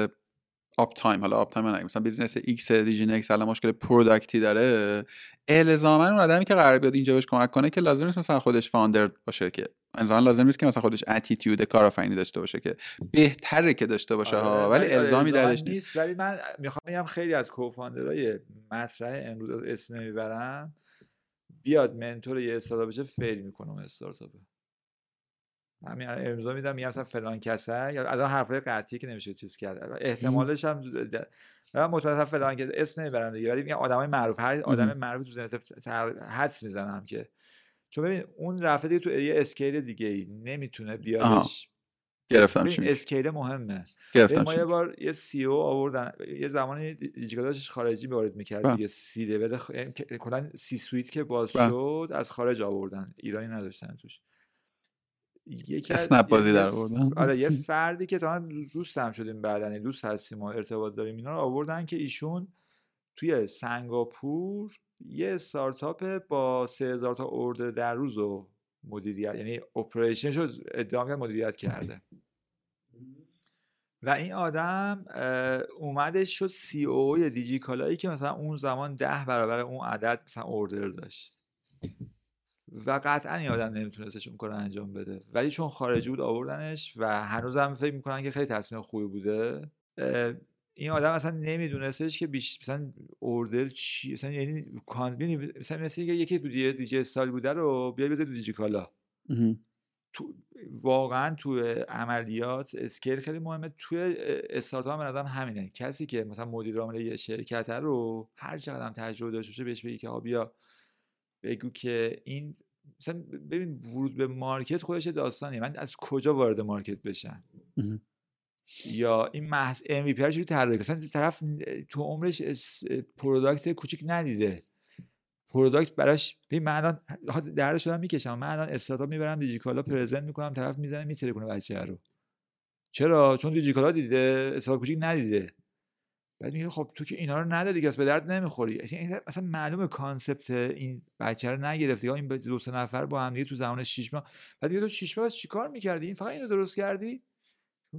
آپ تایم حالا آپ تایم مثلا business X دیجینکس الان مشکل product ی داره. الزاما اون آدمی که قرار بیاد اینجا بهش کمک کنه که لازم نیست مثلا خودش founder باشه که. الزاما لازم نیست که مثلا خودش attitude کارآفرینی داشته باشه که. بهتره که داشته باشه ها آره، ولی الزامی درش نیست. ولی من می‌خوام بگم خیلی از co-founder ای مطرح امروز اسم می‌برم. بیاد mentor یه استارتاپ بشه fail می‌کنه اون استارتاپ همین امضا میدم میگم مثلا فلان کسه یا از اون حرفای قطعی که نمیشه چیز کرد. احتمالش هم من مطمئنم فلان که اسم نمی‌برم دیگه. ولی میگم آدمای معروف هر آدم معروف تو ذهنت حدس می‌زنم که. چون ببین اون رفته دیگه تو یه scale دیگه ای. نمی‌تونه بیادش گرفتم scale مهمه. ما یه بار یه CEO آوردن. یه زمانی دیجیکالش خارجی وارد می‌کرد بله. دیگه. سی لول کلا C-suite که باز بله. شد از خارج آوردن. ایرانی نداشتن توش. یکی اسنپ بازی در آوردن. آره یه فردی که تا دوست هم شدیم بعدن دوست هستیم و ارتباط داریم اینا رو آوردن که ایشون توی سنگاپور یه استارتاپ با 3000 تا order در روز و مدیریت یعنی operation شد ادعا کرد مدیریت کرده. و این آدم اومدش شد COO دیجی کالایی که مثلا اون زمان ده برابر اون عدد مثلا order داشت. و قطعا این آدم نمیتونستش اون کار انجام بده. ولی چون خارجی بود آوردنش و هنوزم فکر می‌کنن که خیلی تصمیم خوبی بوده این آدم اصلا نمیدونستش که بیش مثلا اوردر چی مثلا یعنی مثلا مثل یکی تو دیجی استایل بوده رو بیای بده تو دیجی کالا. تو واقعا تو عملیات اسکیل خیلی مهمه. توی استارتاپ به نظرم همینه. کسی که مثلا مدیر عامل یه شرکت رو هر چقدر هم تجربه داشته باشه بهش بگی که بیا بگو که این مثلا ببین ورود به market خودش داستانیه. من از کجا وارد market بشم؟ یا این محض MVP رو چجوری طراحی مثلا طرف تو عمرش product کوچیک ندیده. product براش ببین من الان دردشم می‌کشم. من الان استارتاپ می‌برم دیجیکالا present می‌کنم طرف می‌زنه می‌ترکونه بچه رو. چرا؟ چون دیجیکالا دیده استارتاپ کوچیک ندیده. بعد میگه خب تو که اینا رو نداری که به درد نمی‌خوری. اصلا معلومه concept این بچه رو نگرفتی. این دو سه نفر با هم دیگه تو زمان شش ماه. بعد میگه تو شش ماه چیکار می‌کردی؟ این فقط اینو درست کردی؟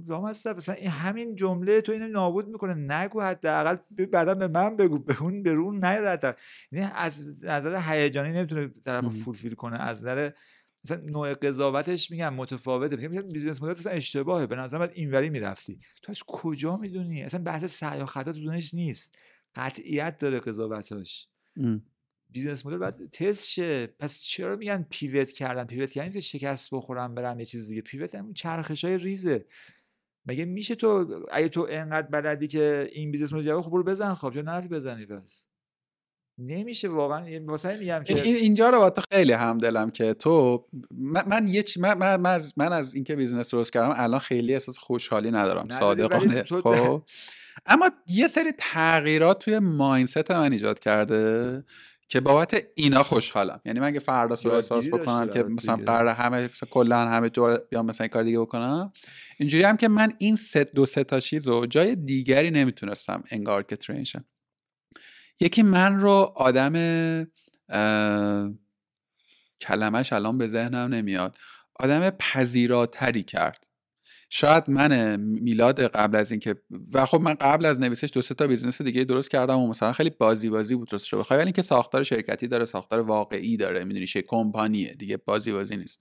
لامصب مثلا این همین جمله تو اینو نابود می‌کنه. نگو حداقل بعدا به من بگو. به اون به اون نیاد یعنی از نظر هیجانی نمی‌تونه طرف fulfill کنه. از نظر مثلا نوع قضاوتش میگم متفاوته. میگم business model اصلا اشتباهه. به نظر من اینوری می‌رفتی. تو از کجا می‌دونی؟ اصلا بحث سعی و خطا تو دونش نیست. قطعیت داره قضاوتاش. business model باید تست شه. پس چرا میگن pivot کردن؟ pivot یعنی که شکست بخورم برم یه چیز دیگه. pivot همون چرخش های ریزه. مگه میشه تو اگه تو انقدر بلدی که این business model خب برو بزن خب. چرا نرفتی بزنی پس؟ نمیشه واقعا. واسه میگم که اینجا رو با تو خیلی همدلم که تو من, من یه من, من, از من از اینکه business درست کردم الان خیلی احساس خوشحالی ندارم صادقانه خب؟ اما یه سری تغییرات توی ماینست من ایجاد کرده که بابت اینا خوشحالم. یعنی من اگه فردا تو احساس بکنم که مثلا قرار همه مثلا کلا همه جور بیام مثلا این کار دیگه بکنم. اینجوری هم که من این ست دو سه تا چیز رو جای دیگری نمی‌تونستم انگار که ترینشن یکی من رو آدم کلمش الان به ذهنم نمیاد آدم پذیراتری کرد. شاید من میلاد قبل از اینکه و خب من قبل از نویسش دو سه تا business دیگه درست کردم و مثلا خیلی بازی بازی بود درست شده بخوای ولی اینکه ساختار شرکتی داره ساختار واقعی داره می‌دونی چه کمپانیه دیگه بازی بازی نیست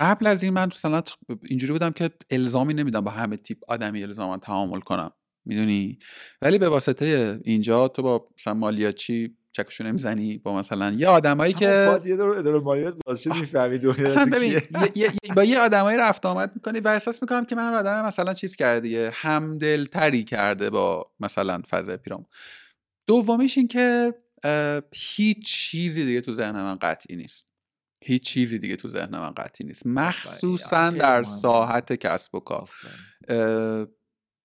قبل از این من مثلا اینجوری بودم که الزامی نمی‌دیدم با همه تیپ آدمی الزاما تعامل کنم. می‌دونی؟ ولی به واسطه اینجا تو با مثلا مالیاتچی چکشو نمی‌زنی؟ با مثلا یه آدمایی که یه اداره مالیات واسه می‌فهمی اصلا ببین با یه آدمایی رفت آمد می‌کنی و احساس می‌کنم که من آدم مثلا چیز کرده دیگه همدلتری کرده با مثلا فضای پیرام دومیش این که هیچ چیزی دیگه تو ذهن من قطعی نیست. هیچ چیزی دیگه تو ذهن من قطعی نیست. مخصوصا در ساحت کسب و کار.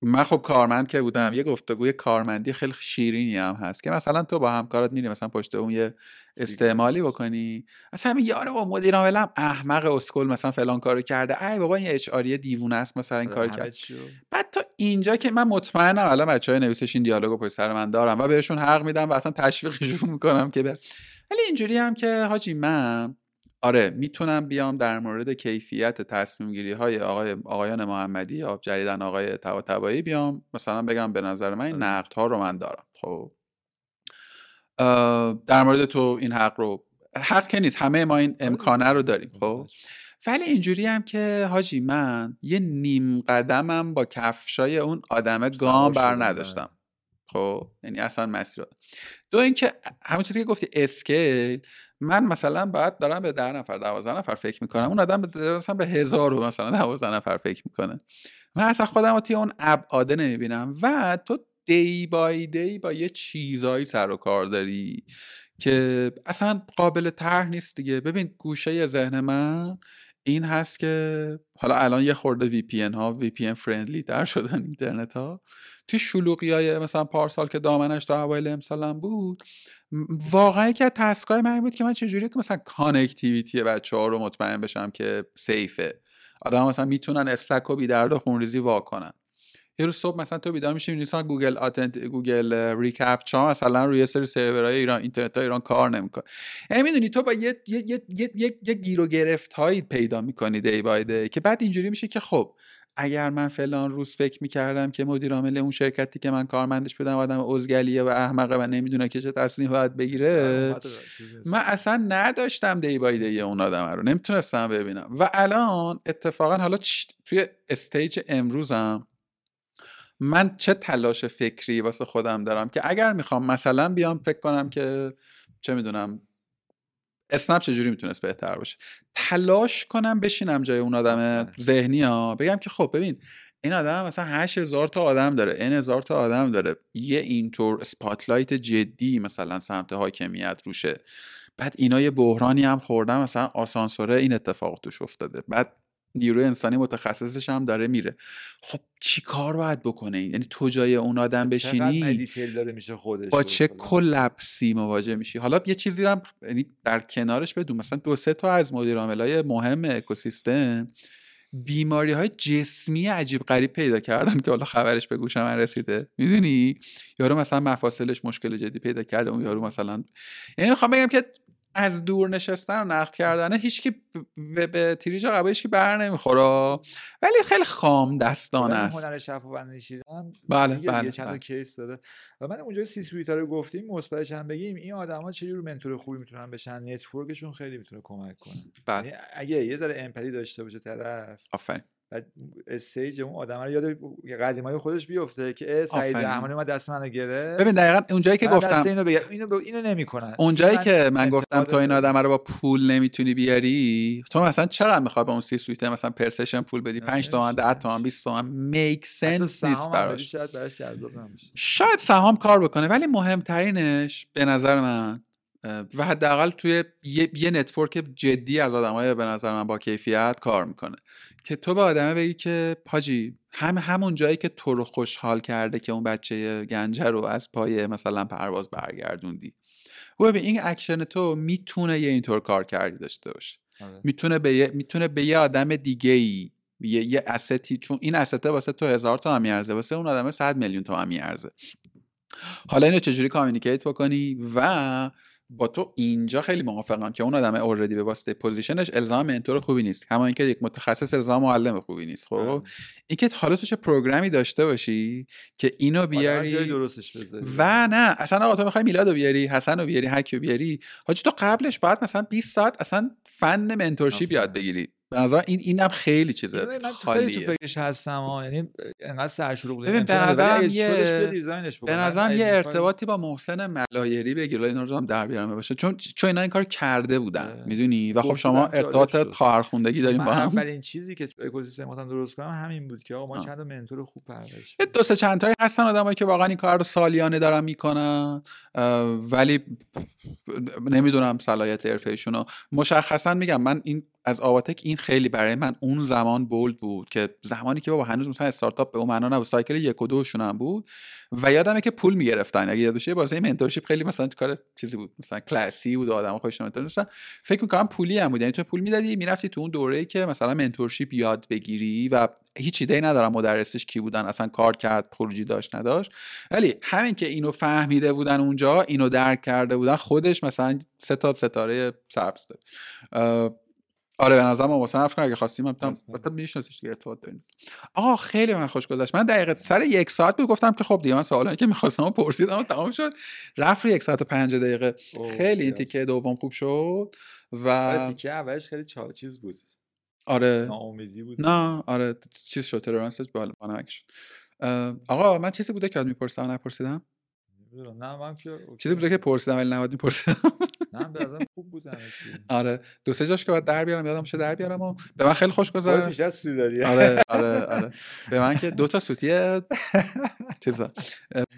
من خب کارمند که بودم یه گفتگوی کارمندی خیلی شیرینی هم هست که مثلا تو با همکارات میری مثلا پشت اون یه استعمالی بکنی. اصلا میگه آره با مدیر عاملم احمق اسکل مثلا فلان کارو کرده. ای بابا این اچ دیوونه است مثلا این آره، کار کرد. بعد تو اینجا که من مطمئنم الان بچهای نویسش این دیالوگو پشت سر من دارم و بهشون حق میدم و اصلا تشویقشون می‌کنم که ولی اینجوری هم که حاجی من آره می‌تونم بیام در مورد کیفیت تصمیم گیری های آقای آقایان محمدی یا جریدن آقای تبایی بیام. مثلا بگم به نظر من این آره. نقد ها رو من دارم. خب. در مورد تو این حق رو حق که نیست. همه ما این آره. امکانه رو داریم خب ولی اینجوری هم که حاجی من یه نیم قدمم با کفشای اون آدم گام بر نداشتم خب یعنی اصلا مسیر دو اینکه همون چیزی که گفتی اسکیل من مثلا باید دارم به ده نفر دوازده نفر فکر می‌کنم اون آدم مثلا به هزار و مثلا دوازده نفر فکر می‌کنه. من اصلا خودم رو توی اون ابعاده نمی‌بینم. و تو day by day با یه چیزایی سر و کار داری که اصلا قابل طرح نیست دیگه. ببین گوشه ذهن من این هست که حالا الان یه خورده VPN ها VPN friendly تر شدن اینترنت ها توی شلوقی های مثلا پارسال که دامنش تا اوایل امسالم بود واقعا که task ای من بود که من چجوری که مثلا connectivity بچه ها رو مطمئن بشم که safe ه آدم مثلا می‌تونن Slack و بیدرد و خونریزی وا کنن. یه روز صبح مثلا تو بیدار میشی مثلا Google Auth Google reCAPTCHA مثلا روی سری سرورهای ایران اینترنت های ایران کار نمی‌کنه. یعنی می‌دونی تو با یه یه یه یه, یه, یه گیر و گرفت هایی پیدا می‌کنی day by که بعد اینجوری میشه که خب اگر من فلان روز فکر می‌کردم که مدیر عامل اون شرکتی که من کارمندش بودم آدم ازگلیه و احمقه و نمی‌دونه که چه تصمیم باید بگیره من اصلا نداشتم day by day اون آدم رو. نمی‌تونستم ببینم. و الان اتفاقا حالا توی stage امروزم من چه تلاش فکری واسه خودم دارم که اگر می‌خوام مثلا بیام فکر کنم که چه می‌دونم اسنپ چجوری می‌تونست بهتر باشه؟ تلاش کنم بشینم جای اون آدم ذهنی ها. بگم که خب ببین این آدم مثلا هشت هزار تا آدم داره این هزار تا آدم داره. یه اینطور spotlight جدی مثلا سمت حاکمیت روشه. بعد اینا یه بحرانی هم خوردن مثلا آسانسوره این اتفاق توش افتاده. بعد نیروی انسانی متخصصش هم داره میره. خب چی کار باید بکنه؟ یعنی تو جای اون آدم بشینی داره میشه خودش با چه کلپسی مواجه میشی؟ حالا یه چیزی هم یعنی در کنارش بدون مثلا دو سه تا از مدیر عاملای مهم اکوسیستم بیماری های جسمی عجیب غریب پیدا کردم که حالا خبرش به گوش من رسیده. می‌دونی؟ یارو مثلا مفاصلش مشکل جدی پیدا کرده اون یارو مثلا یعنی می‌خوام بگم که از دور نشستن و نقد کردنه هیچ به, به تریج قبا هیچ بر نمی‌خوره. ولی خیلی خام دستانه است. هنر بله بله بله چند بله. case داره. و من اونجا C-suite ا رو گفتیم مثبتش هم بگیم این آدما چه جور mentor خوبی می‌تونن بشن؟ network شون خیلی می‌تونه کمک کنه. بله. یعنی اگه یه ذره empathy داشته باشه طرف. آفرین. و stage اون آدم رو یاد قدیمای خودش بیفته که سعید رحمانی ما دست منو گرفت. ببین دقیقا اونجایی که گفتم اینو بگم. اینو ب... اینو نمی‌کنن. اونجایی که من گفتم تو این آدم رو با پول نمی‌تونی بیاری تو مثلا چقدر می‌خوای به اون C-suite مثلا person پول بدی؟ 5 تومن 10 تومن 20 تومن make sense نیست براش. شاید براش شاید سهام کار بکنه ولی مهمترینش به نظر من و حداقل توی یه, یه network جدی از آدمای به نظر من با کیفیت کار می‌کنه. که تو به آدمه بگی که حاجی هم همون جایی که تو رو خوشحال کرده که اون بچه گنجه رو از پای مثلا پرواز برگردوندی. و ببین این اکشن تو می‌تونه یه اینطور کار کردی داشته باشه. آره. می‌تونه به یه می‌تونه به یه آدم دیگه ای یه, یه asset ی چون این asset ه واسه تو هزار تومن میارزه واسه اون آدم 100 میلیون تومن میارزه. حالا اینو چجوری communicate بکنی؟ و با تو اینجا خیلی موافقم که اون آدم اوردی به واسطه position ش الزاما mentor خوبی نیست. کما اینکه یک متخصص الزاما معلم خوبی نیست خب؟ اینکه حالا تو چه program ی داشته باشی که اینو بیاری درستش بذاری. و نه اصلا آقا تو می‌خوای میلادو بیاری حسن رو بیاری هر کیو بیاری حاجی تو قبلش باید مثلا 20 ساعت اصلا فن منتورشیپ یاد بگیری. به نظر این اینم خیلی چیزه من خیلی تو فکرش هستم ها یعنی انقدر سرشروع بوده ببین به نظرم یه به نظرم یه ارتباطی با محسن ملایری بگیر اینا رو هم در بیارم باشه چون چون اینا این کار کرده بودن می‌دونی؟ و خب شما ارتباط خواهرخوندگی داریم با هم. اولین چیزی که تو اکوسیستم درست کنم همین بود که آقا ما چند منتور خوب پرورش دو سه چند تایی هستن آدمایی که واقعا این کار رو سالیانه دارن می‌کنن ولی نمی‌دونم صلاحیت حرفه‌ایشون رو مشخصا میگم من این از آواتک این خیلی برای من اون زمان بولد بود که زمانی که بابا هنوز مثلا استارتاپ به اون معنا نبود سایکل یک و دوشون هم بود و یادمه که پول می‌گرفتن. اگه یاد بشه بازی منتورشیپ خیلی مثلا کار چیزی بود مثلا کلاسی بود آدم خوششون مثلا فکر می‌کنم پولی هم بود. یعنی تو پول می‌دادی می‌رفتی تو اون دوره‌ای که مثلا منتورشیپ یاد بگیری و هیچ ایده ندارم مدرسش کی بودن اصلا کار کرد خروجی داشت نداشت. ولی همین که اینو فهمیده بودن اونجا اینو درک کرده بودن خودش مثلا سه تا ستاره سبز آره به نظرم واسه حرف اگه خواستیم هم البته میشناسیش دیگه ارتباط داریم. آقا خیلی من خوش گذشت. من دقیقه سر یک ساعت بود گفتم که خب دیگه من سوالی که می‌خواستم پرسیدم تمام شد. رفت رو یک ساعت و پنج دقیقه. خیلی این تیکه دوم خوب شد و آره، تیکه اولش خیلی چهار چیز بود. آره. ناامیدی بود نه آره چیز شد ترورنسش بالا شد آقا من چیزی بوده که میپرسیدم نپرسیدم؟ نه من که چیزی بوده که پرسیدم ولی نباید میپرسیدم. نه به خوب بود آره. دو سه جاش که باید در بیارم یادم شه در بیارم و به من خیلی خوش گذشت. بیشتر سوتی داری. آره آره آره. به من که دو تا سوتی چیزا.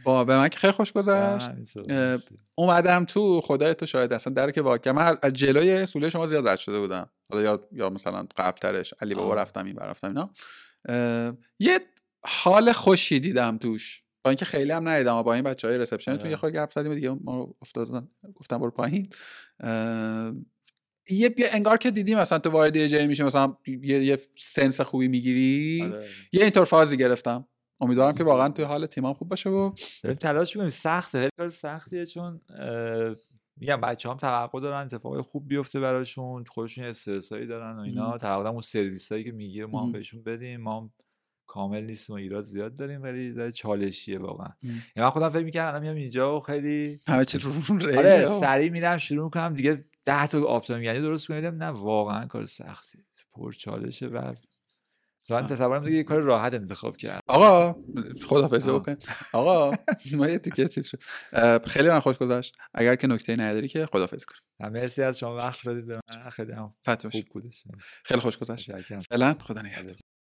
با به من که خیلی خوش گذشت. اومدم تو خدای تو شاید اصلا در که واقعا من از جلوی سوله شما زیاد رد شده بودم. حالا یا یا مثلا ترش علی بابا رفتم این رفتم اینا. یه حال خوشی دیدم توش. اینکه خیلی هم ندیدم با این بچه های رسپشن تو یه خود گپ زدیم دیگه. ما افتادن گفتم برو پایین. یه انگار که دیدیم مثلا تو وارد یه جایی میشه مثلا یه, یه سنس خوبی می‌گیری. آره. یه اینطور فازی گرفتم. امیدوارم که واقعا توی حال تیمام خوب باشه و تلاش می‌کنیم. سخته کار سختیه چون میگم بچه هم توقع دارن اتفاقای خوب بیفته براشون خودشون استرسایی دارن و اینا. توقع اون سرویس هایی که می‌گیره ما هم بهشون بدیم. ما کامل نیستیم و ایراد زیاد داریم ولی داره چالشیه واقعا. یعنی من خودم فکر می‌کردم الان میام اینجا و خیلی همه چی رو آره سریع میرم شروع می‌کنم دیگه 10 تا آپتیمال یعنی درست کنم. نه واقعا کار سختی. پر چالشه و من تصورم دیگه کار راحت انتخاب کرد آقا خدافظی بکن. آقا ما یه تیکه چیز شد. خیلی من خوش گذشت. اگر که نکته نداری که خدافظی کن. مرسی از شما. وقت دادید به من. خیلی خوب بودش. خیلی خوش گذشت. فعلا خدا نگهدار.